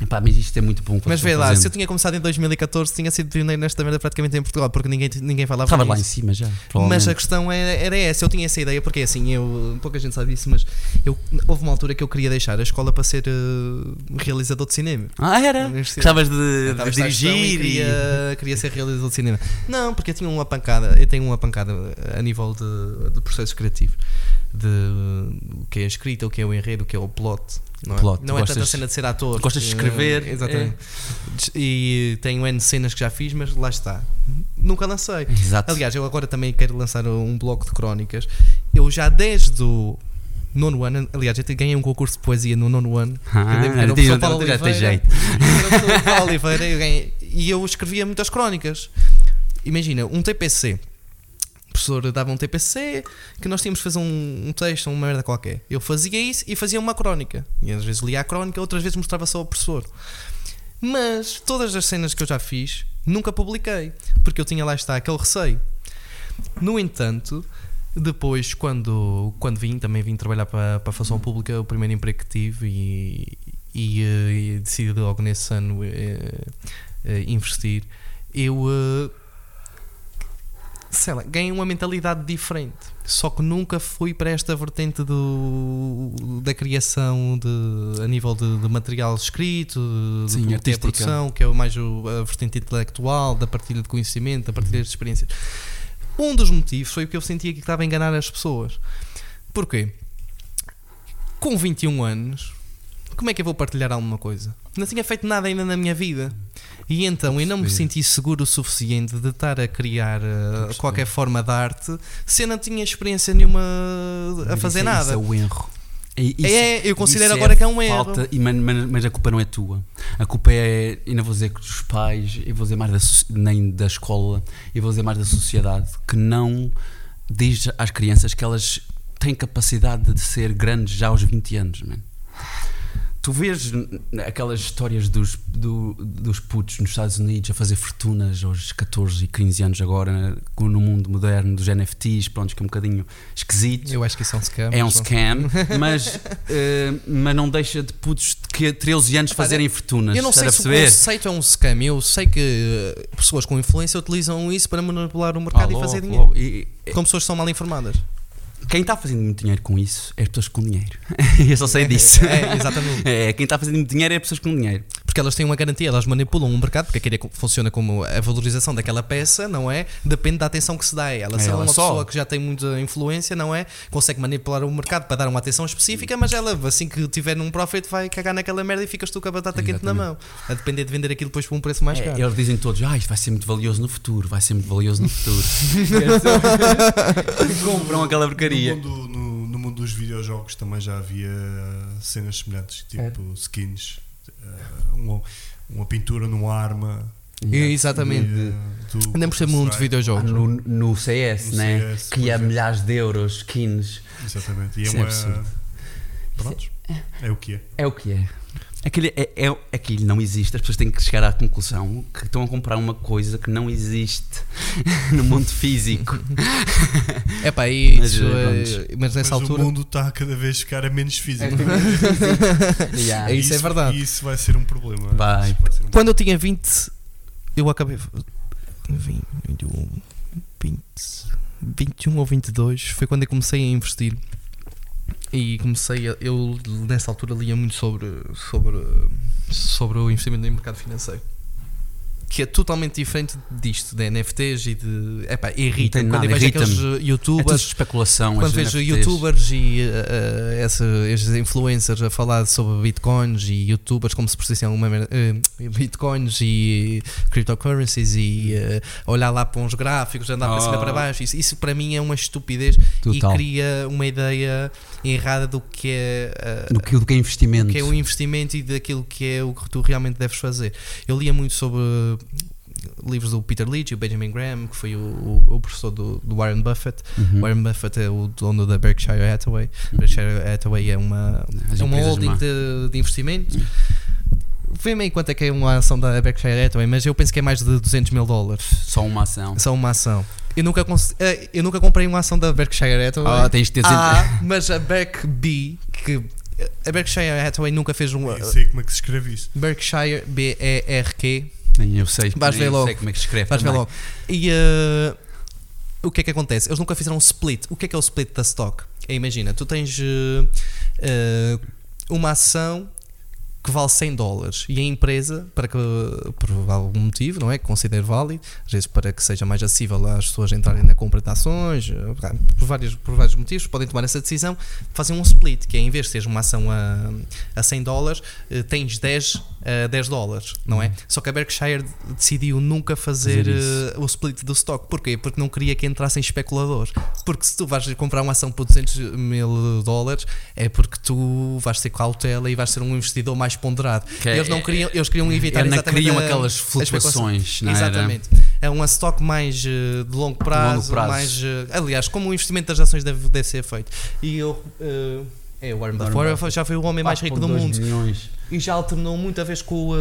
Epá, mas isto é muito bom. Mas vê lá, se eu tinha começado em 2014, tinha sido pioneiro nesta merda praticamente em Portugal, porque ninguém, ninguém falava Estava lá em cima já. Mas a questão era, era essa, eu tinha essa ideia, porque assim, eu, pouca gente sabe isso, mas eu, houve uma altura que eu queria deixar a escola para ser uh, realizador de cinema. Ah, era? Gostavas de, de dirigir e queria, queria ser realizador de cinema. Não, porque eu tinha uma pancada, eu tenho uma pancada a nível de, de processo criativo de o que é a escrita, o que é o enredo, o que é o plot. Não é, plot. não é tanta cena de ser ator. Gostas de escrever. É, exatamente. É. E tenho N cenas que já fiz, mas lá está. Nunca lancei. Exato. Aliás, eu agora também quero lançar um bloco de crónicas. Eu já desde o nono ano, aliás, eu ganhei um concurso de poesia no nono ano. Ah, eu era o professor Paulo Oliveira. Tem jeito. Era o Paulo Oliveira eu ganhei, e eu escrevia muitas crónicas. Imagina, um TPC professor dava um TPC que nós tínhamos que fazer um, um texto, uma merda qualquer. Eu fazia isso e fazia uma crónica. E às vezes lia a crónica, outras vezes mostrava só ao professor. Mas todas as cenas que eu já fiz nunca publiquei, porque eu tinha lá está aquele receio. No entanto, depois, quando, quando vim, também vim trabalhar para, para a função pública, o primeiro emprego que tive e, e, eh, e decidi logo nesse ano eh, eh, investir, eu sei lá, ganhei uma mentalidade diferente. Só que nunca fui para esta vertente do, da criação de, a nível de, de material escrito, de, Sim, de, que produção, que é mais o, a vertente intelectual, da partilha de conhecimento, da partilha de experiências. Um dos motivos foi porque eu sentia que estava a enganar as pessoas. Porquê? Com 21 anos, como é que eu vou partilhar alguma coisa? Não tinha feito nada ainda na minha vida. E então eu não me senti seguro o suficiente de estar a criar uh, qualquer forma de arte se eu não tinha experiência nenhuma a fazer isso, nada. Isso é o erro. Isso, é, eu considero agora é que é um falta, erro. Mas, mas, a culpa não é tua. A culpa é, e não vou dizer dos pais, eu vou dizer mais da, nem da escola, eu vou dizer mais da sociedade, que não diz às crianças que elas têm capacidade de ser grandes já aos 20 anos. Man tu vês aquelas histórias dos, do, dos putos nos Estados Unidos a fazer fortunas aos 14 e 15 anos agora, no mundo moderno dos NFTs, pronto, que é um bocadinho esquisito. Eu acho que isso é um scam. É um scam, mas, uh, mas não deixa de putos de 13 anos fazerem fortunas. Eu não sei se o conceito é um scam, eu sei que eh, pessoas com influência utilizam isso para manipular o mercado ah, e fazer dinheiro. E, como pessoas que são mal informadas. Quem está fazendo muito dinheiro com isso é as pessoas com dinheiro. eu só sei disso. É, é, exatamente. É, quem está fazendo muito dinheiro é as pessoas com dinheiro. Porque elas têm uma garantia, elas manipulam o um mercado, porque aquilo funciona como a valorização daquela peça, não é? Depende da atenção que se dá a ela. Se é, ela é uma só. pessoa que já tem muita influência, não é? Consegue manipular o mercado para dar uma atenção específica, mas ela, assim que tiver num profit, vai cagar naquela merda e ficas tu com a batata Exatamente. quente na mão. A depender de vender aquilo depois por um preço mais é, caro. Eles dizem todos, ah, isto vai ser muito valioso no futuro, vai ser muito valioso no futuro. compram aquela porcaria. No mundo, no mundo dos videojogos também já havia cenas semelhantes, tipo é. skins, uh, uma, uma pintura numa arma. Yeah. Exatamente. Nem por ser muito videojogos. No, no CS, no né? CS, que há milhares de euros, skins. Exatamente. E é, é uma. Pronto. É o que é. É o que é. Aquilo, é, é, aquilo não existe, as pessoas têm que chegar à conclusão que estão a comprar uma coisa que não existe no mundo físico. É pá, isso, mas, é, mas nessa mas altura. O mundo está a cada vez ficar a menos físico. yeah. É isso, isso, é verdade. E isso vai ser um problema. Vai. vai um Quando eu tinha 20, eu acabei. 20, 21, 20, 21 ou 22 foi quando eu comecei a investir e comecei a, eu nessa altura lia muito sobre sobre sobre o investimento no mercado financeiro que é totalmente diferente disto, de NFTs e de. Epá, irrita quando vejo aqueles. É tudo youtubers. especulação. quando vejo NFTs. youtubers e uh, essa, esses influencers a falar sobre bitcoins e youtubers como se precisam uma uh, bitcoins e cryptocurrencies e uh, olhar lá para uns gráficos, andar para cima e Oh. para baixo, isso, isso para mim é uma estupidez Total. e cria uma ideia errada do que é uh, Do que, do que é investimento. que é o investimento e daquilo que é o que tu realmente deves fazer. Eu lia muito sobre uh, livros do Peter Leach e o Benjamin Graham, que foi o, o, o professor do, do Warren Buffett. Uhum. Warren Buffett é o dono da Berkshire Hathaway. Uhum. Berkshire Hathaway é uma, As é uma holding de, de investimento. Uhum. Vê-me aí quanto é que é uma ação da Berkshire Hathaway, mas eu penso que é mais de 200 mil dólares. Só uma ação. Só uma ação. Eu nunca, eh, eu nunca comprei uma ação da Berkshire Hathaway. Ah, tens de ter Ah, mas a BerkB, que a Berkshire Hathaway nunca fez um. Eu sei como é que se escreve isso. Berkshire B-E-R-Q. Nem eu sei. Vais ver eu logo. sei como é que se escreve. Vais ver logo. E eh, o que é que acontece? Eles nunca fizeram um split. O que é que é o split da stock? É, imagina, tu tens eh, uma ação que vale 100 dólares e a empresa, para que, por algum motivo, não é? Que considere válido, às vezes para que seja mais acessível às pessoas entrarem na compra de ações, eh, por vários, por vários motivos, podem tomar essa decisão, fazem um split, que é em vez de teres uma ação a, a 100 dólares, eh, tens 10 a 10 dólares, não é? Só que a Berkshire decidiu nunca fazer, Fazer eh, o split do stock. Porquê? Porque não queria que entrassem especuladores. Porque se tu vais comprar uma ação por 200 mil dólares, é porque tu vais ter cautela e vais ser um investidor mais ponderado. Que é- eles não queriam, eles queriam evitar Era, não criam a- aquelas flutuações, não? Exatamente. É um stock mais eh, de longo prazo, prazo. mais eh, aliás, como o investimento das ações deve, deve ser feito. E eu eh, é o Warren Buffett. Warren já foi o homem mais rico do 4.2 mundo milhões. e já alternou muita vez com o,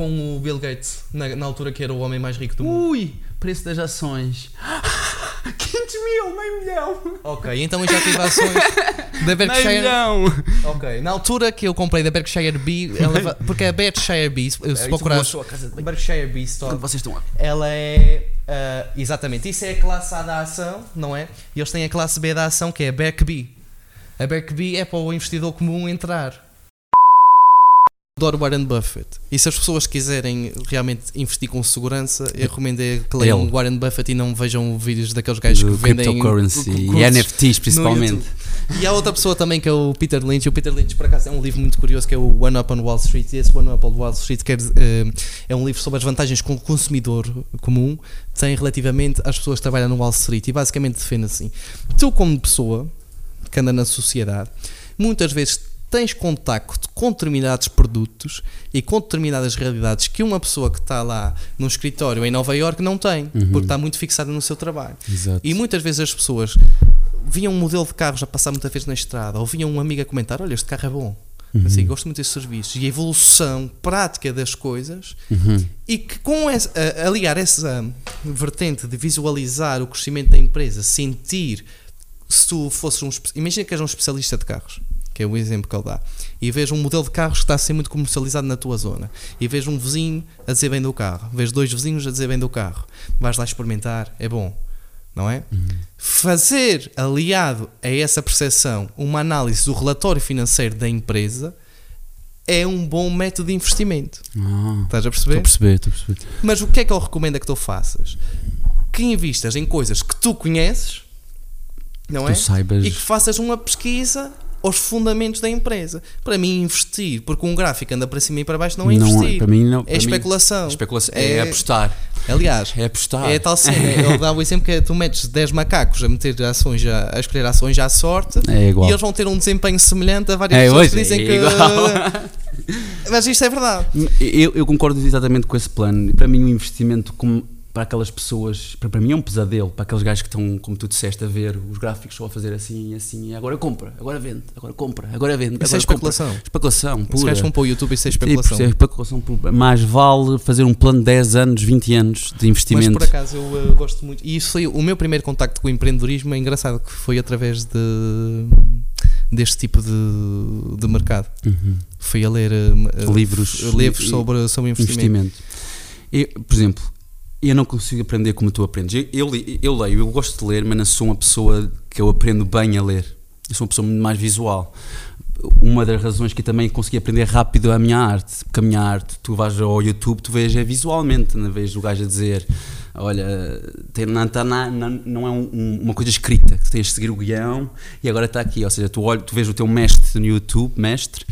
com o Bill Gates, na, na altura que era o homem mais rico do mundo. Ui, preço das ações. 500 mil, meio milhão. Ok, então eu já tive ações da Meio Berkshire. milhão. Ok, na altura que eu comprei da Berkshire B, ela porque a Berkshire B, se se procurar a Berkshire B Stock, Quando vocês estão a... ela é ah, exatamente, isso é a classe A da ação, não é? E eles têm a classe B da ação que é a Berk B. A Berk B é para o investidor comum entrar. Adoro Warren Buffett. E se as pessoas quiserem realmente investir com segurança, eu recomendo que leiam Ele. Warren Buffett e não vejam vídeos daqueles gajos do que vendem cryptocurrency cu- e NFTs principalmente. E há outra pessoa também que é o Peter Lynch. O Peter Lynch, por acaso, é um livro muito curioso que é o One Up on Wall Street. E esse One Up on Wall Street quer, eh, é um livro sobre as vantagens que o consumidor comum tem relativamente às pessoas que trabalham no Wall Street. E basicamente defende assim: tu, como pessoa que anda na sociedade, muitas vezes tens contacto com determinados produtos e com determinadas realidades que uma pessoa que está lá no escritório em Nova York não tem, Uhum. porque está muito fixada no seu trabalho. Exato. E muitas vezes as pessoas viam um modelo de carros a passar muitas vezes na estrada, ou viam um amigo a comentar: Olha, este carro é bom. Uhum. Assim, gosto muito desse serviço. E a evolução prática das coisas, Uhum. e que com essa, a, a ligar essa vertente de visualizar o crescimento da empresa, sentir se tu fosses um. Imagina que és um especialista de carros, que é o exemplo que ele dá, e vês um modelo de carros que está a ser muito comercializado na tua zona, e vês um vizinho a dizer bem do carro, vês dois vizinhos a dizer bem do carro, vais lá experimentar, é bom, não é? Fazer, aliado a essa percepção, uma análise do relatório financeiro da empresa é um bom método de investimento. Ah, Estás a Estou perceber? a perceber, estou a perceber. Mas o que é que eu recomendo que tu faças? Que invistas em coisas que tu conheces, não é? Tu saibas. E que faças uma pesquisa aos fundamentos da empresa. Para mim, investir, porque um gráfico anda para cima e para baixo, não é investir. para mim não. é para mim, especulação. especulação. É, É- apostar. Aliás, É apostar. é tal cena. Ele dá o exemplo que é, tu metes 10 macacos a meter ações, a, a escolher ações à sorte. É igual. E eles vão ter um desempenho semelhante a várias É, pessoas que dizem é que. igual. Mas isto é verdade. Eu, eu concordo exatamente com esse plano. Para mim, o investimento como para aquelas pessoas, para, para mim é um pesadelo, para aqueles gajos que estão, como tu disseste, a ver os gráficos só a fazer assim e assim, e agora compra, agora vende, agora compra, agora vende. Isso é agora compra. especulação. Especulação, Se pura. queres vão para o YouTube, isso é especulação. isso é especulação pura. Mais vale fazer um plano de 10 anos, 20 anos de Mas investimento. por acaso eu uh, gosto muito. E isso foi o meu primeiro contacto com o empreendedorismo. É engraçado que foi através de deste tipo de, de mercado. Uhum. Foi a ler uh, Livros livros sobre, sobre investimento. investimento. Eu, por exemplo, eu não consigo aprender como tu aprendes. Eu, eu, eu leio, eu gosto de ler, mas não sou uma pessoa que eu aprendo bem a ler. Eu sou uma pessoa muito mais visual. uma das razões que também consegui aprender rápido a minha arte, porque a minha arte, tu vais ao YouTube, tu vês é visualmente, não vês o gajo a dizer, olha, tem, não, tá não, não é um, uma coisa escrita, que tens de seguir o guião e agora está aqui, ou seja, tu, olha, tu vês o teu mestre no YouTube, mestre,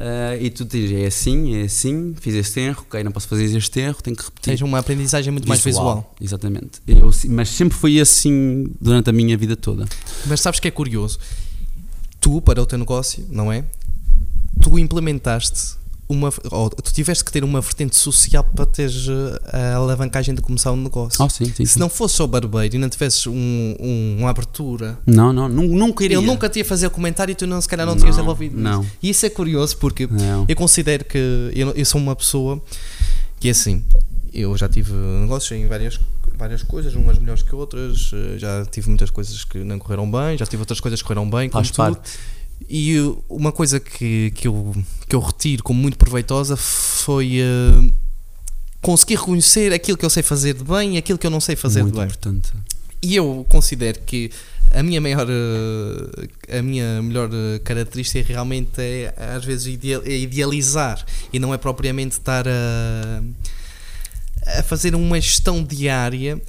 Uh, e tu dizes, é assim, é assim, fiz este erro, ok, não posso fazer este erro, tenho que repetir. Tens uma aprendizagem muito visual, mais visual. Exatamente. Eu, mas sempre foi assim durante a minha vida toda. Mas sabes que é curioso? Tu, para o teu negócio, não é? Tu implementaste uma, ou tu tiveste que ter uma vertente social para teres eh, a alavancagem de começar um negócio. Oh, sim, sim, Se sim. não fosse só barbeiro e não tivesses um, um, uma abertura. Não, não, nunca iria. Ele nunca te ia fazer comentário e tu não, se calhar não, não tinhas desenvolvido. Não. E isso é curioso porque não. eu considero que eu, eu sou uma pessoa que é assim. Eu já tive negócios em várias várias coisas, umas melhores que outras. Eh, já tive muitas coisas que não correram bem, já tive outras coisas que correram bem, Faz tudo. E uma coisa que, que, eu, que eu retiro como muito proveitosa foi uh, conseguir reconhecer aquilo que eu sei fazer de bem e aquilo que eu não sei fazer muito de bem. Importante. E eu considero que a minha maior eh, a minha melhor característica realmente é às vezes é idealizar e não é propriamente estar a, a fazer uma gestão diária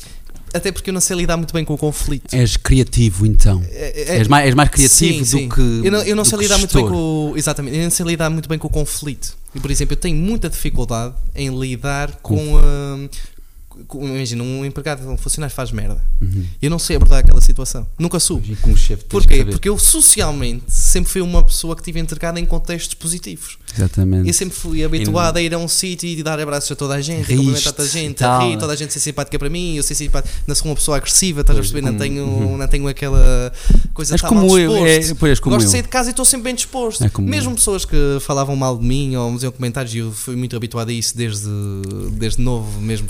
até porque eu não sei lidar muito bem com o conflito. És criativo então. É, é, és, mais, és mais criativo sim, do sim. que. Eu não, eu não sei lidar gestor. muito bem com. Exatamente, eu não sei lidar muito bem com o conflito. E, por exemplo, eu tenho muita dificuldade em lidar com. com imagina, um empregado, um funcionário faz merda. Uhum. Eu não sei abordar aquela situação. Nunca soube. Como chefe, Porquê? Porque eu socialmente sempre fui uma pessoa que tive entregada em contextos positivos. Exatamente. Eu sempre fui habituado a ir a um sítio e dar abraços a toda a gente, Riste, cumprimentar toda a gente, a rir, toda a gente ser simpática para mim, eu ser simpática, não sou uma pessoa agressiva, estás a perceber? Não tenho, uhum. não tenho aquela coisa Mas como eu, é, pois, como Gosto eu. de sair de casa e estou sempre bem disposto. É Mesmo eu. pessoas que falavam mal de mim ou me diziam comentários, e eu fui muito habituado a isso desde, desde novo, mesmo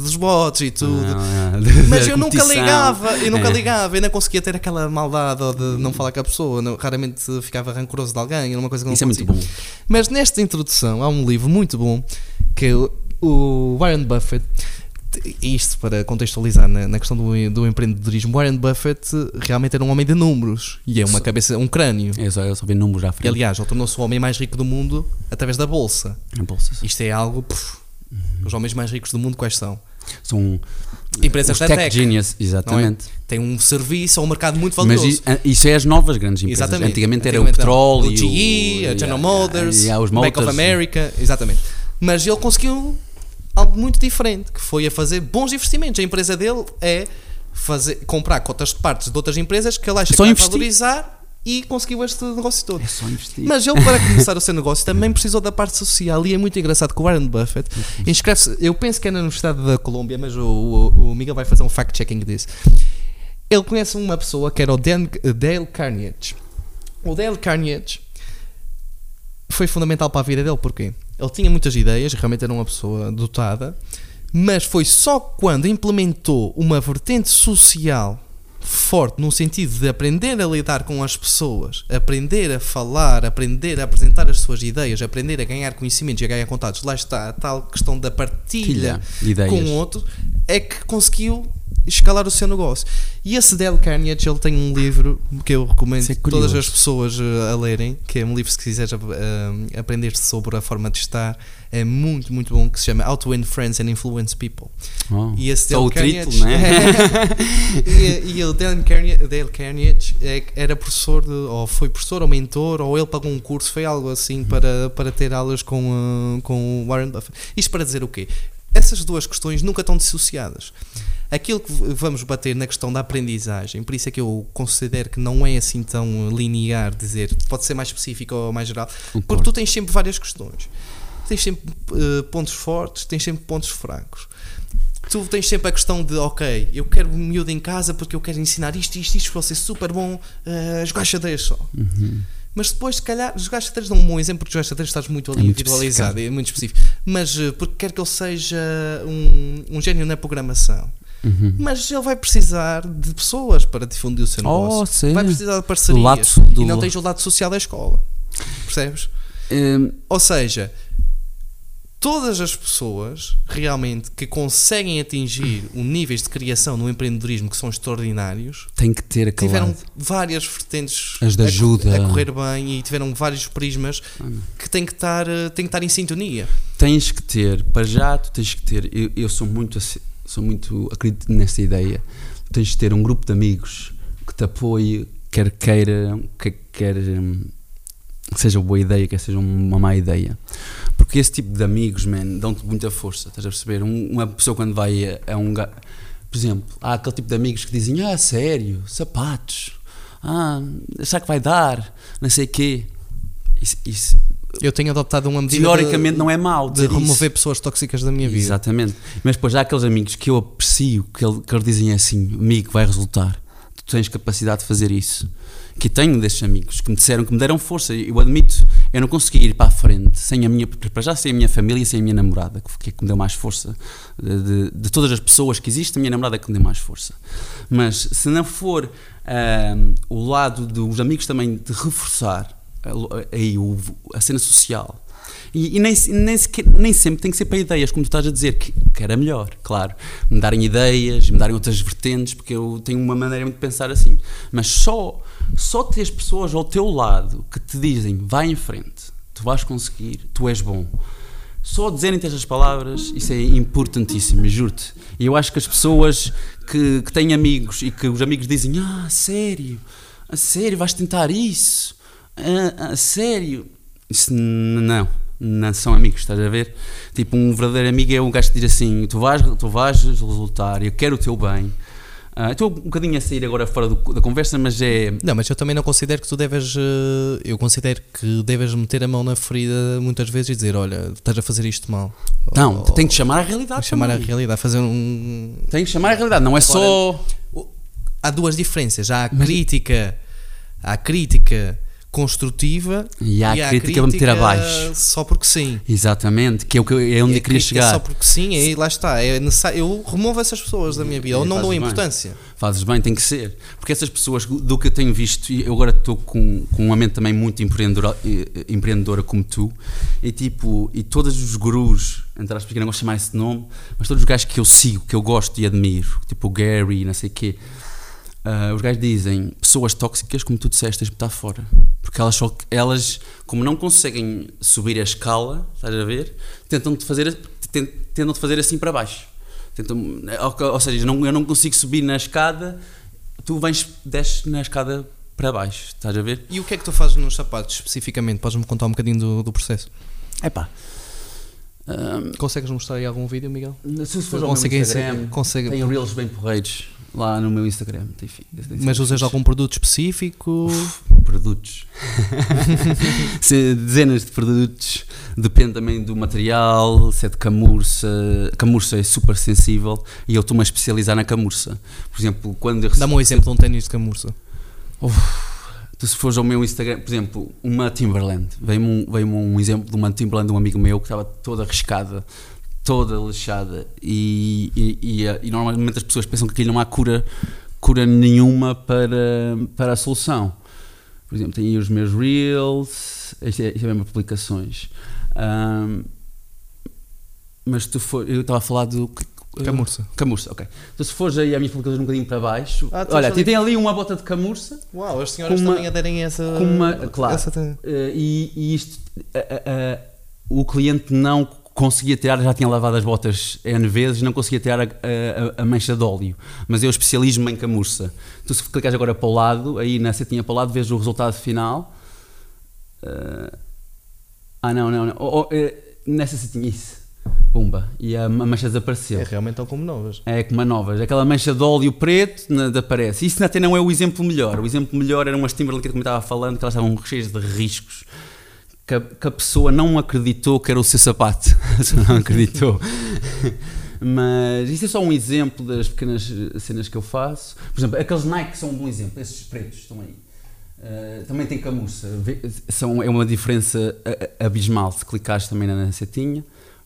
dos bots e tudo. Ah, Mas eu nunca ligava, eu nunca é. ligava, eu não conseguia ter aquela maldade de não falar com a pessoa, não, raramente ficava rancoroso de alguém, era uma coisa que não Isso conseguia. é muito bom. Mas nesta introdução há um livro muito bom que é o Warren Buffett isto para contextualizar na, na questão do, do, empreendedorismo, Warren Buffett realmente era um homem de números e é uma cabeça, um crânio. É só, eu só vi números à frente. Aliás, ele tornou-se o homem mais rico do mundo através da bolsa. A bolsa. Isto é algo. Puf. Os homens mais ricos do mundo quais são? São empresas da tech, tech genius, exatamente. É? Tem um serviço ou um mercado muito valioso. Mas isso é as novas grandes empresas. Exatamente. Antigamente, era o petróleo, o GE, a General Motors, yeah, yeah, Bank of America, exatamente. Mas ele conseguiu algo muito diferente, que foi a fazer bons investimentos. A empresa dele é fazer, comprar cotas de partes de outras empresas que ele acha Só que vai investir. valorizar e conseguiu este negócio todo. É só investir. Mas ele, para começar o seu negócio, também precisou da parte social e é muito engraçado que o Warren Buffett inscreve-se, eu penso que é na Universidade da Colômbia, mas o, o, o Miguel vai fazer um fact-checking disso. Ele conhece uma pessoa que era o Dan, Dale Carnegie. O Dale Carnegie foi fundamental para a vida dele, porquê? Ele tinha muitas ideias, realmente era uma pessoa dotada, mas foi só quando implementou uma vertente social forte no sentido de aprender a lidar com as pessoas, aprender a falar, aprender a apresentar as suas ideias, aprender a ganhar conhecimentos e a ganhar contatos. Lá está a tal questão da partilha ideias. com o outro, é que conseguiu escalar o seu negócio. E esse Dale Carnegie, ele tem um livro que eu recomendo é todas as pessoas uh, a lerem, que é um livro se quiseres uh, aprender sobre a forma de estar, é muito, muito bom, que se chama How to Win Friends and Influence People. Oh, e esse Dale o Carnegie, título, né? e, e o Dale Carnegie, Dale Carnegie é, era professor, de, ou foi professor ou mentor, ou ele pagou um curso, foi algo assim para, para ter aulas com, uh, com o Warren Buffett. Isto para dizer o quê? Essas duas questões nunca estão dissociadas aquilo que vamos bater na questão da aprendizagem, por isso é que eu considero que não é assim tão linear dizer, pode ser mais específico ou mais geral, porque tu tens sempre várias questões. Tens sempre uh, pontos fortes, tens sempre pontos fracos. Tu tens sempre a questão de, ok, eu quero um miúdo em casa porque eu quero ensinar isto, isto, isto para ser super bom uh, jogar xadrez só. Uhum. Mas depois, se calhar, jogar xadrez dá um bom exemplo, porque jogar xadrez estás muito ali é muito individualizado, é muito específico. Mas uh, porque quer que ele seja um, um gênio na programação. Uhum. Mas ele vai precisar de pessoas para difundir o seu negócio. Oh. Vai precisar de parcerias. Do lado, do e não tens o lado social da escola. Percebes? Um, Ou seja, todas as pessoas realmente que conseguem atingir um níveis de criação no empreendedorismo que são extraordinários tem que ter tiveram várias vertentes As de a- ajuda. a, correr bem e tiveram vários prismas que têm que estar, eh, têm que estar em sintonia. tens que ter, para já tu tens que ter, eu, eu sou muito sou muito, acredito nessa ideia, tens de ter um grupo de amigos que te apoie, quer queira, que quer hum, que seja boa ideia, quer seja uma má ideia. Porque esse tipo de amigos, man, dão-te muita força, estás a perceber? Um- uma pessoa quando vai a, a um por exemplo, há aquele tipo de amigos que dizem, ah, sério, sapatos, ah, será que vai dar, não sei o quê. Isso, isso, Eu tenho adotado uma medida teoricamente de, não é mau de dizer isso. remover pessoas tóxicas da minha vida. Exatamente. Mas depois há aqueles amigos que eu aprecio, que, ele- que eles dizem assim: amigo, vai resultar. Tu tens capacidade de fazer isso. Que tenho destes amigos que me disseram, que me deram força. Eu admito, eu não consegui ir para a frente sem a minha, para já sem a minha família, sem a minha namorada, que que me deu mais força. De, de- todas as pessoas que existem, a minha namorada é que me deu mais força. Mas se não for o lado dos amigos também de reforçar a- aí o- a cena social. E, e nem, nem, nem sempre tem que ser para ideias, como tu estás a dizer, que, que era melhor, claro. Me darem ideias, me darem outras vertentes, porque eu tenho uma maneira de pensar assim. Mas só, só ter as pessoas ao teu lado que te dizem vai em frente, tu vais conseguir, tu és bom. Só dizerem-te estas palavras, isso é importantíssimo, juro-te. E eu acho que as pessoas que, que têm amigos e que os amigos dizem: Ah, a sério, a sério, vais tentar isso, ah, a sério. Isso não, não são amigos, estás a ver? Tipo, um verdadeiro amigo é um gajo que diz assim: Tu vais, tu vais resultar, eu quero o teu bem. Ah, Estou um bocadinho a sair agora fora do- da conversa, mas é. Não, mas eu também não considero que tu deves. eh, Eu considero que deves meter a mão na ferida muitas vezes e dizer: Olha, estás a fazer isto mal. Não, Ou- tem que chamar a realidade. chamar a realidade, fazer um. Tem que chamar a realidade, não é só. Há duas diferenças. Há a crítica, há a crítica construtiva E há a crítica para meter abaixo. Só porque sim. Exatamente, que é, o que é onde E eu queria crítica chegar. Só porque sim, aí lá está. É necessário, eu removo essas pessoas da minha vida, ou É, não dou fazes bem. importância. Fazes bem, tem que ser. Porque essas pessoas, do que eu tenho visto, e eu agora estou com, com uma mente também muito empreendedora, empreendedora como tu, e tipo, e todos os gurus, entre aspas, que não gosto de chamar esse nome, mas todos os gajos que eu sigo, que eu gosto e admiro, tipo o Gary, não sei o quê, ah, os gajos dizem, pessoas tóxicas, como tu disseste, tens de estar fora. Porque elas, só, elas, como não conseguem subir a escala, estás a ver, tentam-te fazer, tent- tentam-te fazer assim para baixo. Tentam, ou, ou seja, não, eu não consigo subir na escada, tu vens, desces na escada para baixo, estás a ver? E o que é que tu fazes nos sapatos especificamente? Podes-me contar um bocadinho do, do processo? Epá. Ahm, Consegues mostrar aí algum vídeo, Miguel? se for ao meu Instagram, ser- consegue- tem reels bem porreiros lá no meu Instagram. Tem Mas usas algum produto específico? produtos. Se- Dezenas de produtos. Depende também do material, se é de camurça. Camurça é super sensível e eu estou-me a especializar na camurça. Por exemplo, quando eu recebo- Dá-me um exemplo de um ténis de camurça. Tu se fores ao meu Instagram, por exemplo, uma Timberland, veio-me um, veio um exemplo de uma Timberland de um amigo meu que estava toda arriscada, toda lixada e, e, e, e normalmente as pessoas pensam que aqui não há cura, cura nenhuma para, para a solução. Por exemplo, tem aí os meus Reels, isto é, é mesmo publicações. Ahm, mas tu for, eu estava a falar do Camurça. Camurça, ok. Então se fores aí à minha publicação um bocadinho para baixo, Ah, olha, ali- tem ali uma bota de camurça Uau, as senhoras uma- também aderem a essa. com uma, claro, essa te- eh, e, e isto, a- a- a- o cliente não conseguia tirar, já tinha lavado as botas N vezes, não conseguia tirar a, a- a mancha de óleo, mas eu especialismo em camurça. Tu se clicares agora para o lado, aí na setinha para o lado, vês o resultado final. Eh, ah, não, não, não. Oh, oh, eh, nessa setinha, isso. Pumba. E a, a mancha desapareceu. É realmente tão como novas. É como novas, aquela mancha de óleo preto nada aparece. Isso até não é o exemplo melhor. O exemplo melhor eram umas Timberland que eu estava falando, que elas estavam cheias de riscos. Que a, que a pessoa não acreditou que era o seu sapato. Não acreditou. Mas isso é só um exemplo das pequenas cenas que eu faço. Por exemplo, aqueles Nike são um bom exemplo. Esses pretos estão aí. Uh, também tem camurça. São, é uma diferença a- abismal se clicares também na setinha.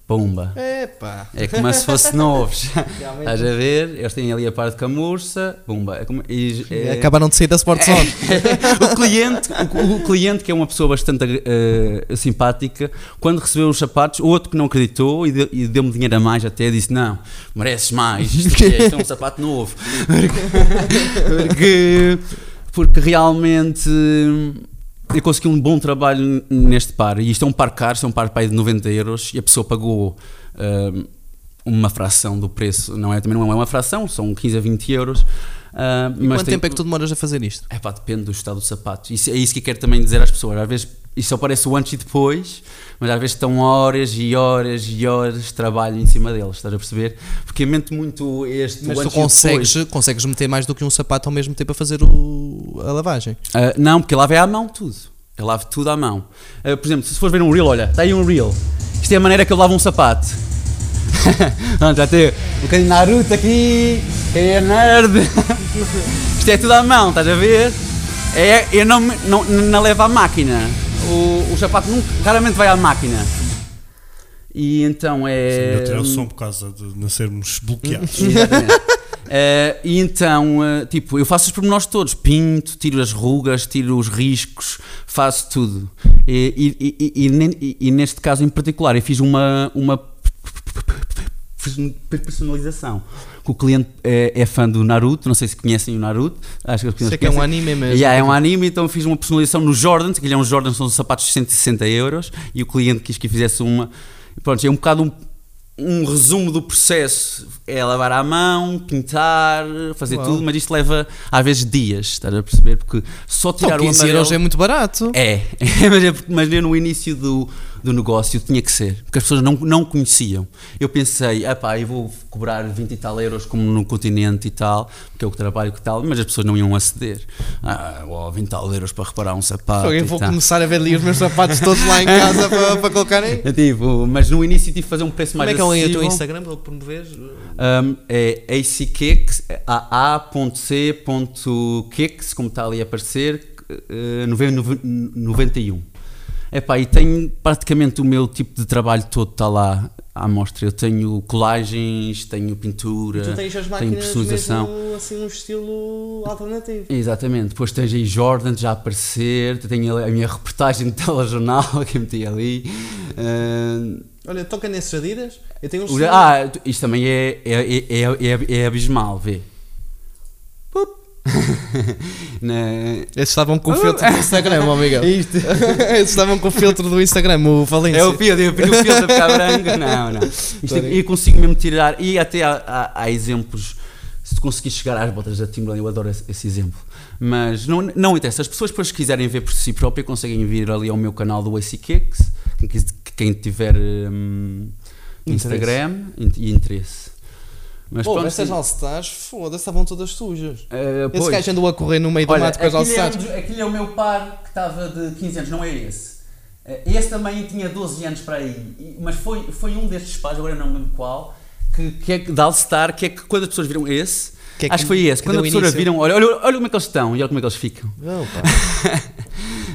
Pumba. Epá. É como se fosse novos. Estás a ver? Eles têm ali a parte de camurça, pumba. É como, e, é, Acabaram de sair da Sport Zone. o, cliente, o, o, cliente, que é uma pessoa bastante uh, simpática, quando recebeu os sapatos, outro que não acreditou e, de, e deu-me dinheiro a mais, até disse: Não, mereces mais, isto é, isto é um sapato novo. porque, porque realmente eu consegui um bom trabalho neste par. E isto é um par caro, isto é um par de 90 euros e a pessoa pagou uh, uma fração do preço. Não é, também não é uma fração, são 15 a 20 euros. Uh, quanto tem, tempo é que tu demoras a fazer isto? É pá, depende do estado do sapato. Isso, é isso que eu quero também dizer às pessoas. Às vezes isso só parece o antes e depois, mas às vezes estão horas e horas e horas de trabalho em cima deles, estás a perceber? Porque mente muito este. Mas tu consegues, consegues meter mais do que um sapato ao mesmo tempo a fazer o, a lavagem? Uh, não, porque eu lavo é à mão tudo. Eu lavo tudo à mão. Uh, por exemplo, se fores ver um reel, olha, está aí um reel. Isto é a maneira que eu lavo um sapato. não, já tem um bocadinho de Naruto aqui, é nerd. Isto é tudo à mão, estás a ver? É, eu não, não, não levo à máquina o, o sapato nunca, raramente vai à máquina. E então é. Sim, o som por causa de não sermos bloqueados. Uh, e então, uh, tipo, eu faço os pormenores todos: pinto, tiro as rugas, tiro os riscos, faço tudo. E, e, e, e, neste caso em particular, eu fiz uma, uma personalização que o cliente é, é, fã do Naruto, não sei se conhecem o Naruto. Acho que, Sei que é um anime mesmo. Yeah, é um anime, então fiz uma personalização no Jordans, que ele é um Jordans, são sapatos de 160 euros, e o cliente quis que fizesse uma. Pronto, é um bocado um, um resumo do processo é lavar à mão, pintar, fazer Uau. tudo, mas isto leva às vezes dias, estás a perceber? Porque só tirar então, 15 o amarelo... euros é muito barato. É, mas, é, mas no início do, do negócio tinha que ser, porque as pessoas não, não conheciam. Eu pensei, pá, eu vou cobrar 20 e tal euros como no continente e tal, porque é o que trabalho e tal, mas as pessoas não iam aceder. Ah, oh, 20 tal euros para reparar um sapato. Eu vou começar a ver ali os meus sapatos todos lá em casa para, para colocarem. É tipo, mas no início tive que fazer um preço mais Como é que é o teu Instagram para promoveres? Um, é ackex, a.c.kicks, como está ali a aparecer, uh, 91. Epá, e tenho praticamente o meu tipo de trabalho todo está lá à mostra. Eu tenho colagens, tenho pintura, tu tens as tenho personalização. Mesmo, assim, um estilo alternativo. Exatamente. Depois tens aí Jordan já a aparecer, tenho a minha reportagem de telejornal que meti ali. Uh, Olha, toca nesses Adidas, eu tenho um Ah, isto também é, é, é, é, é abismal, vê. Na... Esses estavam com o filtro do Instagram, oh Miguel. Isto. Esses estavam com o filtro do Instagram, o Valência. É o filtro, eu o filtro a ficar branco. Não, não. Isto é, e consigo mesmo tirar. E até há, há, há exemplos. Se tu conseguires chegar às botas da Timberland, eu adoro esse, esse, exemplo. Mas não, não interessa. As pessoas, depois, quiserem ver por si próprias, conseguem vir ali ao meu canal do AC Kicks. Quem, quem tiver hum, Instagram e interesse. Mas Pô, pronto, estas All-Stars, foda-se, estavam todas sujas. Uh, esse gajo andou a correr no meio do mato com as All-Stars. É, aquele é o meu par que estava de 15 anos, não é esse. Uh, esse também tinha 12 anos para aí, mas foi, foi um destes pares, agora não me lembro qual, que, que é de All-Star, que é que quando as pessoas viram esse, que é que, acho que foi esse, quando as pessoas viram, olha, olha, olha como é que eles estão e olha como é que eles ficam. Tipo, a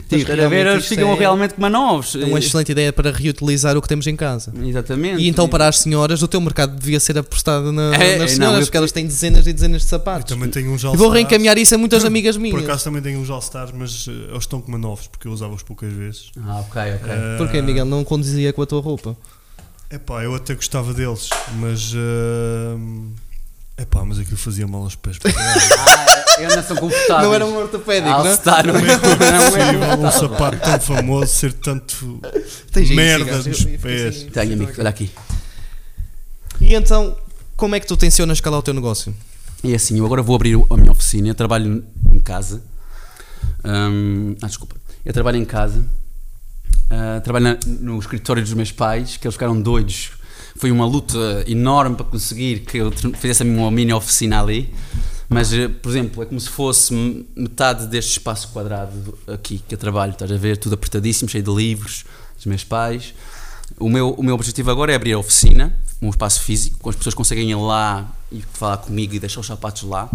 ver, eles ficam é realmente como novos. É uma excelente ideia para reutilizar o que temos em casa. Exatamente. E então, para as senhoras, o teu mercado devia ser apostado na, é, nas senhoras, não, porque elas têm dezenas e dezenas de sapatos. Eu também tenho uns all Vou reencaminhar isso a muitas amigas minhas. Por acaso também tenho uns All-Stars, mas uh, eles estão como novos, porque eu usava-os poucas vezes. Ah, ok, ok. Uh, Porquê, Miguel? Não condizia com a tua roupa? É pá, eu até gostava deles, mas. Uh, é pá, mas aquilo fazia mal aos pés. não confortável. Não era um ortopédico, não? Está, não, é possível um sapato tão famoso ser tanto merda nos pés. Assim, Tenho, amigo, olha aqui. E então, como é que tu tensionas escalar o teu negócio? É assim, eu agora vou abrir a minha oficina, eu trabalho em casa. Hum, ah, desculpa. Eu trabalho em casa, uh, trabalho no escritório dos meus pais, que eles ficaram doidos foi uma luta enorme para conseguir que eu fizesse uma mini oficina ali. Mas, eh, por exemplo, é como se fosse metade deste espaço quadrado aqui que eu trabalho, estás a ver? Tudo apertadíssimo, cheio de livros dos meus pais. O meu, o meu objetivo agora é abrir a oficina, um espaço físico, com as pessoas conseguem ir lá e falar comigo e deixar os sapatos lá.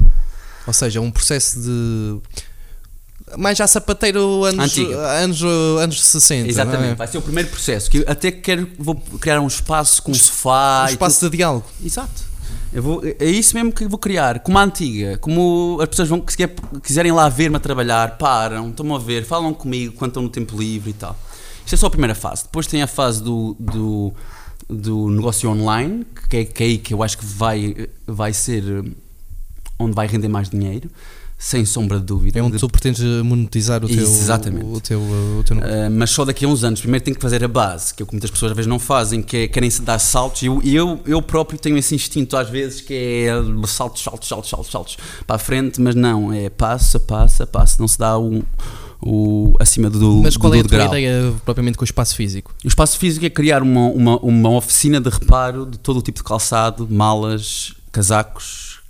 Ou seja, um processo de mais já sapateiro anos, anos, anos 60. Exatamente, é? vai ser o primeiro processo. Que até quero vou criar um espaço com um sofá. Um espaço de diálogo. Exato. Eu vou, é isso mesmo que vou criar, como a antiga, como as pessoas vão que quiserem lá ver-me a trabalhar, param, estão-me a ver, falam comigo quando estão no tempo livre e tal. Isto é só a primeira fase. Depois tem a fase do, do, do negócio online, que é, que é aí que eu acho que vai, vai ser onde vai render mais dinheiro sem sombra de dúvida. É onde de... tu pretendes monetizar o teu, Exatamente. O teu, o teu uh, mas só daqui a uns anos. Primeiro tem que fazer a base, que é o que muitas pessoas às vezes não fazem, que é querem dar saltos. E eu, eu, eu próprio tenho esse instinto às vezes que é saltos, saltos, saltos, saltos, saltos para a frente, mas não, é passo a passo a passo. Não se dá um. O, acima do Mas qual do, é a tua ideia propriamente com o espaço físico? O espaço físico é criar uma, uma, uma oficina de reparo de todo o tipo de calçado, malas, casacos,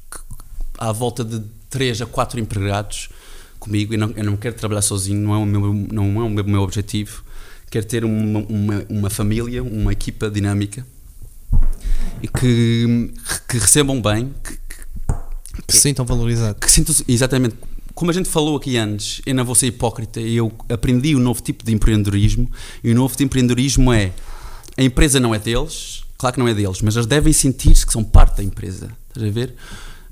à volta de 3 a 4 empregados comigo. Eu não, eu não quero trabalhar sozinho, não é o meu, não é o meu, meu objetivo. Quero ter uma, uma, uma família, uma equipa dinâmica e que, que recebam bem, que, que, que se sintam valorizados. Que sintam, exatamente. Como a gente falou aqui antes, eu não vou ser hipócrita, eu aprendi um novo tipo de empreendedorismo e o novo tipo de empreendedorismo é a empresa não é deles, claro que não é deles, mas eles devem sentir-se que são parte da empresa. Estás a ver?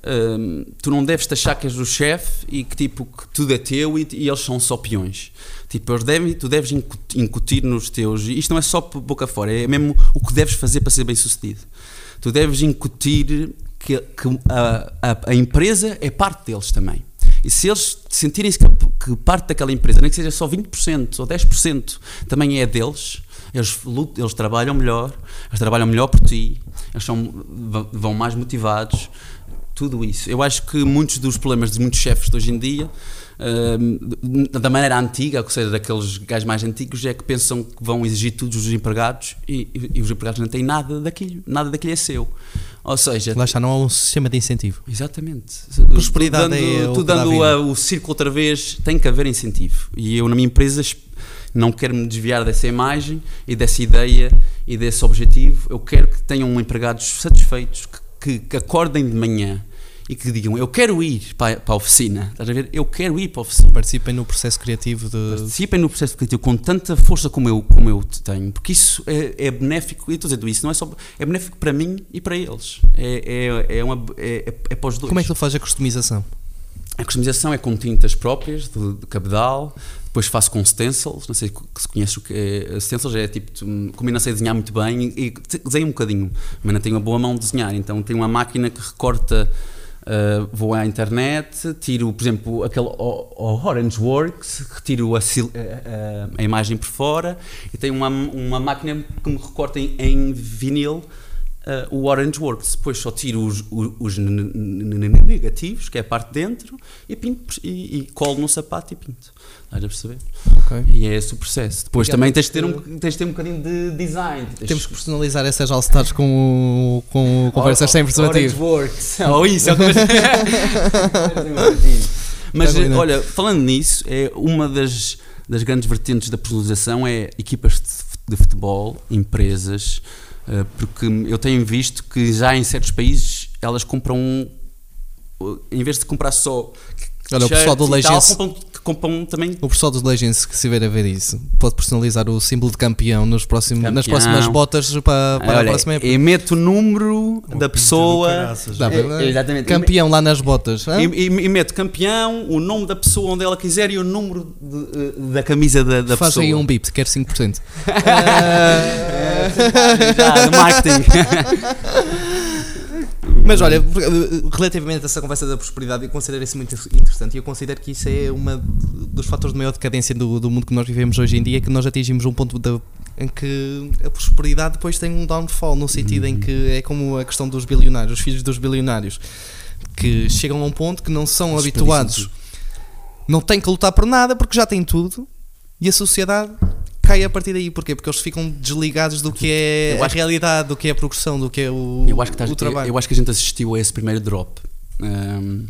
Um, tu não deves te achar que és o chefe e que tipo que tudo é teu e, e, eles são só peões. Tipo, eles devem, tu deves incutir nos teus. Isto não é só boca fora, é mesmo o que deves fazer para ser bem sucedido. Tu deves incutir que, que a, a, a, empresa é parte deles também. E se eles sentirem-se que, que, parte daquela empresa, nem que seja só 20% ou 10%, também é deles, eles, eles trabalham melhor, eles trabalham melhor por ti, eles são, vão mais motivados, tudo isso. Eu acho que muitos dos problemas de muitos chefes de hoje em dia, uh, da maneira antiga, ou seja, daqueles gajos mais antigos, é que pensam que vão exigir tudo dos empregados e, e, e os empregados não têm nada daquilo, nada daquilo é seu. Ou seja, lá está, não há um sistema de incentivo. Exatamente. Prosperidade tu dando, é tu dando a, o círculo outra vez, tem que haver incentivo. E eu, na minha empresa, não quero me desviar dessa imagem e dessa ideia e desse objetivo. Eu quero que tenham empregados satisfeitos, que que, que acordem de manhã e que digam eu quero ir para, para a oficina, estás a ver? Eu quero ir para a oficina. Participem no processo criativo de. Participem no processo criativo com tanta força como eu, como eu tenho, porque isso é, é benéfico, e estou dizendo isso, não é só. É benéfico para mim e para eles. É, é, é, uma, é, é para os dois. Como é que tu fazes a customização? A customização é com tintas próprias de, de cabedal, depois faço com stencils, não sei se conheces o que é. Stencils é tipo, como não sei desenhar muito bem, e, desenho um bocadinho, mas não tenho uma boa mão de desenhar, então tenho uma máquina que recorta. Uh, vou à internet, tiro, por exemplo, aquele Orange Works, retiro a, a, a, imagem por fora e tenho uma, uma máquina que me recorta em, em vinil uh, o Orange Works. Depois só tiro os, os, os negativos, que é a parte de dentro, e, pinto, e, e colo no sapato e pinto. Estás a perceber? Okay. E é esse o processo. Depois também tens de, ter um, tens de ter um bocadinho de design. Temos que personalizar essas All-Stars com, com conversas sem preservativo. Orange Works. Ou oh, isso. É Mas olha, falando nisso, é uma das, das grandes vertentes da personalização é equipas de futebol, empresas, porque eu tenho visto que já em certos países elas compram, em vez de comprar só Olha, o pessoal do Legends. Compram, compram também. O pessoal dos Legends que se vier a ver isso pode personalizar o símbolo de campeão, nos próximos, campeão. nas próximas botas para, para Olha, a próxima época. E mete o número o da pessoa. É, exatamente. Campeão lá nas botas. E, e, e, mete campeão, o nome da pessoa onde ela quiser e o número de, eh, da camisa da, da Faz pessoa. Faz aí um bip, quer 5%. é, já, de marketing. Mas olha, relativamente a essa conversa da prosperidade, eu considero isso muito interessante e eu considero que isso é um dos fatores de maior decadência do, do mundo que nós vivemos hoje em dia, que nós atingimos um ponto de, em que a prosperidade depois tem um downfall, no sentido uhum. em que é como a questão dos bilionários, os filhos dos bilionários, que chegam a um ponto que não são habituados, não têm que lutar por nada porque já têm tudo e a sociedade cai a partir daí. Porquê? Porque eles ficam desligados do que é a realidade, do que é a progressão, do que é o, eu acho que estás, o trabalho. Eu acho que a gente assistiu a esse primeiro drop. Um,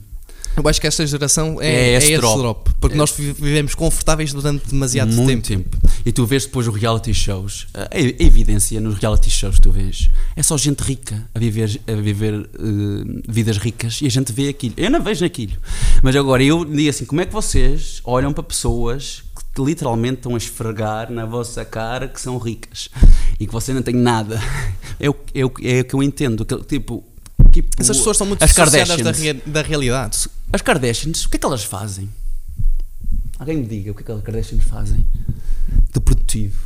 eu acho que esta geração é, é esse, é esse drop. drop. porque é. nós vivemos confortáveis durante demasiado Muito tempo. tempo. E tu vês depois os reality shows, a evidência nos reality shows que tu vês, é só gente rica a viver, a viver uh, vidas ricas e a gente vê aquilo. Eu não vejo aquilo. Mas agora eu digo assim: como é que vocês olham para pessoas que literalmente estão a esfregar na vossa cara que são ricas e que você não tem nada? É o, é o, é o que eu entendo. que, Tipo, tipo, Essas pessoas estão muito as dissociadas da, rea- da realidade. As Kardashians, o que é que elas fazem? Alguém me diga o que é que as Kardashians fazem de produtivo?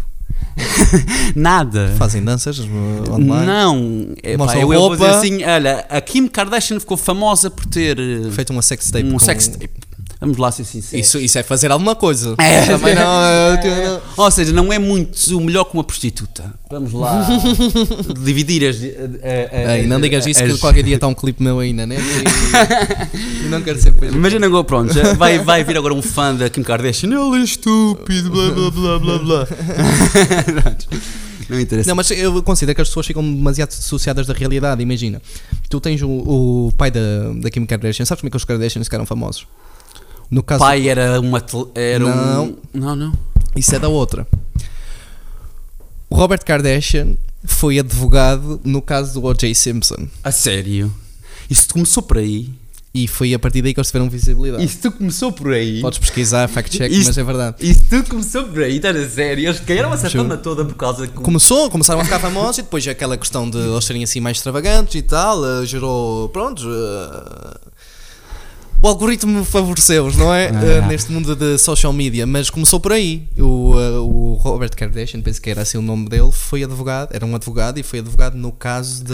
Nada. Fazem danças uh, online. Não, é, pá, eu, eu vou roupa. dizer assim: olha, a Kim Kardashian ficou famosa por ter eh, Feito uma sex tape. um com- sex tape. Vamos lá ser sinceros. Isso, isso é fazer alguma coisa. É. Também não, não- Ou seja, não é muito o melhor que uma prostituta. Vamos lá dividir as. a- a- Ei, não digas isso que as- qualquer dia está um clipe meu na net e, não quero ser depois. Imagina agora, pronto, vai, vai vir agora um fã da Kim Kardashian. Ele é estúpido, blá blá blá blá blá. não interessa. Não, mas eu considero que as pessoas ficam demasiado dissociadas da realidade. Imagina, tu tens o, o pai da, da Kim Kardashian, sabes como é que os Kardashians ficaram famosos? No O caso, pai era uma. Era Não. Um, não, não. isso é da outra. O Robert Kardashian foi advogado no caso do O.J. Simpson. A sério. Isso começou por aí. E foi a partir daí que eles tiveram visibilidade. Isso tu começou por aí. Podes pesquisar, fact-check, mas é verdade. Isso tudo começou por aí, estás a sério? Eles ganharam essa fama toda por causa que. Começou, começaram a ficar famosos e depois aquela questão de eles serem assim mais extravagantes e tal, eh, gerou, pronto, eh, o algoritmo favoreceu-os, não é? Ah. Eh, neste mundo de social media, mas começou por aí. O, eh, o Robert Kardashian, penso que era assim o nome dele, foi advogado, era um advogado e foi advogado no caso de,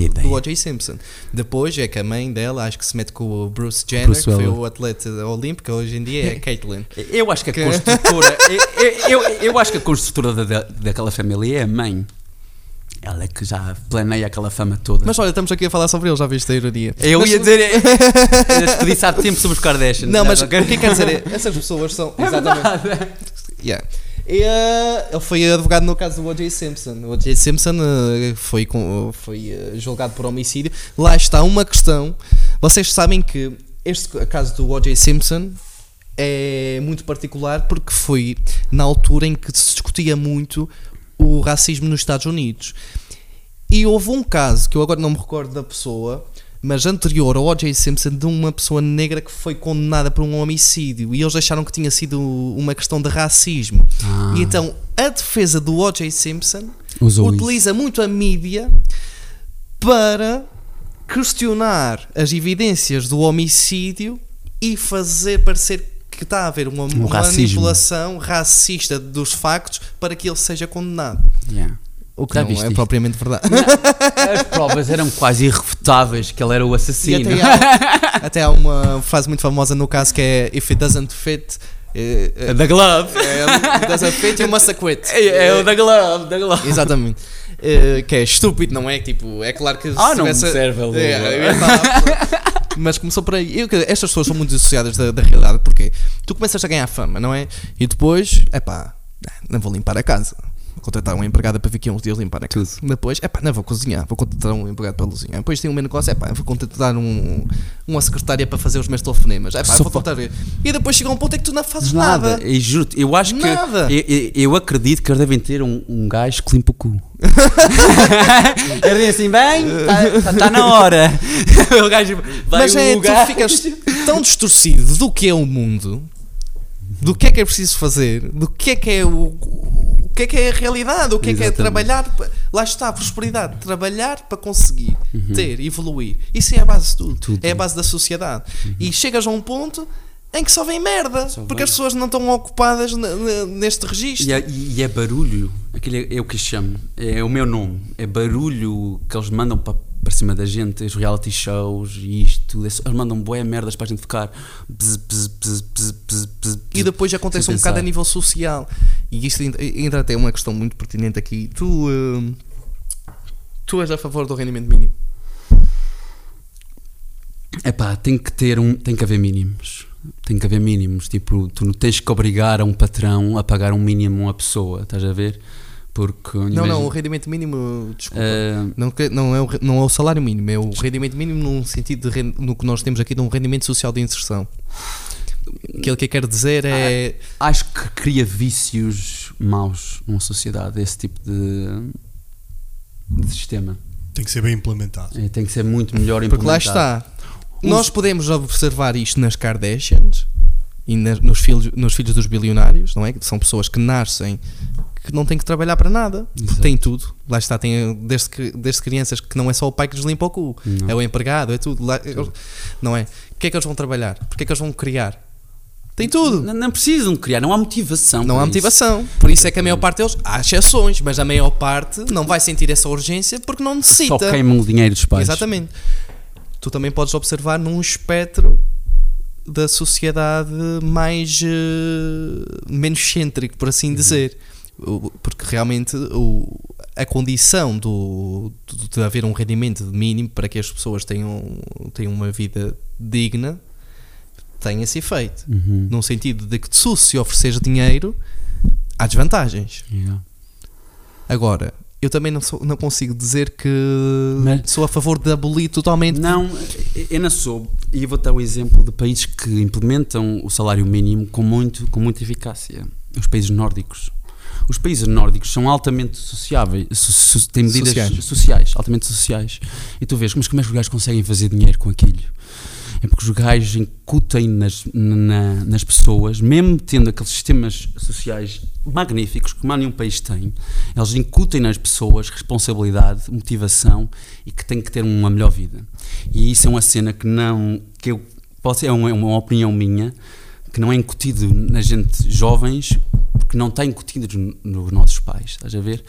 ideia. do O.J. Simpson. Depois é que a mãe dela, acho que se mete com o Bruce Jenner, Bruce que foi o atleta olímpico, hoje em dia é a Caitlyn. Eu acho que a construtora. eu, eu, eu acho que a construtora da- daquela família é a mãe. Ela é que já planeia aquela fama toda. Mas olha, estamos aqui a falar sobre ele, já viste a ironia. eu Mas- ia dizer. Era desperdíçar tempo sobre os Kardashians. Não, mas o que é que quer dizer? é, Essas pessoas são. Exatamente. Yeah. E, eh, ele foi advogado no caso do O.J. Simpson. O O.J. Simpson eh, foi, com- foi eh, julgado por homicídio. Lá está uma questão. Vocês sabem que este caso do O.J. Simpson é muito particular porque foi na altura em que se discutia muito o racismo nos Estados Unidos. E houve um caso que eu agora não me recordo da pessoa, mas anterior ao O.J. Simpson, de uma pessoa negra que foi condenada por um homicídio e eles acharam que tinha sido uma questão de racismo. Ah. E então a defesa do O.J. Simpson Usou utiliza muito a mídia para questionar as evidências do homicídio e fazer parecer que está a haver uma racismo. manipulação racista dos factos para que ele seja condenado. Yeah. O que Já não é isto? propriamente verdade. As provas eram quase irrefutáveis que ele era o E assassino. até há, até há uma frase muito famosa no caso que é If it doesn't fit, eh, eh, da Glove. é, doesn't fit, you must quit. É, é o da Glove, da Glove. Exatamente. Eh, que é estúpido, não é? Tipo, é claro que se Ah, não me tivesse- serve a. É, falar, Mas começou por aí. Eu, estas pessoas são muito dissociadas da, da realidade porque tu começas a ganhar fama, não é? E depois, é não vou limpar a casa. Vou contratar uma empregada para aqui uns dias limpar a casa. Depois, é pá, não vou cozinhar. Vou contratar um empregado para cozinhar. Depois tem um negócio, é pá, vou contratar um, uma secretária para fazer os meus telefonemas. É pá, vou contratar. E depois chega um ponto em que tu não fazes nada. E juro eu acho que. Nada. Eu, eu- eu acredito que eles devem ter um, um gajo que limpa o cu. Eles dizem assim: bem, está tá, na hora. o gajo vai Mas é, o tu ficas tão distorcido do que é o mundo, do que é que é preciso fazer, do que é que é o que é que é a realidade, o que é que é trabalhar. Lá está a prosperidade, trabalhar para conseguir Uhum. ter, evoluir. Isso é a base de tudo, Tudo. é a base da sociedade. E chegas a um ponto em que só vem merda, Só porque vem. as pessoas não estão ocupadas ne- ne- neste registro. E é, e é barulho, aquele é, é o que chamo, é o meu nome, é barulho que eles mandam para, para cima da gente, os reality shows e isto, tudo, eles mandam boé merdas para a gente ficar bzz, bzz, bzz, E depois acontece um bocado a nível social. E isto entra- até uma questão muito pertinente aqui. Tu, hum, tu és a favor do rendimento mínimo? Epá, tem que ter um, tem que haver mínimos. Tem que haver mínimos, tipo, tu não tens que obrigar a um patrão a pagar um mínimo a uma pessoa, estás a ver? Porque Não, não, o rendimento mínimo, desculpa. Ah, Não, não, é o, não é o salário mínimo, é o rendimento mínimo num sentido de no que nós temos aqui de um rendimento social de inserção. Aquilo que eu quero dizer é. acho que cria vícios maus numa sociedade, esse tipo de, de sistema. Tem que ser bem implementado. É, tem que ser muito melhor Porque lá implementado. está. Nós podemos observar isto nas Kardashians e nos, filhos, nos filhos dos bilionários, não é? Que são pessoas que nascem que não têm que trabalhar para nada, porque têm tudo. Lá está, tem desde, que, desde crianças que não é só o pai que lhes limpa o cu, não. é o empregado, é tudo. Lá, não é? O que é que eles vão trabalhar? Porque é que eles vão criar? Tem tudo. Não, não precisam criar, não há motivação. Não há isso. motivação. Por isso é que a maior parte deles, há exceções, mas a maior parte não vai sentir essa urgência porque não necessita. Só queimam o dinheiro dos pais. Exatamente. Tu também podes observar num espectro da sociedade mais uh, menos cêntrico, por assim uhum. dizer porque realmente o, a condição do, de haver um rendimento mínimo para que as pessoas tenham, tenham uma vida digna tem esse efeito. Uhum. Num sentido de que se ofereces dinheiro, há desvantagens. Yeah. Agora, eu também não, sou, não consigo dizer que Mas, sou a favor de abolir totalmente. Não, eu não sou. E vou dar o exemplo de países que implementam o salário mínimo com, muito, com muita eficácia. Os países nórdicos. Os países nórdicos são altamente sociáveis, so, têm medidas sociais. sociais. altamente sociais. E tu vês como, como é que os gajos conseguem fazer dinheiro com aquilo? É porque os gajos incutem nas, na, nas pessoas, mesmo tendo aqueles sistemas sociais magníficos que mais nenhum país tem, eles incutem nas pessoas responsabilidade, motivação e que têm que ter uma melhor vida. E isso é uma cena que não. que eu, pode ser uma, uma opinião minha, que não é incutido na gente jovens porque não está incutido nos nossos pais, estás a ver?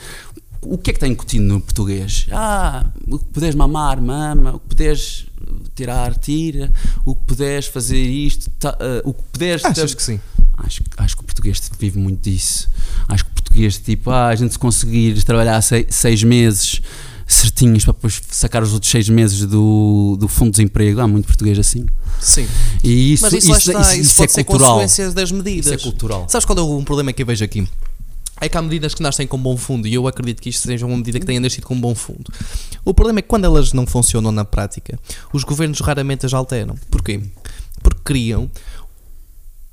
O que é que está incutido no português? Ah, o que puderes mamar, mama, o que puderes tirar, tira, o que puderes fazer isto, tá, uh, o que puderes. Achas que sim? Acho, acho que o português vive muito disso. Acho que o português, tipo, ah, a gente se conseguir trabalhar seis, seis meses certinhos para depois sacar os outros seis meses do, do fundo de desemprego. Há muito português assim. Sim. E isso, Mas isso, isso, está, isso, isso, é cultural. consequências das medidas. Isso é cultural. Sabes qual é um problema que eu vejo aqui? É que há medidas que nascem com bom fundo e eu acredito que isto seja uma medida que tenha nascido com bom fundo. O problema é que quando elas não funcionam na prática, os governos raramente as alteram. Porquê? Porque criam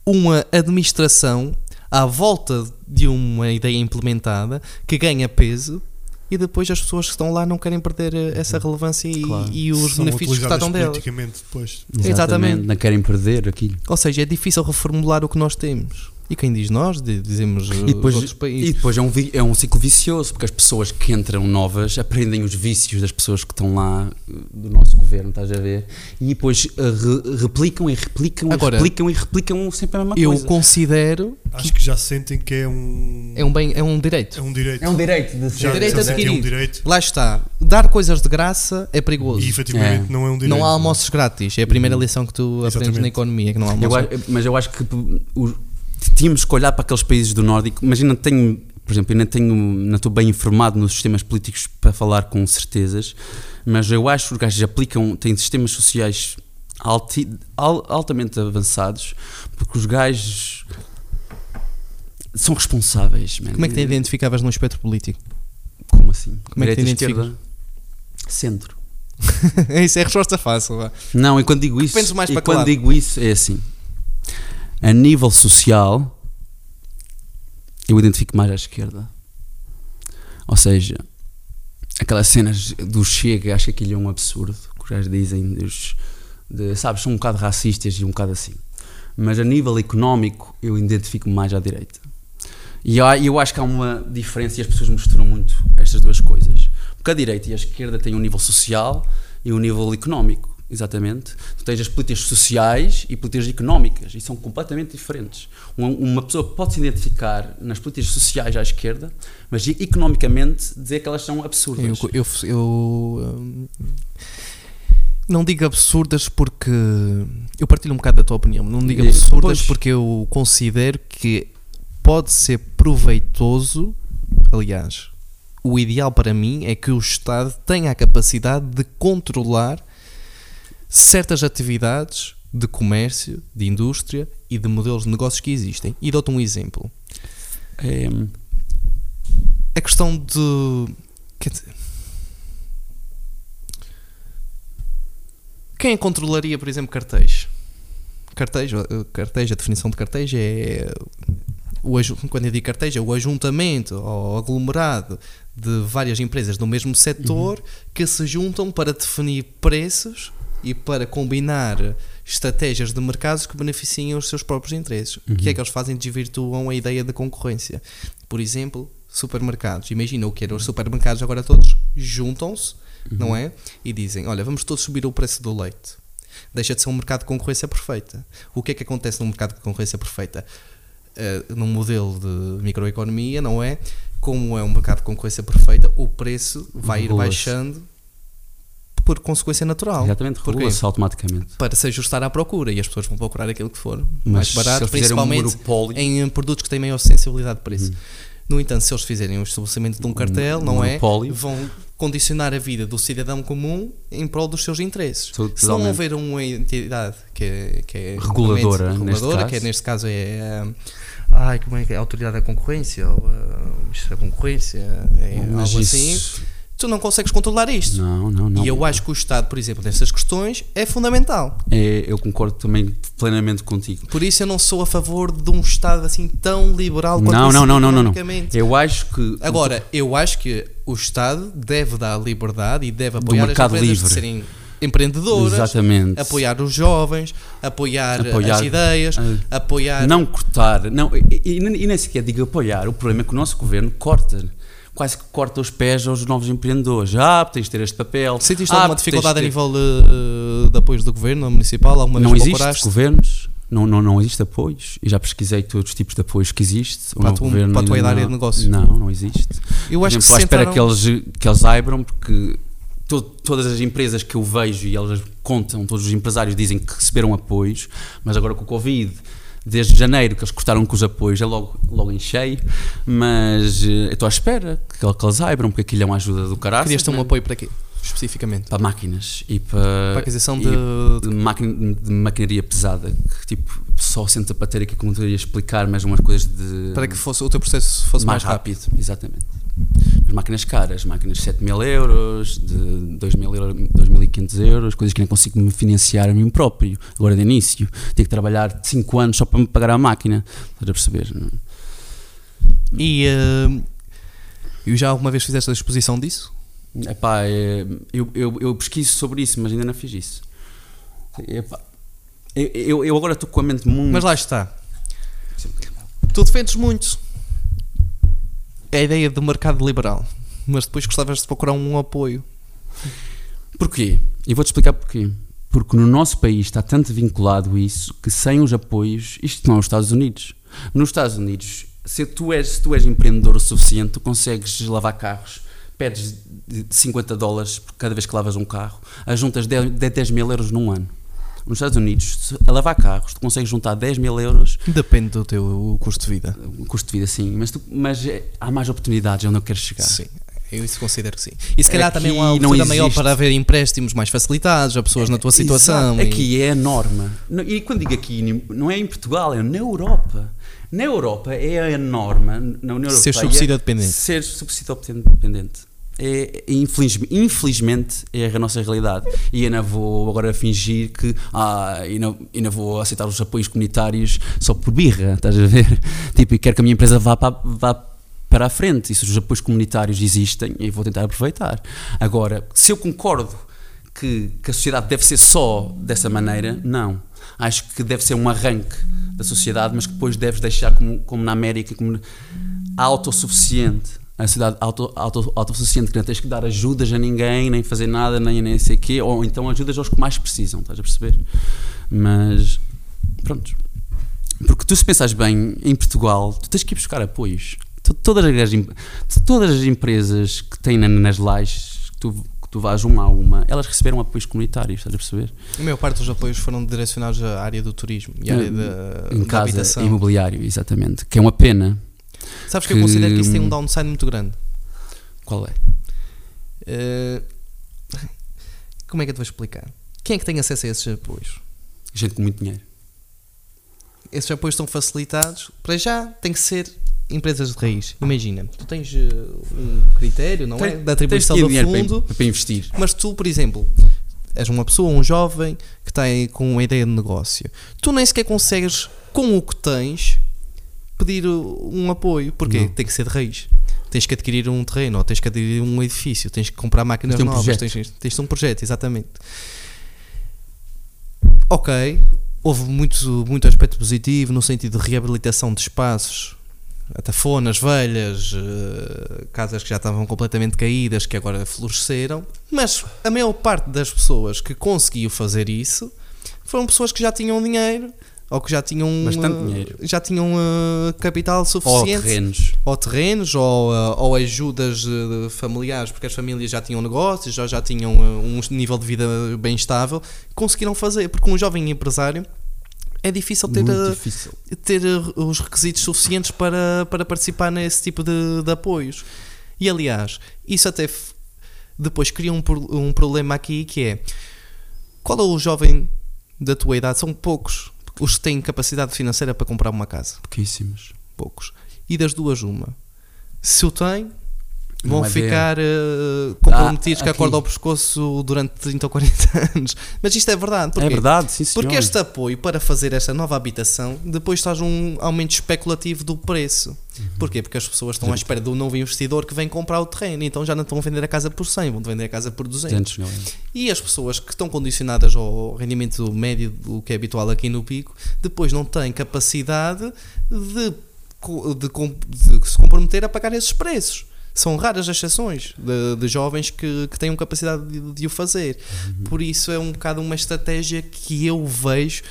uma administração à volta de uma ideia implementada que ganha peso e depois as pessoas que estão lá não querem perder eh, essa relevância e, claro. e os São benefícios que estão delas. depois. Exatamente. Exatamente. Não querem perder aquilo. Ou seja, é difícil reformular o que nós temos. E quem diz nós, dizemos e depois, outros países. E depois é um, é um ciclo vicioso, porque as pessoas que entram novas aprendem os vícios das pessoas que estão lá eh, do nosso governo, estás a ver? E depois uh, re, replicam e replicam Agora, e replicam e replicam sempre a mesma eu coisa. Eu considero. Acho que já sentem que é um. É um, bem, é um direito. É um direito. É um direito de ser. Já, direito já é um direito. Lá está. Dar coisas de graça é perigoso. E efetivamente é. não é um direito. Não há almoços grátis. É a primeira lição que tu Exatamente. aprendes na economia, que não há almoços. Eu, mas eu acho que o tínhamos que olhar para aqueles países do Nórdico, mas ainda tenho, por exemplo, ainda tenho, não estou bem informado nos sistemas políticos para falar com certezas, mas eu acho que os gajos aplicam, têm sistemas sociais alti, altamente avançados, porque os gajos são responsáveis. Man. Como é que te identificavas no espectro político? Como assim? Como é que te identificas? Centro. isso é a resposta fácil. Vá. Não, e quando digo isso, mais e quando digo isso é assim a nível social, eu identifico mais à esquerda. Ou seja, aquelas cenas do Chega, acho que aquilo é um absurdo, que já dizem, de, sabes, são um bocado racistas e um bocado assim. Mas a nível económico, eu identifico mais à direita. E eu acho que há uma diferença e as pessoas misturam muito estas duas coisas. Porque a direita e a esquerda têm um nível social e um nível económico. Exatamente. Tu tens as políticas sociais e políticas económicas e são completamente diferentes. Uma pessoa pode se identificar nas políticas sociais à esquerda, mas economicamente dizer que elas são absurdas. Eu, eu, eu hum, não digo absurdas porque eu partilho um bocado da tua opinião. Não digo absurdas pois. porque eu considero que pode ser proveitoso. Aliás, o ideal para mim é que o Estado tenha a capacidade de controlar certas atividades de comércio, de indústria e de modelos de negócios que existem. E dou-te um exemplo. É, a questão de. Quer dizer, quem controlaria, por exemplo, cartéis? Cartéis, cartéis, a definição de cartéis é o, quando eu digo cartéis, é o ajuntamento ou aglomerado de várias empresas do mesmo setor uhum. que se juntam para definir preços e para combinar estratégias de mercados que beneficiem os seus próprios interesses. Uhum. O que é que eles fazem? Desvirtuam a ideia da concorrência. Por exemplo, supermercados. Imagina o que eram os supermercados, agora todos juntam-se, uhum. não é? E dizem: Olha, vamos todos subir o preço do leite. Deixa de ser um mercado de concorrência perfeita. O que é que acontece num mercado de concorrência perfeita? Uh, num modelo de microeconomia, não é? Como é um mercado de concorrência perfeita, o preço vai ir baixando por consequência natural. Exatamente, regula-se automaticamente. Para se ajustar à procura e as pessoas vão procurar aquilo que for mais barato, principalmente um em produtos que têm maior sensibilidade de preço. Hum. No entanto, se eles fizerem o estabelecimento de um cartel, um, não é? Vão condicionar a vida do cidadão comum em prol dos seus interesses. Totalmente. Se não houver uma entidade que é, que é reguladora, reguladora que é, neste caso é. Ai, como é que é? A autoridade da concorrência, ou a Ministério da Concorrência, é algo assim. isso... assim tu não consegues controlar isto. Não, não, não. E eu acho que o Estado, por exemplo, nessas questões é fundamental. É, eu concordo também plenamente contigo. Por isso eu não sou a favor de um Estado assim tão liberal quanto não, não, não, não, não, não. Eu acho que agora eu acho que o Estado deve dar liberdade e deve apoiar as empresas livre. de serem empreendedoras, Exatamente. apoiar os jovens, apoiar, apoiar as ideias, uh, apoiar. Não cortar, não, e, e, e nem sequer digo apoiar, o problema é que o nosso governo corta quase que corta os pés aos novos empreendedores. Ah, tens de ter este papel. Sentiste ah, alguma dificuldade a nível de, de apoios do governo municipal? Alguma não existe governos, não, não, não existe apoios. E já pesquisei todos os tipos de apoios que existe. Para, tu, governo para a tua área de negócio? Não, não existe. Eu acho exemplo, que espera que eles, que eles abram, porque to, todas as empresas que eu vejo e elas contam, todos os empresários dizem que receberam apoios, mas agora com o Covid desde janeiro que eles cortaram com os apoios, é logo, logo em cheio, mas uh, eu estou à espera que, que eles abram, porque aquilo é uma ajuda do caralho. Querias ter um apoio para quê? Especificamente? Para máquinas e para, para a aquisição de, de, máquina, de maquinaria pesada, que tipo, só senta para ter aqui como teria explicar, mas umas coisas de. Para que fosse, o teu processo fosse mais, mais rápido. rápido. Exatamente. As máquinas caras, máquinas de 7 mil euros, de 2 mil euros, 2.500 euros, coisas que nem consigo me financiar a mim próprio, agora de início. Tenho que trabalhar 5 anos só para me pagar a máquina. Estás a perceber? Não? E uh, eu já alguma vez fizeste a exposição disso? Epá, é, eu, eu, eu pesquiso sobre isso, mas ainda não fiz isso. Epá, eu, eu, eu agora estou com a mente muito. Mas lá está. Tu defendes muito a ideia do mercado liberal, mas depois gostavas de procurar um apoio. Porquê? E vou-te explicar porquê. Porque no nosso país está tanto vinculado isso que sem os apoios, isto não é os Estados Unidos. Nos Estados Unidos, se tu és, se tu és empreendedor o suficiente, tu consegues lavar carros, pedes de 50 dólares por cada vez que lavas um carro, ajuntas 10, 10 mil euros num ano. Nos Estados Unidos, a lavar carros, tu consegues juntar 10 mil euros. Depende do teu custo de vida. O custo de vida, sim. Mas, tu, mas é, há mais oportunidades onde eu quero chegar. Sim. Eu isso considero que sim. E se calhar aqui também uma abertura maior para haver emprestímos mais facilitados a pessoas na tua situação. Exato. Aqui é a norma. E quando digo aqui, não é em Portugal, é na Europa. Na Europa é a norma. Na União ser subsídio dependente. Ser subsídio dependente é, infelizmente, infelizmente é a nossa realidade. E ainda vou agora fingir que ah, ainda vou aceitar os apoios comunitários só por birra, estás a ver? Tipo, e quero que a minha empresa vá para, vá para a frente. E se os apoios comunitários existem, eu vou tentar aproveitar. Agora, se eu concordo que, que a sociedade deve ser só dessa maneira, não. Acho que deve ser um arranque da sociedade, mas que depois deves deixar como, como na América, como autossuficiente a cidade auto, auto, autossuficiente, que não tens que dar ajudas a ninguém, nem fazer nada, nem, nem sei o quê, ou então ajudas aos que mais precisam, estás a perceber? Mas, pronto. Porque tu, se pensares bem, em Portugal, tu tens que ir buscar apoios. Todas as, todas as empresas que têm nas lajes, que tu, que tu vais uma a uma, elas receberam apoios comunitários, estás a perceber? A maior parte dos apoios foram direcionados à área do turismo e à área da, em casa, habitação. imobiliário, exatamente. Que é uma pena Sabes que, que eu considero que isso tem um downside muito grande. Qual é? Uh, como é que eu te vou explicar? Quem é que tem acesso a esses apoios? Gente com muito dinheiro. Esses apoios estão facilitados. Para já, tem que ser empresas de raiz. Imagina, tu tens uh, um critério, não é? tem, é? Da atribuição do fundo. Para, para, investir. Mas tu, por exemplo, és uma pessoa, um jovem que tem com uma ideia de negócio. Tu nem sequer consegues, com o que tens, pedir um apoio, porque não. tem que ser de raiz. Tens que adquirir um terreno, ou tens que adquirir um edifício, tens que comprar máquinas um novas, tens, tens um projeto, exatamente. ok, houve muito, muito aspecto positivo no sentido de reabilitação de espaços, atafonas velhas, uh, casas que já estavam completamente caídas, que agora floresceram, mas a maior parte das pessoas que conseguiu fazer isso foram pessoas que já tinham dinheiro ou que já tinham bastante uh, dinheiro, já tinham uh, capital suficiente, ou terrenos, ou terrenos, ou, uh, ou ajudas familiares, porque as famílias já tinham negócios, já já tinham um nível de vida bem estável, conseguiram fazer, porque um jovem empresário é difícil ter, difícil. ter os requisitos suficientes para, para participar nesse tipo de, de apoios. E aliás, isso até depois cria um, um problema aqui que é qual é o jovem da tua idade? São poucos os que têm capacidade financeira para comprar uma casa. Pouquíssimos. Poucos. E das duas, uma. Se o tem, vão é ficar uh, comprometidos ah, com a corda ao pescoço durante 30 ou 40 anos. Mas isto é verdade. Porquê? É verdade, sim, senhor. Porque este apoio para fazer esta nova habitação depois traz um aumento especulativo do preço. Uhum. Porquê? Porque as pessoas estão à espera do novo investidor que vem comprar o terreno, então já não estão a vender a casa por 100, vão vender a casa por 200. 200 e as pessoas que estão condicionadas ao rendimento médio, do que é habitual aqui no Pico, depois não têm capacidade de, de, de, de se comprometer a pagar esses preços são raras as exceções de, de jovens que, que tenham capacidade de, de o fazer. Uhum. Por isso é um bocado uma estratégia que eu vejo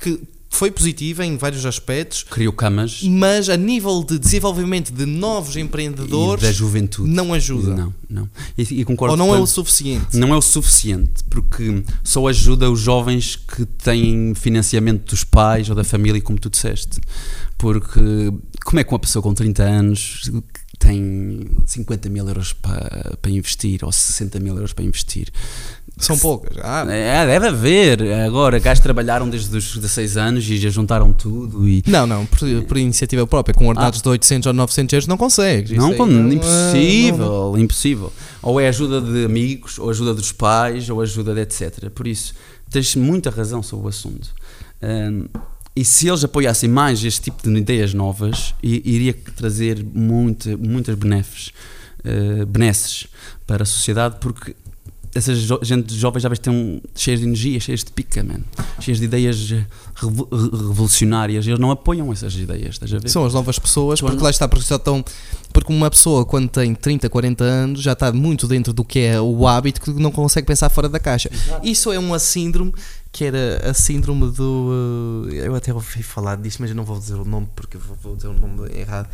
que foi positiva em vários aspectos. Criou camas. Mas a nível de desenvolvimento de novos empreendedores. E da juventude. Não ajuda. Não, não. E, e concordo Ou não é o suficiente. Não é o suficiente, porque só ajuda os jovens que têm financiamento dos pais ou da família, como tu disseste. Porque como é que uma pessoa com 30 anos tem 50 mil euros para, para investir ou 60 mil euros para investir. São poucas. Ah. É, deve haver. Agora, gajos trabalharam desde os 16 anos e já juntaram tudo. E... Não, não, por, por iniciativa própria, com ordenados ah. de 800 ou 900 euros, não consegues. Não, não, impossível, não, não. impossível. Ou é ajuda de amigos, ou ajuda dos pais, ou ajuda de etc. Por isso, tens muita razão sobre o assunto. Um, e se eles apoiassem mais este tipo de ideias novas, iria trazer muito, muitas benéficos, uh, benesses para a sociedade, porque essas jo gente jovens já estão cheias de energia, cheias de pica, man. cheias de ideias revolucionárias. Eles não apoiam essas ideias, estás a ver? São as novas pessoas, porque lá está, porque já estão. Porque uma pessoa, quando tem 30, 40 anos, já está muito dentro do que é o hábito que não consegue pensar fora da caixa. Exato. Isso é uma síndrome que era a síndrome do. Eh, eu até ouvi falar disso, mas eu não vou dizer o nome porque vou dizer o nome errado.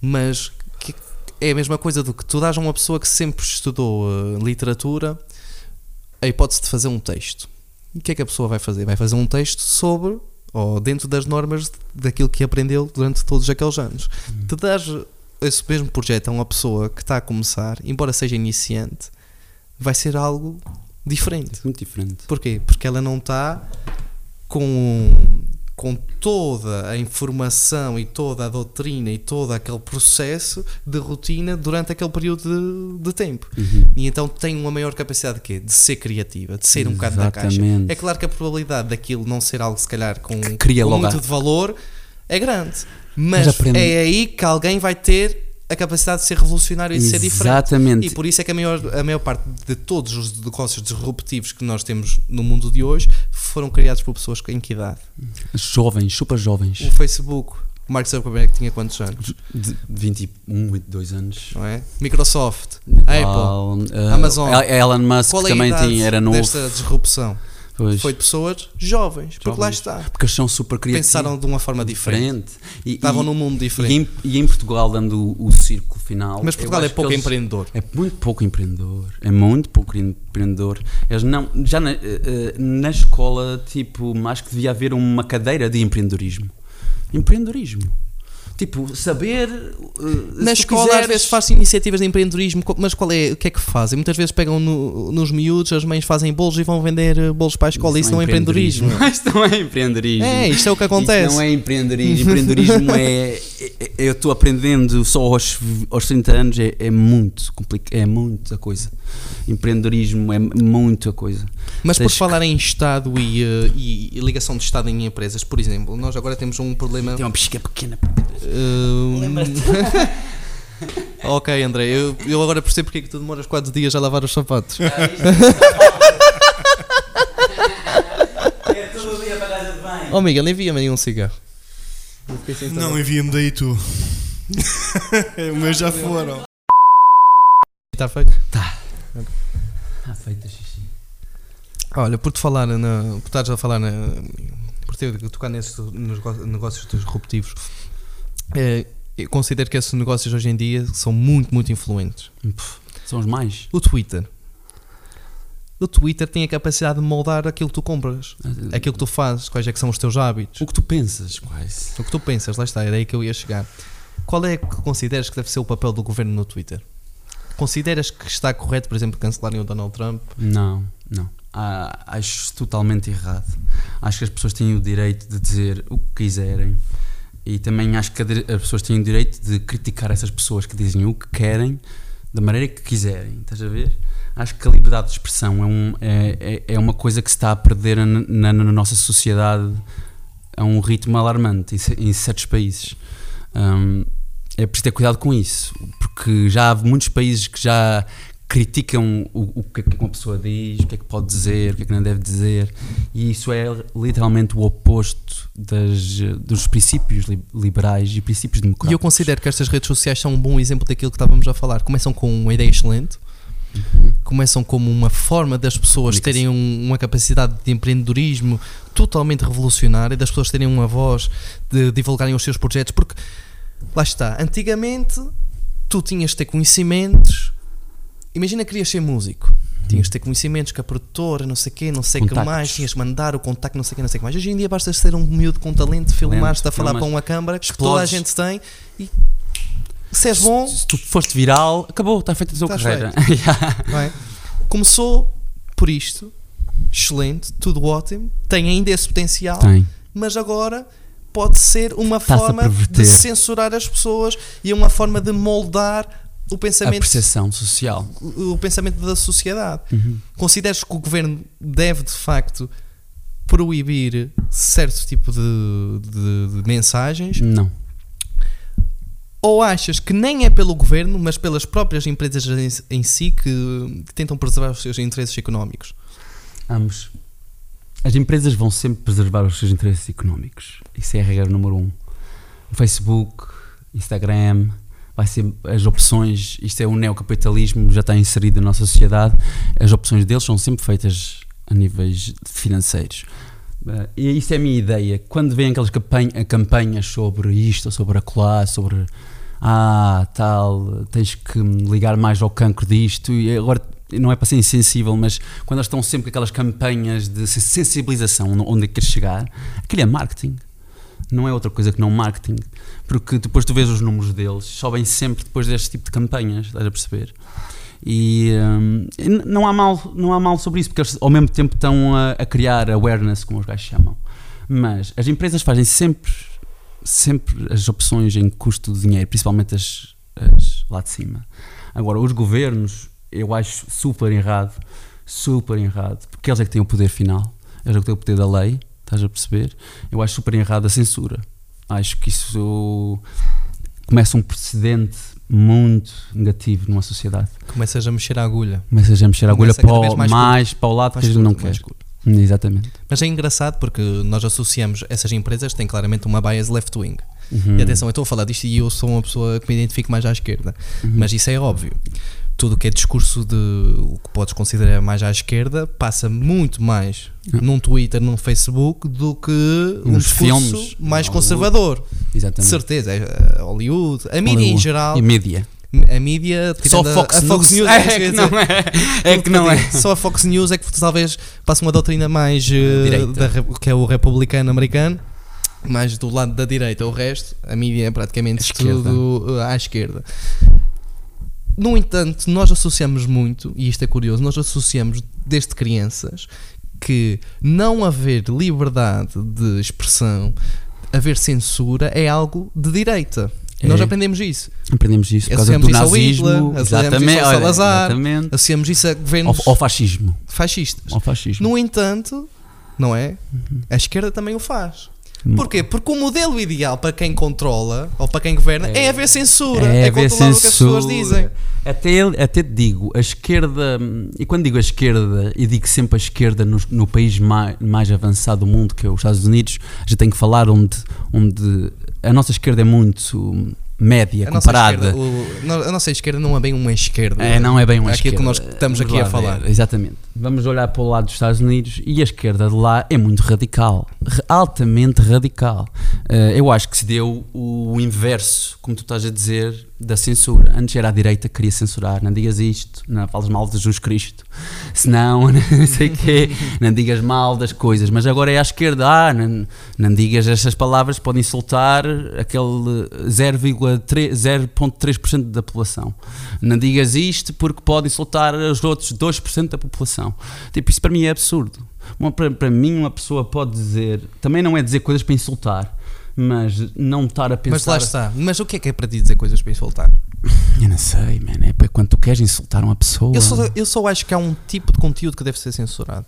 Mas que é a mesma coisa do que tu dás a uma pessoa que sempre estudou uh, literatura a hipótese de fazer um texto. E o que é que a pessoa vai fazer? Vai fazer um texto sobre ou dentro das normas daquilo que aprendeu durante todos aqueles anos. Uhum. Te dar esse mesmo projeto a uma pessoa que está a começar, embora seja iniciante, vai ser algo diferente. Muito diferente. Porquê? Porque ela não está com, com toda a informação e toda a doutrina e todo aquele processo de rotina durante aquele período de, de tempo. Uhum. E então tem uma maior capacidade de quê? De ser criativa, de ser um bocado da caixa. É claro que a probabilidade daquilo não ser algo, se calhar, com, com muito de valor é grande. Mas, Mas é aí que alguém vai ter a capacidade de ser revolucionário e de ser diferente. Exatamente. E por isso é que a maior, a maior parte de todos os negócios disruptivos que nós temos no mundo de hoje foram criados por pessoas em que idade? Jovens, super jovens. O Facebook, o Mark Zuckerberg tinha quantos anos? De 21, 22 anos. Não é? Microsoft, Apple, uh, Amazon. Elon Musk Qual é também tinha, era novo. desta disrupção? Pois. Foi de pessoas jovens, porque lá está. Porque eles são super criativos. Pensaram de uma forma diferente. E, Estavam e, num mundo diferente. E em, e em, Portugal, dando o, o círculo final. Mas Portugal é pouco empreendedor. É muito pouco empreendedor. É muito pouco empreendedor. Eles não. Já na, eh, na escola, tipo, acho que devia haver uma cadeira de empreendedorismo. Empreendedorismo. Tipo, saber. Uh, Na escola quiseres... às vezes faz iniciativas de empreendedorismo, mas qual é, o que é que fazem? Muitas vezes pegam no, nos miúdos, as mães fazem bolos e vão vender eh, bolos para a escola. Isso, isso não é empreendedorismo. Mas não é empreendedorismo. É, isto é o que acontece. Isso não é empreendedorismo. empreendedorismo é, é, Eu estou aprendendo só aos, aos 30 anos, é, é muito complicado, é muita coisa. Empreendedorismo é muita coisa. Mas Tens por falar em Estado e, uh, e, e, ligação de Estado em empresas, por exemplo, nós agora temos um problema. Tem uma bexiga pequena. Uh, ok, André, eu, eu agora percebo porque é que tu demoras 4 dias a lavar os sapatos. Oh Miguel, envia-me aí um cigarro. Não, envia-me daí tu. o meu já foram. Está feito? Tá. Está feito, xixi. Olha, por te falar na. Por estares a falar na. Por ter tocar nesses negócios disruptivos, é, eu considero que esses negócios hoje em dia são muito, muito influentes. São os mais. O Twitter. O Twitter tem a capacidade de moldar aquilo que tu compras, aquilo que tu fazes, quais é que são os teus hábitos. O que tu pensas, quase. O que tu pensas, lá está, era aí que eu ia chegar. Qual é que consideras que deve ser o papel do governo no Twitter? Consideras que está correto, por exemplo, cancelarem o Donald Trump? Não, não. Ah, acho totalmente errado. Acho que as pessoas têm o direito de dizer o que quiserem e também acho que as pessoas têm o direito de criticar essas pessoas que dizem o que querem da maneira que quiserem. Estás a ver? Acho que a liberdade de expressão é, um, é, é, é uma coisa que se está a perder na, na nossa sociedade a um ritmo alarmante em, certos países. Um, é preciso ter cuidado com isso, porque já há muitos países que já criticam o, o que é que uma pessoa diz, o que é que pode dizer, o que é que não deve dizer, e isso é literalmente o oposto das, dos princípios liberais e princípios democráticos. E eu considero que estas redes sociais são um bom exemplo daquilo que estávamos a falar. Começam com uma ideia excelente, uhum. começam como uma forma das pessoas terem um, uma capacidade de empreendedorismo totalmente revolucionária, das pessoas terem uma voz, de divulgarem os seus projetos, porque lá está, antigamente tu tinhas de ter conhecimentos Imagina que querias ser músico. Tinhas de ter conhecimentos com a produtora, não sei o quê, não sei o que mais, tinhas de mandar o contacto, não sei o quê, não sei o que mais. Hoje em dia basta ser um miúdo com talento, filmar-te a falar para uma câmara que toda a gente tem e se és bom. Se, se tu foste viral, acabou, está feita a tua carreira. yeah. Começou por isto, excelente, tudo ótimo, tem ainda esse potencial, tem. mas agora pode ser uma forma de censurar as pessoas e uma forma de moldar o pensamento. A percepção social. O, o pensamento da sociedade. Uhum. Consideras que o governo deve, de facto, proibir certo tipo de, de, de mensagens? Não. Ou achas que nem é pelo governo, mas pelas próprias empresas em, em si que, que tentam preservar os seus interesses económicos? Ambos. As empresas vão sempre preservar os seus interesses económicos. Isso é a regra número um. O Facebook, Instagram, vai ser as opções, isto é o neocapitalismo, já está inserido na nossa sociedade, as opções deles são sempre feitas a níveis financeiros. Uh, e isso é a minha ideia. Quando vêm aquelas campanha, campanhas sobre isto, sobre a colar, sobre ah, tal, tens que ligar mais ao cancro disto, e agora não é para ser insensível, mas quando elas estão sempre com aquelas campanhas de sensibilização onde que queres chegar, aquilo é marketing não é outra coisa que não marketing, porque depois tu vês os números deles, sobem sempre depois deste tipo de campanhas, estás a perceber? E hum, não, há mal, não há mal sobre isso, porque eles ao mesmo tempo estão a, a criar awareness, como os gajos chamam. Mas as empresas fazem sempre, sempre as opções em custo de dinheiro, principalmente as, as lá de cima. Agora, os governos, eu acho super errado, super errado, porque eles é que têm o poder final, eles é que têm o poder da lei Estás a perceber? Eu acho super errado a censura. Acho que isso começa um precedente muito negativo numa sociedade. Começas a mexer a agulha. Começas a mexer a agulha para o, mais, mais para o lado mais que a gente não quer. Exatamente. Mas é engraçado porque nós associamos essas empresas têm claramente uma bias left-wing. Uhum. E atenção, eu estou a falar disto e eu sou uma pessoa que me identifico mais à esquerda. Uhum. Mas isso é óbvio tudo o que é discurso de o que podes considerar mais à esquerda passa muito mais ah. num Twitter, num Facebook do que um discurso filmes, mais conservador. Exatamente. De certeza, é Hollywood, a mídia Hollywood. em geral. E mídia. A mídia, só a Fox, a, Fox News, é, é, que não é, é que não é. Só a Fox News é que talvez passe uma doutrina mais uh, da, que é o republicano americano mais do lado da direita, o resto, a mídia é praticamente tudo uh, à esquerda. No entanto, nós associamos muito, e isto é curioso, nós associamos desde crianças que não haver liberdade de expressão, haver censura é algo de direita. É. Nós aprendemos isso. Aprendemos isso por causa do nazismo, Hitler, exatamente, isso ao Salazar, exatamente. associamos isso a governos ao, ao fascismo. fascistas. Ao fascismo. No entanto, não é? Uhum. A esquerda também o faz. Porquê? Porque o modelo ideal para quem controla ou para quem governa é, é haver censura. É, é haver controlar censura. o que as pessoas dizem. Até, até te digo, a esquerda, e quando digo a esquerda, e digo sempre a esquerda no, no país mais, mais avançado do mundo, que é os Estados Unidos, gente tem que falar onde, onde a nossa esquerda é muito média A comparada. Nossa esquerda, o- a nossa esquerda não é bem uma esquerda. É, não é bem uma É aquilo que esquerda. nós estamos Vamos aqui a falar. ver, Exatamente. Vamos olhar para o lado dos Estados Unidos e a esquerda de lá é muito radical. Altamente radical. Eh, eu acho que se deu o inverso, como tu estás a dizer, da censura. Antes era a direita que queria censurar. Não digas isto, não falas mal de Jesus Cristo. Senão, não sei quê, não digas mal das coisas. Mas agora é à esquerda. Ah, não, não digas estas palavras, podem insultar aquele 0,3 0,3% da população. Não digas isto porque pode insultar os outros 2% da população. Tipo, isso para mim é absurdo. Uma, para, para mim, uma pessoa pode dizer, também não é dizer coisas para insultar, mas não estar a pensar. Mas lá está. Mas o que é que é para ti dizer coisas para insultar? Eu não sei, man. É para quando tu queres insultar uma pessoa. Eu só, eu só acho que há um tipo de conteúdo que deve ser censurado.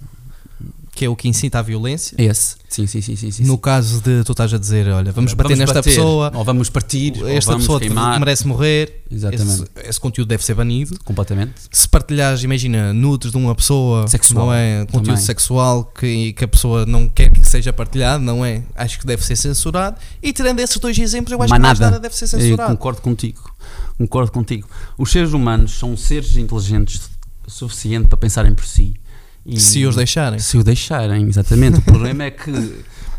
Que é o que incita à violência. Esse. Sim, sim, sim. sim, sim. No caso de tu estás a dizer, olha, vamos bater nesta bater, pessoa, Ou vamos partir, ou esta vamos pessoa queimar. merece morrer. Exatamente. Esse, esse conteúdo deve ser banido. Completamente. Se partilhares, imagina, nudes de uma pessoa, Sexual, não é? Conteúdo também. sexual que, que a pessoa não quer que seja partilhado, não é? Acho que deve ser censurado. E tirando esses dois exemplos, eu acho Mais que mais nada. nada deve ser Eu censurado. concordo contigo. Concordo contigo. Os seres humanos são seres inteligentes o suficiente para pensarem por si. E- Se os deixarem. Se o deixarem, exatamente. O problema é que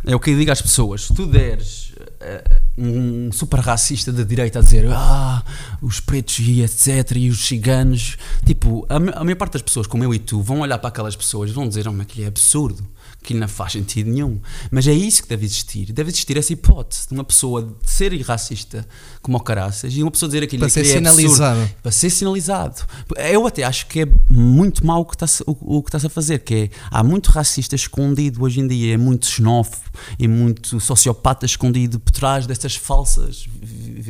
é o que eu digo às pessoas: se tu deres eh, um super racista da direita a dizer ah, os pretos e etc. e os ciganos, tipo, a, a maior parte das pessoas, como eu e tu, vão olhar para aquelas pessoas e vão dizer: oh, mas aquilo é absurdo. Que não faz sentido nenhum. Mas é isso que deve existir. Deve existir essa hipótese de uma pessoa de ser racista como o caraças e uma pessoa dizer aquilo Para ser é absurdo sinalizado. para ser sinalizado. Eu até acho que é muito mau o que está-se está a fazer, que é, há muito racista escondido hoje em dia, é muito xenófobo e muito sociopata escondido por trás dessas falsas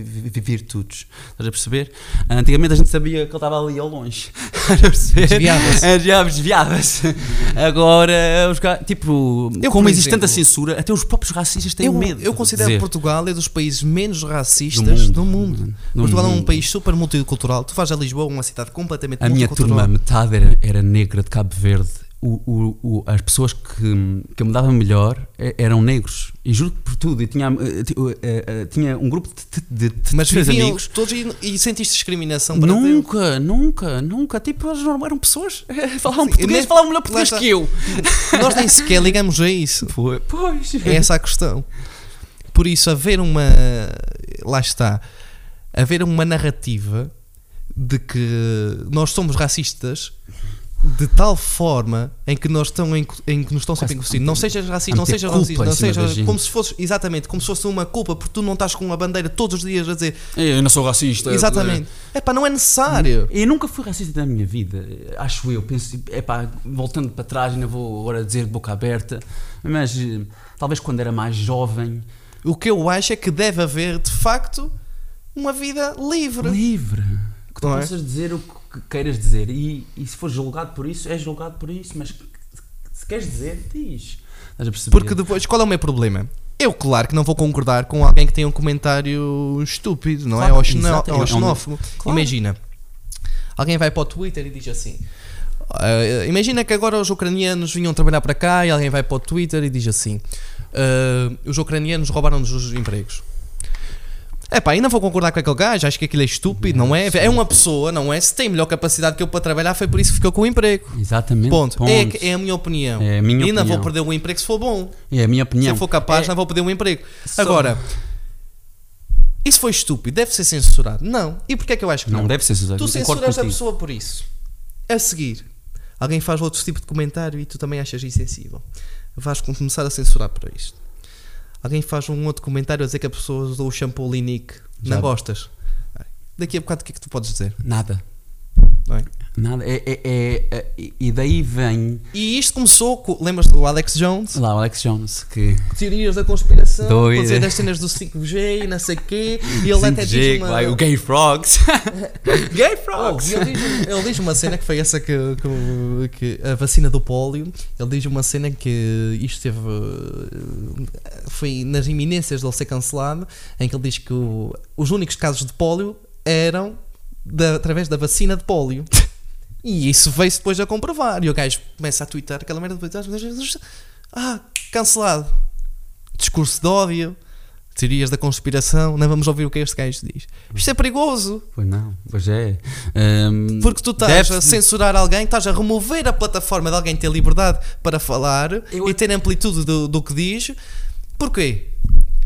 virtudes. Estás a perceber? Antigamente a gente sabia que ele estava ali ao longe. A? Desviava-se. É, já desviava-se. Agora, os ga- tipo, Eu, como existe tanta exemplo, censura, até os próprios racistas têm Eu, medo. eu de considero dizer. Portugal é dos países menos racistas do mundo. Do Portugal é um mundo. país super multicultural. Tu vais a Lisboa, uma cidade completamente A minha multicultural. turma, metade era, era negra de Cabo Verde. O, o, o- as pessoas que, que me dava melhor eram negros. E juro por tudo. E tinha, eh, eh, eh, tinha um grupo de, de, de Mas amigos. todos e, e sentiste discriminação para Nunca, nunca, nunca. Tipo, eles não eram pessoas. Falavam Sim, português, nem- falavam melhor português que eu. Nós nem sequer ligamos a isso. Foi- Pois. É essa a questão. Por isso, haver uma. Lá está. Haver uma narrativa de que nós somos racistas de tal forma em que nós estão em, em que nos estão sempre incutindo. Não sejas racista, não sejas racista, não sejas como se fosse exatamente como se fosse uma culpa porque tu não estás com a bandeira todos os dias a dizer Eu não sou racista. exatamente. É pá, não é necessário. Eu nunca fui racista na minha vida, acho eu. Penso, epá, voltando para trás, ainda vou agora dizer de boca aberta, mas eh, talvez quando era mais jovem, O que eu acho é que deve haver de facto uma vida livre. livre, que tu é? possas dizer o que queiras dizer e, e se for julgado por isso, és julgado por isso, mas se queres dizer, diz. Estás a perceber? Porque depois, qual é o meu problema? Eu, claro que não vou concordar com alguém que tem um comentário estúpido, não Claro, é? Ou, xenó- exato, é ou xenófobo. Claro. Imagina, alguém vai para o Twitter e diz assim: ah, Imagina que agora os ucranianos vinham trabalhar para cá e alguém vai para o Twitter e diz assim: ah, Os ucranianos roubaram-nos os empregos. É pá, ainda vou concordar com aquele gajo, acho que aquilo é estúpido, não é? É uma pessoa, não é? Se tem melhor capacidade que eu para trabalhar, foi por isso que ficou com o emprego. Exatamente. Ponto. É, que- é a minha opinião. É a minha e ainda opinião. vou perder o emprego se for bom. É a minha Se opinião. eu for capaz, É- não vou perder o emprego. Só- Agora, isso foi estúpido, deve ser censurado. Não. E porquê é que eu acho que não? Não deve ser censurado. Tu censuras a pessoa por isso. A seguir, alguém faz outro tipo de comentário e tu também achas insensível. Vais começar a censurar para isto. Alguém faz um outro comentário a dizer que a pessoa usou o shampoo Linique. Já. Não gostas? Daqui a bocado o que é que tu podes dizer? Nada. Não é? Nada, é, é, é, é, e daí vem. E isto começou com. Lembras-te do Alex Jones? Lá, o Alex Jones, que. Teorias da conspiração, dizer das cenas do 5G e não sei o quê. E ele até 5G, diz uma. vai, o Gay Frogs. gay Oh, Frogs! e ele, diz, ele diz uma cena que foi essa que, que, que a vacina do pólio. Ele diz uma cena que isto teve. eh, Foi nas iminências de ele ser cancelado, em que ele diz que o- os únicos casos de pólio eram da- através da vacina de pólio. E isso veio-se depois a comprovar. E o gajo começa a twittar aquela merda depois. Ah, cancelado. Discurso de ódio. Teorias da conspiração. Não vamos ouvir o que este gajo diz. Isto é perigoso. Pois não, pois é. Ahm, Porque tu estás deve- a censurar alguém, estás a remover a plataforma de alguém ter liberdade para falar Eu- e ter amplitude do, do que diz. Porquê?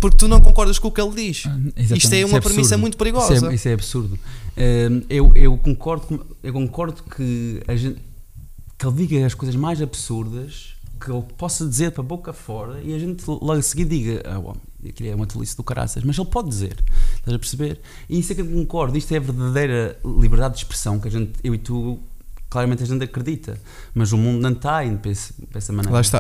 Porque tu não concordas com o que ele diz. Exatamente, Isto é uma premissa absurdo. muito perigosa. Isso é, isso é absurdo. Eu, eu, concordo com- eu concordo que, a gente, que ele diga as coisas mais absurdas que ele possa dizer para a boca fora e a gente logo a seguir diga ah, bom, aquilo é uma tolice do caraças, mas ele pode dizer, estás a perceber? E isso é que eu concordo, isto é a verdadeira liberdade de expressão que a gente, eu e tu, claramente a gente acredita, mas o mundo não está indo para, esse, para essa maneira. Lá está.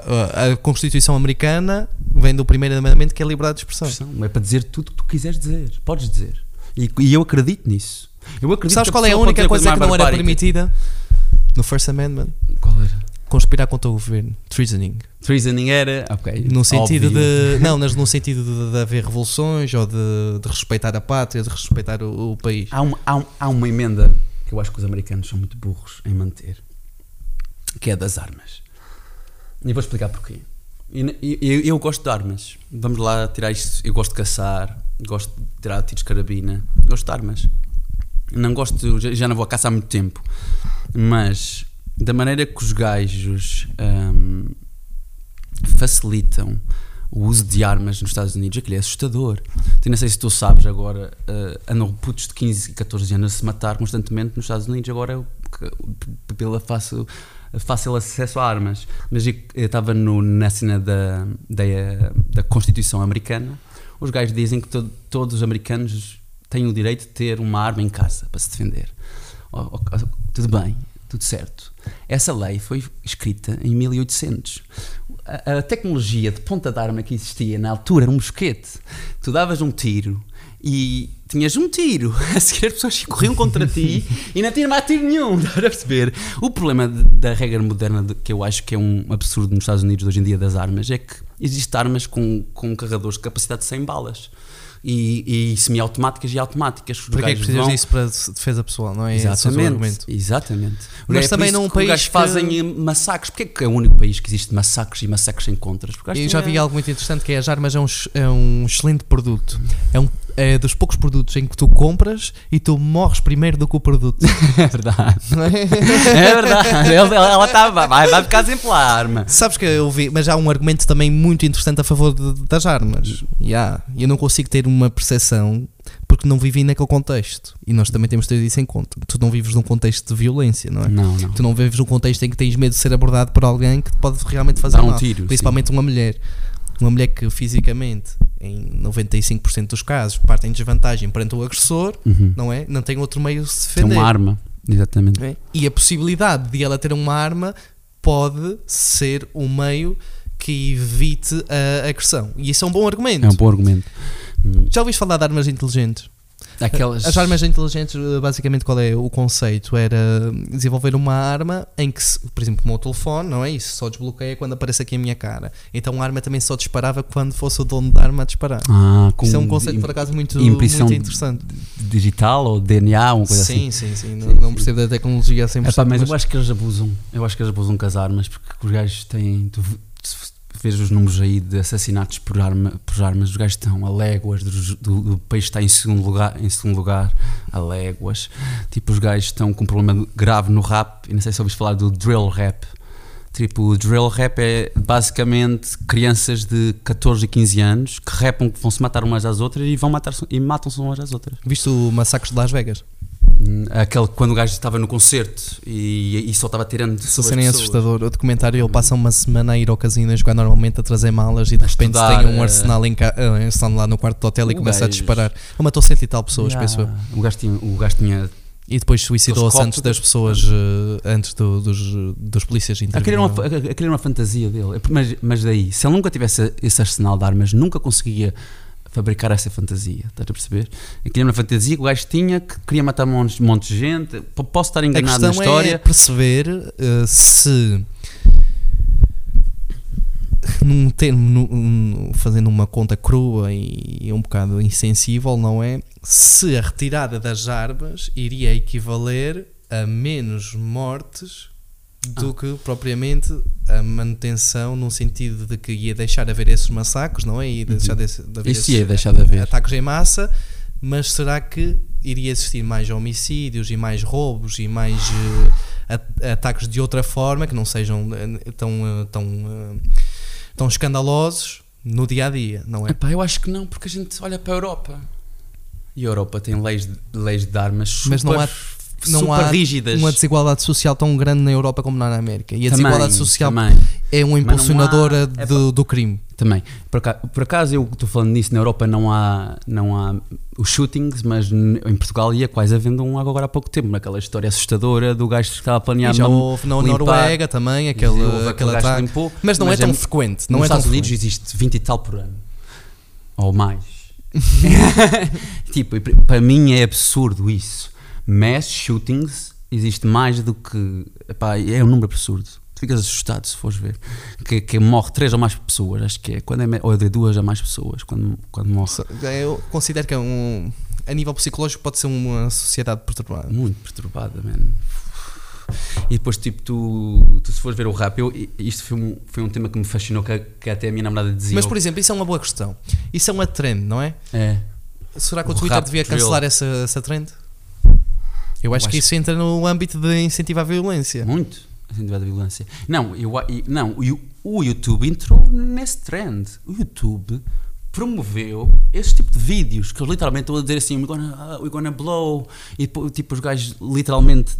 A Constituição Americana vem do primeiro mandamento que é a liberdade de expressão. expressão. É para dizer tudo o que tu quiseres dizer. Podes dizer. E, e eu acredito nisso. Eu acredito Sabes que qual é a única dizer coisa que não era permitida? No First Amendment? Qual era? Conspirar contra o governo. Treasoning. Treasoning era. Ok. No sentido óbvio. de. Não, mas no sentido de, de haver revoluções ou de, de respeitar a pátria, de respeitar o, o país. Há uma, há, um- há uma emenda que eu acho que os americanos são muito burros em manter, que é das armas. E vou explicar porquê. E ne- e- Eu, eu gosto de armas. Vamos lá tirar isto. Eu gosto de caçar, gosto de tirar tiros de carabina, gosto de armas. Não gosto, já- já não vou a caça há muito tempo, mas da maneira que os gajos hum, facilitam o uso de armas nos Estados Unidos, aquilo é assustador. Não sei se tu sabes agora, uh, andam putos de 15 e 14 anos a se matar constantemente nos Estados Unidos, agora é pela fácil, fácil acesso a armas. Mas eu eu estava na cena da, da, da Constituição Americana, os gajos dizem que to- todos os americanos têm o direito de ter uma arma em casa para se defender. Oh, oh, tudo bem, tudo certo. Essa lei foi escrita em 1800. A, a tecnologia de ponta de arma que existia na altura era um mosquete. Tu davas um tiro e tinhas um tiro. A seguir as pessoas corriam contra ti e não tinham mais tiro nenhum. Estás a perceber? O problema de- da regra moderna, de- que eu acho que é um absurdo nos Estados Unidos hoje em dia das armas, é que existem armas com, com carregadores de capacidade de 100 balas. E, e semiautomáticas e automáticas. Para que é que precisas vão- disso para defesa pessoal, não é? É Exatamente, exatamente. Mas É também num país os gajos que- fazem massacres. Porquê que é o único país que existe massacres e massacres sem contras? Eu já que é- vi algo muito interessante que é as armas é um, é um excelente produto. É, um, é dos poucos produtos em que tu compras e tu morres primeiro do que o produto. É verdade. é? É verdade. Ela, ela está, vai, vai ficar sempre lá a arma. Sabes que eu vi, mas há um argumento também muito interessante a favor de- das armas. Yeah. Eu não consigo ter uma percepção porque não vivi naquele contexto. E nós também temos de ter isso em conta. Tu não vives num contexto de violência, não é? Não, não. Tu não vives num contexto em que tens medo de ser abordado por alguém que te pode realmente fazer Dar um mal. tiro, Principalmente uma mulher. Uma mulher que fisicamente, em 95% dos casos, parte em desvantagem perante o agressor, Uhum. não é? Não tem outro meio de se Tem defender. uma arma. Exatamente. É? E a possibilidade de ela ter uma arma pode ser um meio que evite a agressão. E isso é um bom argumento. É um bom argumento. Já ouviste falar de armas inteligentes? Aquelas. As armas inteligentes, eh, basicamente, qual é o conceito? Era desenvolver uma arma em que, se- por exemplo, o meu telefone, não é isso? Só desbloqueia quando aparece aqui a minha cara. Então a arma também só disparava quando fosse o dono da arma a disparar. Ah, com Isso é um conceito, por acaso, muito, muito interessante. digital ou DNA, uma coisa Sim, assim. sim, sim. Não, Sim, não sim. percebo da tecnologia a 100%. Epá, mas mas eu acho que eles abusam. Eu acho que eles abusam com as armas porque os gajos têm. Tu vês os números aí de assassinatos por, arma, por armas, os gajos estão a léguas do, do, país está em segundo lugar, em segundo lugar, a léguas. Tipo, os gajos estão com um problema grave no rap. E não sei se ouviste falar do drill rap. Tipo, o drill rap é basicamente crianças de 14 e 15 anos que rapam que vão se matar umas às outras e vão matar e matam-se umas às outras. Viste o massacre de Las Vegas? Hum, Aquele que quando o gajo estava no concerto e, e só estava tirando Essa cena é assustador. O documentário ele passa uma semana a ir ao casino a jogar normalmente a trazer malas e de A repente estudar, tem um eh, arsenal em ca... eh, lá no quarto do hotel e começa a gajo- disparar. Ele matou cento e tal pessoas, Yeah. penso eu. O gajo tinha, o gajo tinha E depois suicidou-se antes das pessoas, uh, antes do, dos, dos polícias intervirem. Aquilo era uma fantasia dele. Mas, mas daí, se ele nunca tivesse esse arsenal de armas, nunca conseguia fabricar essa fantasia. Estás a perceber? Aquilo era uma fantasia que o gajo tinha, que queria matar um monte, um monte de gente. Posso estar enganado na história. É perceber uh, se num termo, num, fazendo uma conta crua e um bocado insensível, não é? Se a retirada das armas iria equivaler a menos mortes do ah. que propriamente a manutenção no sentido de que ia deixar de haver esses massacres, não é? E deixar de, de haver Isso ia deixar de haver ataques em massa, mas será que iria existir mais homicídios e mais roubos e mais uh, ataques de outra forma que não sejam uh, tão, uh, tão tão escandalosos no dia a dia, não é? Epá, eu acho que não, porque a gente olha para a Europa e a Europa tem leis, leis de armas super, Mas não há, não há rígidas. uma desigualdade social tão grande na Europa como na América. E a também, desigualdade social também. é uma impulsionadora há, é do, do crime. Também. Por acaso, por acaso, eu estou falando nisso, na Europa não há, não há os shootings, mas em Portugal ia quase havendo um agora há pouco tempo, naquela história assustadora do gajo que estava a planear. E já houve na Noruega também, aquele, aquele ataque. Limpou, mas não mas é tão é, frequente. Não nos é Estados Unidos frequente. existe 20 e tal por ano. Ou mais. tipo, para mim é absurdo isso. Mass shootings existe mais do que. Epá, é um número absurdo tu ficas assustado se fores ver que, que morre três ou mais pessoas, acho que é, quando é ou de duas a mais pessoas quando, quando morre. Eu considero que é um, a nível psicológico pode ser uma sociedade perturbada. Muito perturbada, mano. E depois, tipo, tu, tu se fores ver o rap, eu, isto foi um, foi um tema que me fascinou, que, que até a minha namorada dizia. Mas, por exemplo, isso é uma boa questão. Isso é uma trend, não é? É. Será que o, o Twitter devia cancelar essa, essa trend? Eu acho, eu acho que isso entra no âmbito de incentivar a violência. Muito incentivar a violência. Não, eu, não o, o YouTube entrou nesse trend. O YouTube promoveu esse tipo de vídeos que eles literalmente estão a dizer assim we're gonna, uh, we're gonna blow e tipo os gajos literalmente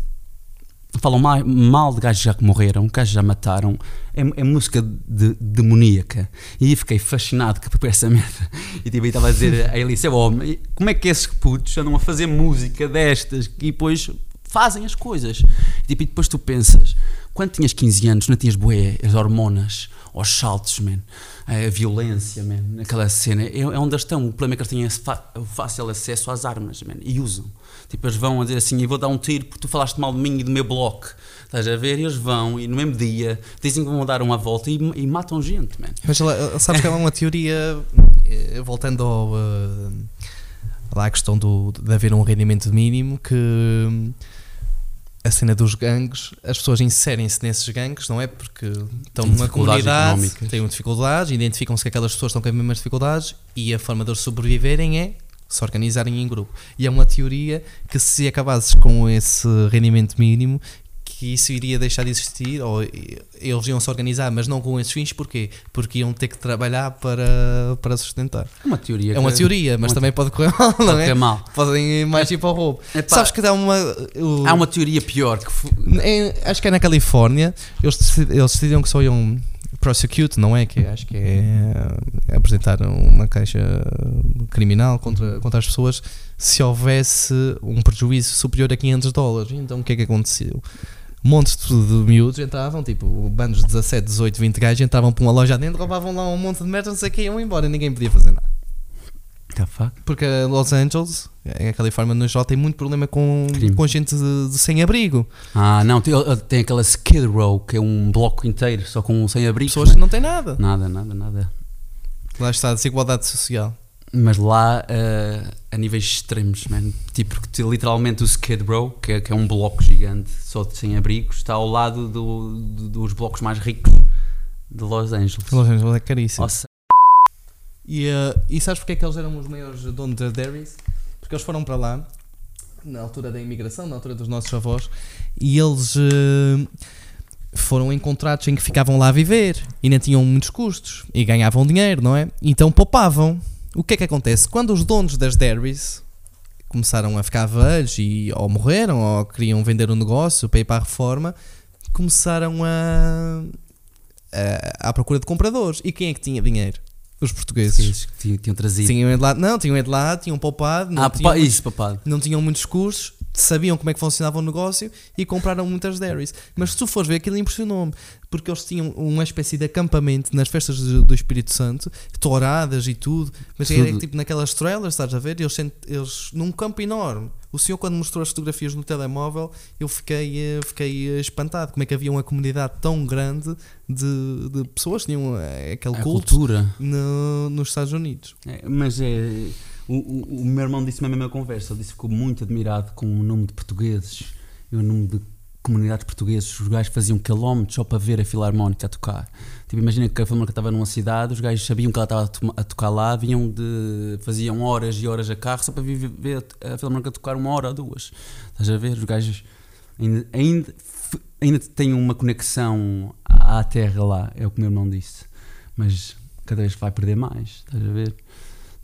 falam mal, mal de gajos já que morreram, gajos já mataram. É, é música de, demoníaca. E fiquei fascinado por essa merda. E tipo, estava a dizer a Elise, oh, como é que esses putos andam a fazer música destas e depois fazem as coisas. E, tipo, e depois tu pensas, quando tinhas 15 anos, não tinhas boé, as hormonas, os saltos, man, a violência, man, aquela cena. É, é onde estão. O problema é que eles têm esse fácil acesso às armas, man, e usam. Tipo, eles vão a dizer assim: Eu vou dar um tiro porque tu falaste mal de mim e do meu bloco. Estás a ver? E eles vão e no mesmo dia dizem que vão dar uma volta e, e matam gente, man. Mas sabes que há uma teoria, eh, voltando ao. Uh, lá questão do, de haver um rendimento mínimo que a cena dos gangues, as pessoas inserem-se nesses gangues, não é? Porque estão Tem numa comunidade, económicas. têm dificuldades, identificam-se que aquelas pessoas estão com as mesmas dificuldades e a forma de eles sobreviverem é se organizarem em grupo. E é uma teoria que se acabasses com esse rendimento mínimo, que isso iria deixar de existir, ou eles iam se organizar, mas não com esses fins, porquê? Porque iam ter que trabalhar para, para sustentar. É uma teoria. É uma teoria, mas uma também pode correr mal, não é? mal. Podem ir mais ir para o roubo. Epá, Sabes que há uma. O, há uma teoria pior. Que é, acho que é na Califórnia, eles, eles decidiram que só iam prosecute, não é? Que acho que é, é apresentar uma caixa criminal contra, contra as pessoas se houvesse um prejuízo superior a 500 dólares. Então o que é que aconteceu? Montes de, de miúdos entravam, tipo, bandos de 17, 18, 20 gajos entravam para uma loja dentro, roubavam lá um monte de merda, não sei o que, iam embora, ninguém podia fazer nada. The fuck? Porque Los Angeles, a Califórnia no geral, tem muito problema com, com gente de, de sem-abrigo. Ah, não, tem, tem aquela Skid Row, que é um bloco inteiro só com sem-abrigo. Pessoas que não têm nada. Nada, nada, nada. Lá está a desigualdade social. Mas lá uh, a níveis extremos, man. Tipo, literalmente o Skid Row, que é, que é um bloco gigante só de sem abrigos, está ao lado do, do, dos blocos mais ricos de Los Angeles. Los Angeles é caríssimo. Nossa. E, uh, e sabes porque é que eles eram os maiores donos das dairies? Porque eles foram para lá na altura da imigração, na altura dos nossos avós, e eles uh, foram em contratos em que ficavam lá a viver e nem tinham muitos custos e ganhavam dinheiro, não é? Então poupavam o que é que acontece? Quando os donos das dairies começaram a ficar velhos e ou morreram ou queriam vender o um negócio para ir para a reforma, começaram a, a, à procura de compradores. E quem é que tinha dinheiro? Os portugueses. tinham, tinham trazido. Tinham ido lá, não, tinham ido lá, tinham poupado. Não ah, tinham isso, poupado. Não tinham muitos cursos, sabiam como é que funcionava o negócio e compraram muitas dairies. Mas se tu fores ver, aquilo impressionou-me, porque eles tinham uma espécie de acampamento nas festas do, do Espírito Santo, touradas e tudo, mas tudo. era tipo naquelas trailers, estás a ver? Eles, eles num campo enorme. O senhor, quando mostrou as fotografias no telemóvel, eu fiquei, eh, fiquei eh, espantado. Como é que havia uma comunidade tão grande de, de pessoas que tinham eh, aquele a culto. No, nos Estados Unidos. É, mas é o, o, o, meu irmão disse-me a mesma conversa. Ele disse que ficou muito admirado com o número de portugueses e o número de comunidades portuguesas. Os gajos faziam quilómetros só para ver a filarmónica a tocar. Tipo, imagina que a filarmónica estava numa cidade, os gajos sabiam que ela estava a, tocar lá, vinham de. faziam horas e horas a carro só para vir ver a filarmónica tocar uma hora ou duas. Estás a ver? Os gajos ainda, ainda, ainda têm uma conexão à terra lá, é o que o meu irmão disse. Mas cada vez vai perder mais, estás a ver?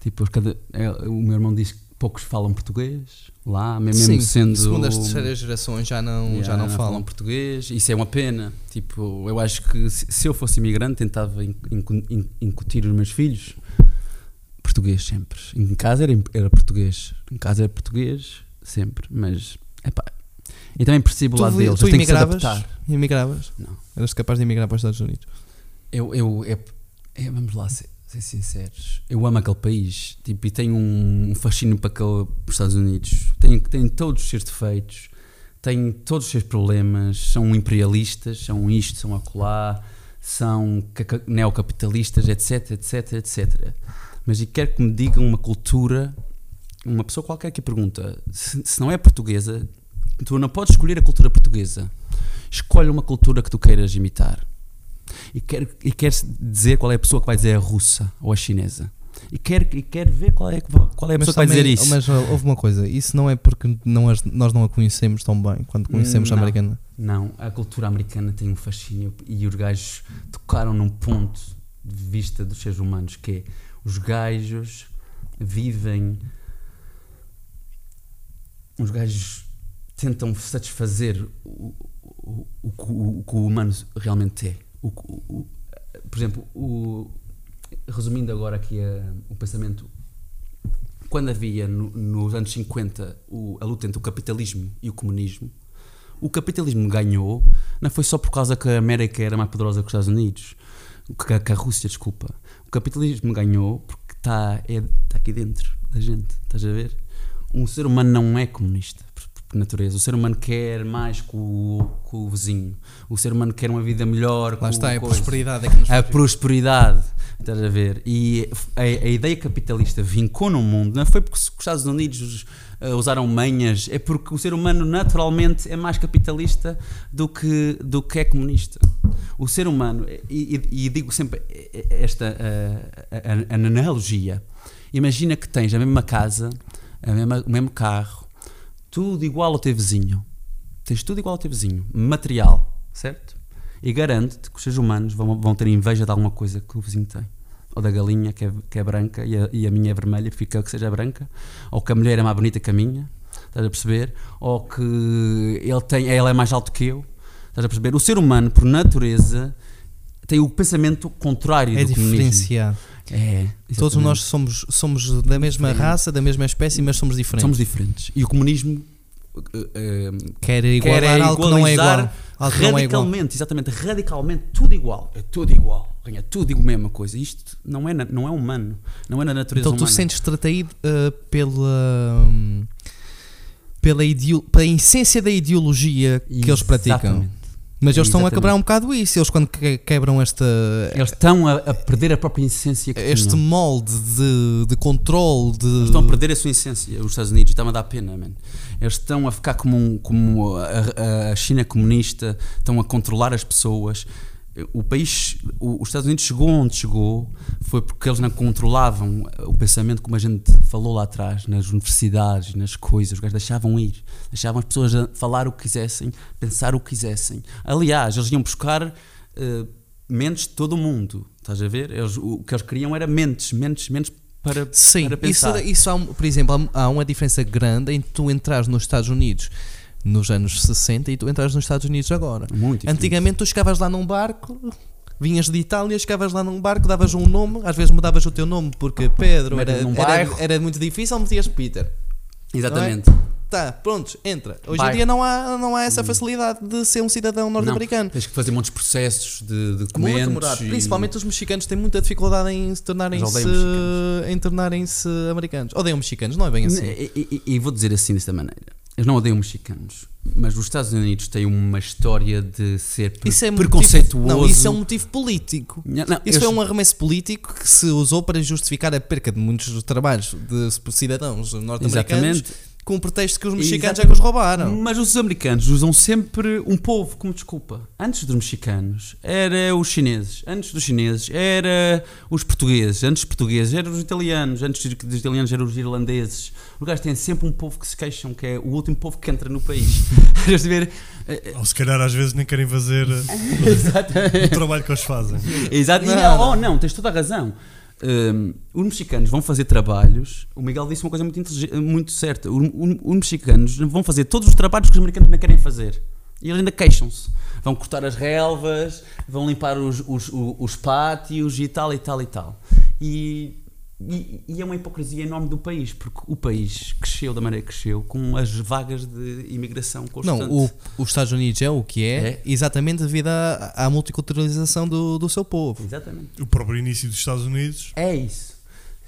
Tipo, cada, é, o meu irmão disse que poucos falam português lá, mesmo Sim, sendo. Segundas, terceiras gerações já não, yeah, já não falam. falam. português. Isso é uma pena. Tipo, eu acho que se, se eu fosse imigrante, tentava incutir os meus filhos português sempre. Em casa era, era português. Em casa era português sempre. Mas, epá. E também percebo lado deles. Tu imigravas? Imigravas? Não. Eras capaz de imigrar para os Estados Unidos? Eu, eu, é, é, vamos lá, ser sinceros, eu amo aquele país tipo, e tenho um fascínio para, aquele, para os Estados Unidos. Tem, tem todos os seus defeitos, tem todos os seus problemas. São imperialistas, são isto, são acolá, são neocapitalistas, etc, etc, etc. Mas e quero que me digam uma cultura, uma pessoa qualquer que pergunta, se, se não é portuguesa, tu não podes escolher a cultura portuguesa. Escolhe uma cultura que tu queiras imitar e quer, e quer dizer qual é a pessoa que vai dizer a russa ou a chinesa. E quer, e quer ver qual é, qual é a pessoa que vai dizer isso. Mas houve uma coisa, isso não é porque não as, nós não a conhecemos tão bem quando conhecemos não, a americana. Não, a cultura americana tem um fascínio e os gajos tocaram num ponto de vista dos seres humanos que é os gajos vivem. Os gajos tentam satisfazer o, o, o, o que o humano realmente é o, o, por exemplo, o, resumindo agora aqui a, o pensamento, quando havia no, nos anos 50 o, a luta entre o capitalismo e o comunismo, o capitalismo ganhou, não foi só por causa que a América era mais poderosa que os Estados Unidos, que, que a Rússia, desculpa. O capitalismo ganhou porque está é, tá aqui dentro da gente, estás a ver? Um ser humano não é comunista por natureza. O ser humano quer mais com o, o vizinho. O ser humano quer uma vida melhor. Lá está, é a prosperidade é que nos A prosperidade, estás a ver? E a, a, ideia capitalista vincou no mundo, não foi porque os Estados Unidos uh, usaram manhas, é porque o ser humano naturalmente é mais capitalista do que, do que é comunista. O ser humano, e, e, e digo sempre esta uh, a, a, analogia, imagina que tens a mesma casa, a mesma, o mesmo carro, tudo igual ao teu vizinho. Tens tudo igual ao teu vizinho. Material, certo? E garanto-te que os seres humanos vão, vão ter inveja de alguma coisa que o vizinho tem. Ou da galinha que é, que é branca e a, e a, minha é vermelha, fica que seja branca. Ou que a mulher é mais bonita que a minha, estás a perceber? Ou que ele, tem, ele é mais alto que eu, estás a perceber? O ser humano, por natureza, tem o pensamento contrário é do diferenciado. É, Todos nós somos, somos da mesma Diferente. raça, da mesma espécie, mas somos diferentes. Somos diferentes. E o comunismo uh, uh, quer igualar quer algo que não é igual. radicalmente, é igual. exatamente, radicalmente, tudo igual. É tudo igual. É tudo a mesma coisa. Isto não é, não é humano. Não é na natureza então, humana. Então tu sentes-te atraído uh, pela. Um, pela, pela essência da ideologia que Exatamente. eles praticam. Mas eles estão a quebrar um bocado isso. Eles, quando quebram esta. Eles estão a, a perder a própria essência que Este tinham. molde de, de controle. De... Eles estão a perder a sua essência. Os Estados Unidos está-me a dar pena, man. Eles estão a ficar como, um, como a, a China comunista, estão a controlar as pessoas o país, os Estados Unidos chegou onde chegou foi porque eles não controlavam o pensamento como a gente falou lá atrás, nas universidades, nas coisas, os gajos deixavam ir, deixavam as pessoas falar o que quisessem, pensar o que quisessem. Aliás, eles iam buscar uh, mentes de todo o mundo, estás a ver? Eles, o que eles queriam era mentes, mentes, mentes para, Sim, para pensar. Isso, isso há, por exemplo, há uma diferença grande em tu entras nos Estados Unidos nos anos 60 e tu entras nos Estados Unidos agora. Muito Antigamente tu chegavas lá num barco, vinhas de Itália, chegavas lá num barco, davas um nome, às vezes mudavas o teu nome porque Pedro era, era, era, muito difícil, metias Peter. Exatamente. É? tá, pronto, entra. Hoje Vai. em dia não há, não há essa facilidade de ser um cidadão norte-americano. Tens que fazer muitos processos de, de Muito documentos. demorado. e- Principalmente os mexicanos têm muita dificuldade em se tornarem-se Mas odeiam mexicanos. em tornarem-se americanos. Odeiam mexicanos, não é bem assim. E, e- e vou dizer assim desta maneira: eu não odeio mexicanos, mas os Estados Unidos têm uma história de ser Isso é preconceituoso. Motivo, não, isso é um motivo político. Não, não, Isso eu- foi um arremesso político que se usou para justificar a perca de muitos trabalhos de cidadãos norte-americanos Exatamente. Com o pretexto que os mexicanos é Exatamente. que os roubaram. Mas os americanos usam sempre um povo como desculpa. Antes dos mexicanos, era os chineses. Antes dos chineses, era os portugueses. Antes dos portugueses, eram os italianos. Antes dos italianos, eram os irlandeses. Os gajos têm sempre um povo que se queixam, que é o último povo que entra no país. Ver? Eh, Ou se calhar às vezes nem querem fazer eh, o trabalho que eles fazem. Exato. Não, não, não. oh, não, tens toda a razão. Um, os mexicanos vão fazer trabalhos. O Miguel disse uma coisa muito, muito certa. Os mexicanos vão fazer todos os trabalhos que os americanos não querem fazer. E eles ainda queixam-se. Vão cortar as relvas, vão limpar os, os, os- os pátios e tal e tal e tal. E, e, e é uma hipocrisia enorme do país, porque o país cresceu da maneira que cresceu com as vagas de imigração constante. Não, o, os Estados Unidos é o que é, É. exatamente devido à, à multiculturalização do, do seu povo. Exatamente. O próprio início dos Estados Unidos É isso.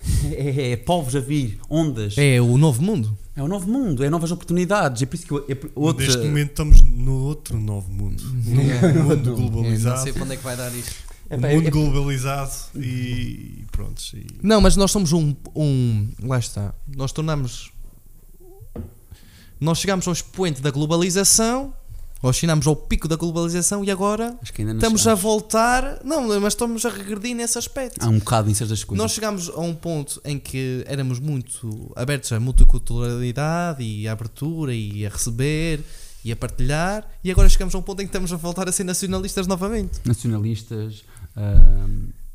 É, é povos a vir, ondas. É o novo mundo. É o novo mundo, é novas oportunidades. É por isso que eu, é outra, Neste momento estamos no outro novo mundo. Num mundo Não globalizado. sei para onde é que vai dar isto. É, pá, mundo é- globalizado e pronto. E Não, mas nós somos um, um. Lá está. Nós tornamos. Nós chegamos ao expoente da globalização, ou chegámos ao pico da globalização e agora acho que ainda não estamos a chegamos. voltar. Não, mas estamos a regredir nesse aspecto. Há um bocado em certas coisas. Nós chegámos a um ponto em que éramos muito abertos à multiculturalidade e à abertura e a receber e a partilhar, e agora chegamos a um ponto em que estamos a voltar a ser nacionalistas novamente. Nacionalistas.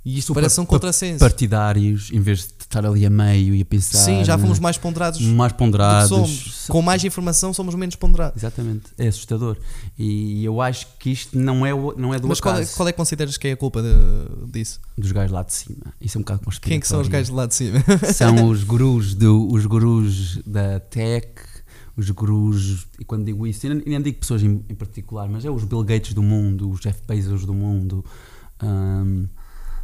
E isto parece um contrassenso. partidários, em vez de estar ali a meio e a pensar. Sim, já fomos mais ponderados mais ponderados. somos. Com mais informação somos menos ponderados. Exatamente, é assustador. E eu acho que isto não é, não é do Mas qual é, qual é que consideras que é a culpa de- disso? dos gajos lá de cima. Isso é um bocado Quem é que são os gajos lá de cima? São os gurus, do, os gurus da tech, os gurus, e quando digo isso, eu nem, nem digo pessoas em, em particular, mas é os Bill Gates do mundo, os Jeff Bezos do mundo, hum,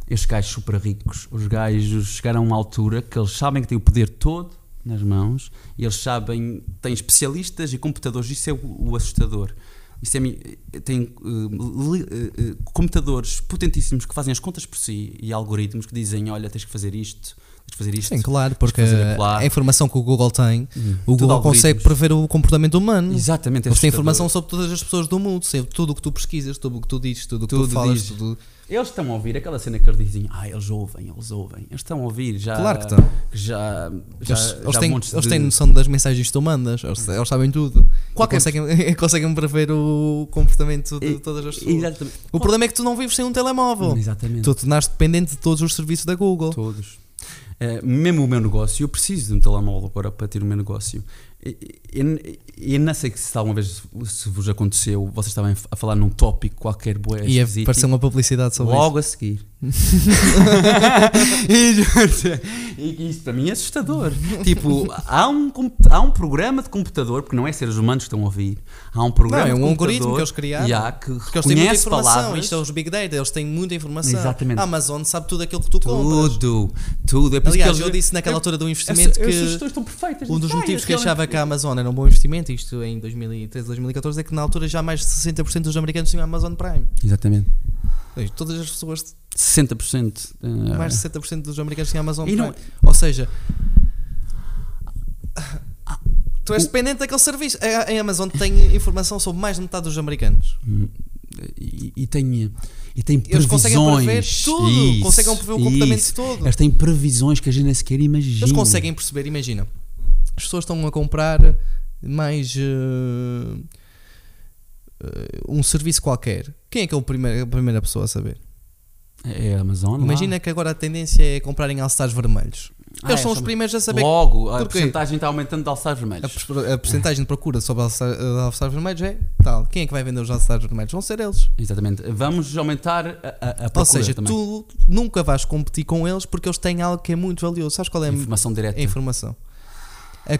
estes gajos super ricos, os gajos chegaram a uma altura que eles sabem que têm o poder todo nas mãos e eles sabem, têm especialistas e computadores, isso é o, o assustador. Isso é, tem uh, li- uh, computadores potentíssimos que fazem as contas por si e algoritmos que dizem: Olha, tens que fazer isto, tens que fazer isto. Sim, claro, porque a informação que o Google tem, Hum, o Google consegue prever o comportamento humano. Exatamente, é assustador. informação sobre todas as pessoas do mundo, sobre tudo o que tu pesquisas, tudo o que tu dizes, tudo o que Tudo tu falas. dizes. Tudo... Eles estão a ouvir aquela cena que eles dizem: Ah, eles ouvem, eles ouvem. Eles estão a ouvir já. Claro que estão. Já, já, Eles, já têm, eles de- têm noção das mensagens que tu mandas, eles, eles sabem tudo. Qualquer- conseguem, conseguem prever o comportamento de todas as pessoas. Exatamente. O problema é que tu não vives sem um telemóvel. Exatamente. Tu tornaste dependente de todos os serviços da Google. Todos. Eh, mesmo o meu negócio, eu preciso de um telemóvel agora para ter o meu negócio. Eu não sei se alguma vez se vos aconteceu, vocês estavam a falar num tópico qualquer boé e apareceu uma publicidade sobre isso. logo a seguir. e, isto para mim é assustador. tipo, há um, há um programa de computador, porque não é seres humanos que estão a ouvir, há um programa Não, é um algoritmo que eles criaram. já, que Porque eles têm muita informação. palavras. Isto é os Big Data, eles têm muita informação. Exatamente. A Amazon sabe tudo aquilo que tu compras. Tudo, tudo. É Aliás, que eu eles- disse naquela eu- altura do investimento As- as que sugestões estão perfeitas. um dos "Ah, motivos que realmente- achava que a Amazon era um bom investimento, isto em 2013, 2014, é que na altura já mais de 60% dos americanos tinham a Amazon Prime. Exatamente. Todas as pessoas, 60%. eh, mais de 60% dos americanos tinham a Amazon Prime. não- Ou seja, tu és dependente daquele serviço. A, a Amazon tem informação sobre mais de metade dos americanos. hum, e, e tem, e tem Eles conseguem previsões. prever tudo, Isso, conseguem prever o comportamento isso. todo. Eles têm previsões que a gente nem sequer imagina. Eles conseguem perceber, imagina, as pessoas estão a comprar mais eh, eh, um serviço qualquer. Quem é que é o primeiro, a primeira pessoa a saber? É a Amazon. Imagina que agora a tendência é comprarem All-Stars vermelhos. Ah, Eles é, são os primeiros a saber Logo, a Porquê? porcentagem está aumentando de alçares a, vermelhos. pers- a porcentagem de procura sobre eh, All-Stars vermelhos é tal. Quem é que vai vender os All-Stars vermelhos? Vão ser eles. Exatamente. Vamos aumentar a, a, a procura Ou seja, também. tu nunca vais competir com eles porque eles têm algo que é muito valioso. Sabes qual é a Informação direta. a informação? A,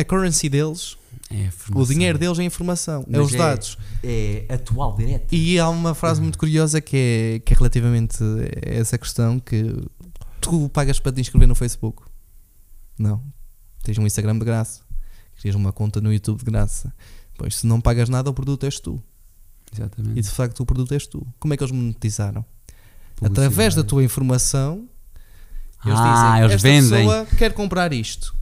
a currency deles É o dinheiro deles é informação, Mas é os dados. É atual, direto. E há uma frase muito curiosa que é, que é relativamente a essa questão que tu pagas para te inscrever no Facebook. Não. Tens um Instagram de graça. Tens uma conta no YouTube de graça. Pois se não pagas nada, o produto és tu. Exatamente. E de facto o produto és tu. Como é que eles monetizaram? Através da tua informação, eles ah, dizem, eles vendem. pessoa quer comprar isto.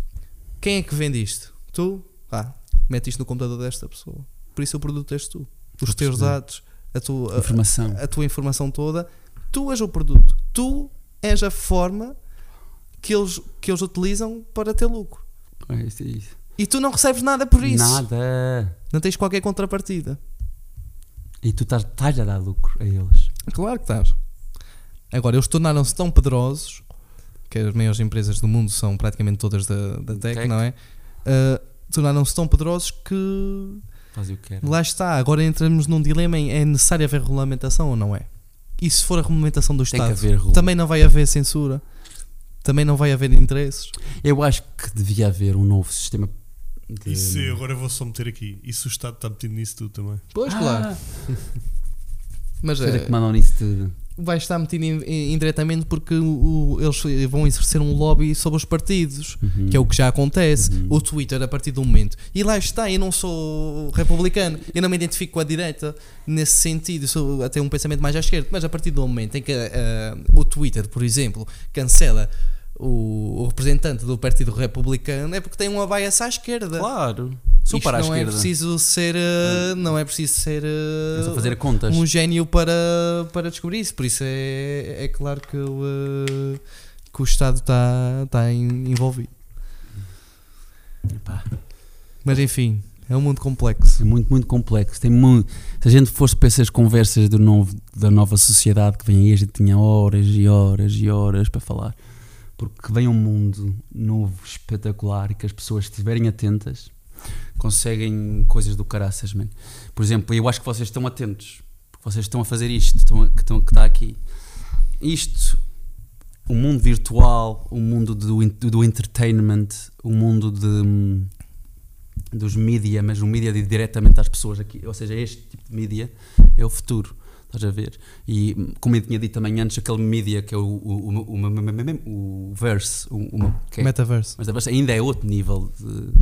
Quem é que vende isto? Tu? Ah, mete isto no computador desta pessoa. Por isso o produto és tu. Os teus dados, a tua informação. A, a, tua informação toda, tu és o produto. Tu és a forma que eles, que eles utilizam para ter lucro. É isso, é isso. E tu não recebes nada por isso. Nada. Não tens qualquer contrapartida. E tu estás, estás a dar lucro a eles. Claro que estás. Agora, eles tornaram-se tão poderosos que as maiores empresas do mundo são praticamente todas da, da tech, tech, não é? Uh, tornaram-se tão poderosos que. Faz o que Lá está. Agora entramos num dilema em é necessário haver regulamentação ou não é? E se for a regulamentação do Estado, também não vai haver censura, também não vai haver interesses. Eu acho que devia haver um novo sistema. De... Isso, agora vou só meter aqui. E se o Estado está metido nisso tudo também? Pois, ah. claro. Mas é, que mandam nisso tudo vai estar metido indiretamente porque o, eles vão exercer um lobby sobre os partidos, uhum. que é o que já acontece. Uhum. O Twitter, a partir do momento. E lá está, eu não sou republicano, eu não me identifico com a direita nesse sentido, sou até um pensamento mais à esquerda, mas a partir do momento em que uh, o Twitter, por exemplo, cancela o, o, representante do Partido Republicano é porque tem uma bias à esquerda. Claro. Sou para a não é esquerda. é preciso ser uh, não é preciso ser uh, é fazer contas. um gênio para, para descobrir isso. Por isso é, é claro que, uh, que o Estado está, está envolvido. Epá. Mas enfim, é um mundo complexo. É muito, muito complexo. Tem muito, se a gente fosse para essas conversas do novo, da nova sociedade que vem aí, a gente tinha horas e horas e horas para falar porque vem um mundo novo, espetacular e que as pessoas estiverem atentas conseguem coisas do caraças, man. Por exemplo, eu acho que vocês estão atentos, vocês estão a fazer isto, estão, que, estão, que está aqui. Isto, o mundo virtual, o mundo do, do entertainment, o mundo de, dos mídia, mas o mídia diretamente às pessoas aqui, ou seja, este tipo de mídia é o futuro. Estás a ver? E como eu tinha dito também antes, aquele mídia que é o, o, o, o, o verse, o, o, que é, Metaverse. Mas ainda é outro nível de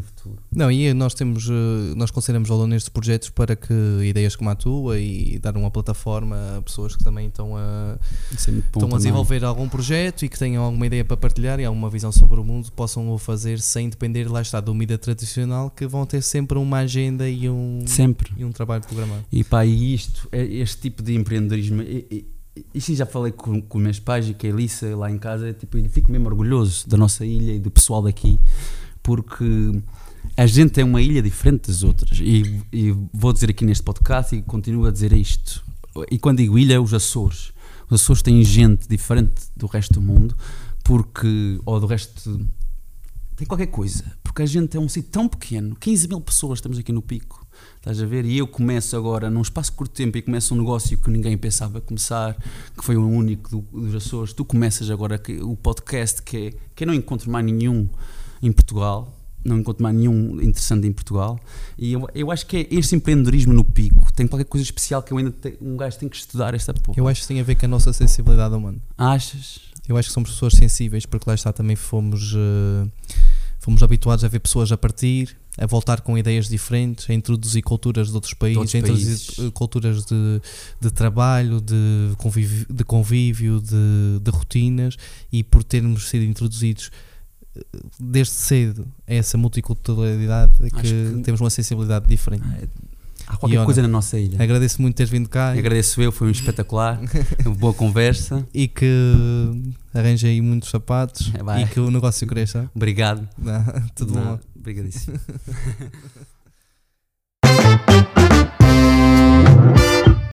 de futuro. Não, e nós temos, eh, nós consideramos longo nestes projetos para que ideias como a tua e dar uma plataforma a pessoas que também estão a, é estão a desenvolver algum projeto e que tenham alguma ideia para partilhar e alguma visão sobre o mundo possam o fazer sem depender, lá está, do mídia tradicional que vão ter sempre uma agenda e um, sempre. E um trabalho programado. E pá, e isto, é este tipo de empreendedorismo, e, e, sim, já falei com, com meus pais e com a Elissa lá em casa, tipo, fico mesmo orgulhoso da nossa ilha e do pessoal daqui porque a gente é uma ilha diferente das outras. E, e, vou dizer aqui neste podcast e continuo a dizer isto. E quando digo ilha, os Açores. Os Açores têm gente diferente do resto do mundo, porque. ou do resto. tem qualquer coisa. Porque a gente é um sítio tão pequeno, 15 mil pessoas estamos aqui no pico. Estás a ver? E eu começo agora, num espaço de curto tempo, e começo um negócio que ninguém pensava começar, que foi o único do, dos Açores. Tu começas agora o podcast, que é, que eu não encontro mais nenhum em Portugal, não encontro mais nenhum interessante em Portugal. E eu, eu acho que é este empreendedorismo no pico tem qualquer coisa especial que eu ainda te, um gajo tem que estudar esta porra. Eu acho que tem a ver com a nossa sensibilidade humana. Achas? Eu acho que somos pessoas sensíveis, porque lá está também fomos, uh, fomos habituados a ver pessoas a partir, a voltar com ideias diferentes, a introduzir culturas de outros países, de outros a introduzir países. culturas de, de trabalho, de convívio, de, convívio de, de rotinas, e por termos sido introduzidos desde cedo a essa multiculturalidade é que, que, temos uma sensibilidade diferente. Ah, é, há qualquer e, coisa na nossa ilha. Agradeço muito teres vindo cá. Agradeço eu, foi um espetacular, uma boa conversa. E que arranjei aí muitos sapatos é, e que o negócio cresça. Obrigado. Não, tudo Não, bom. Obrigadíssimo.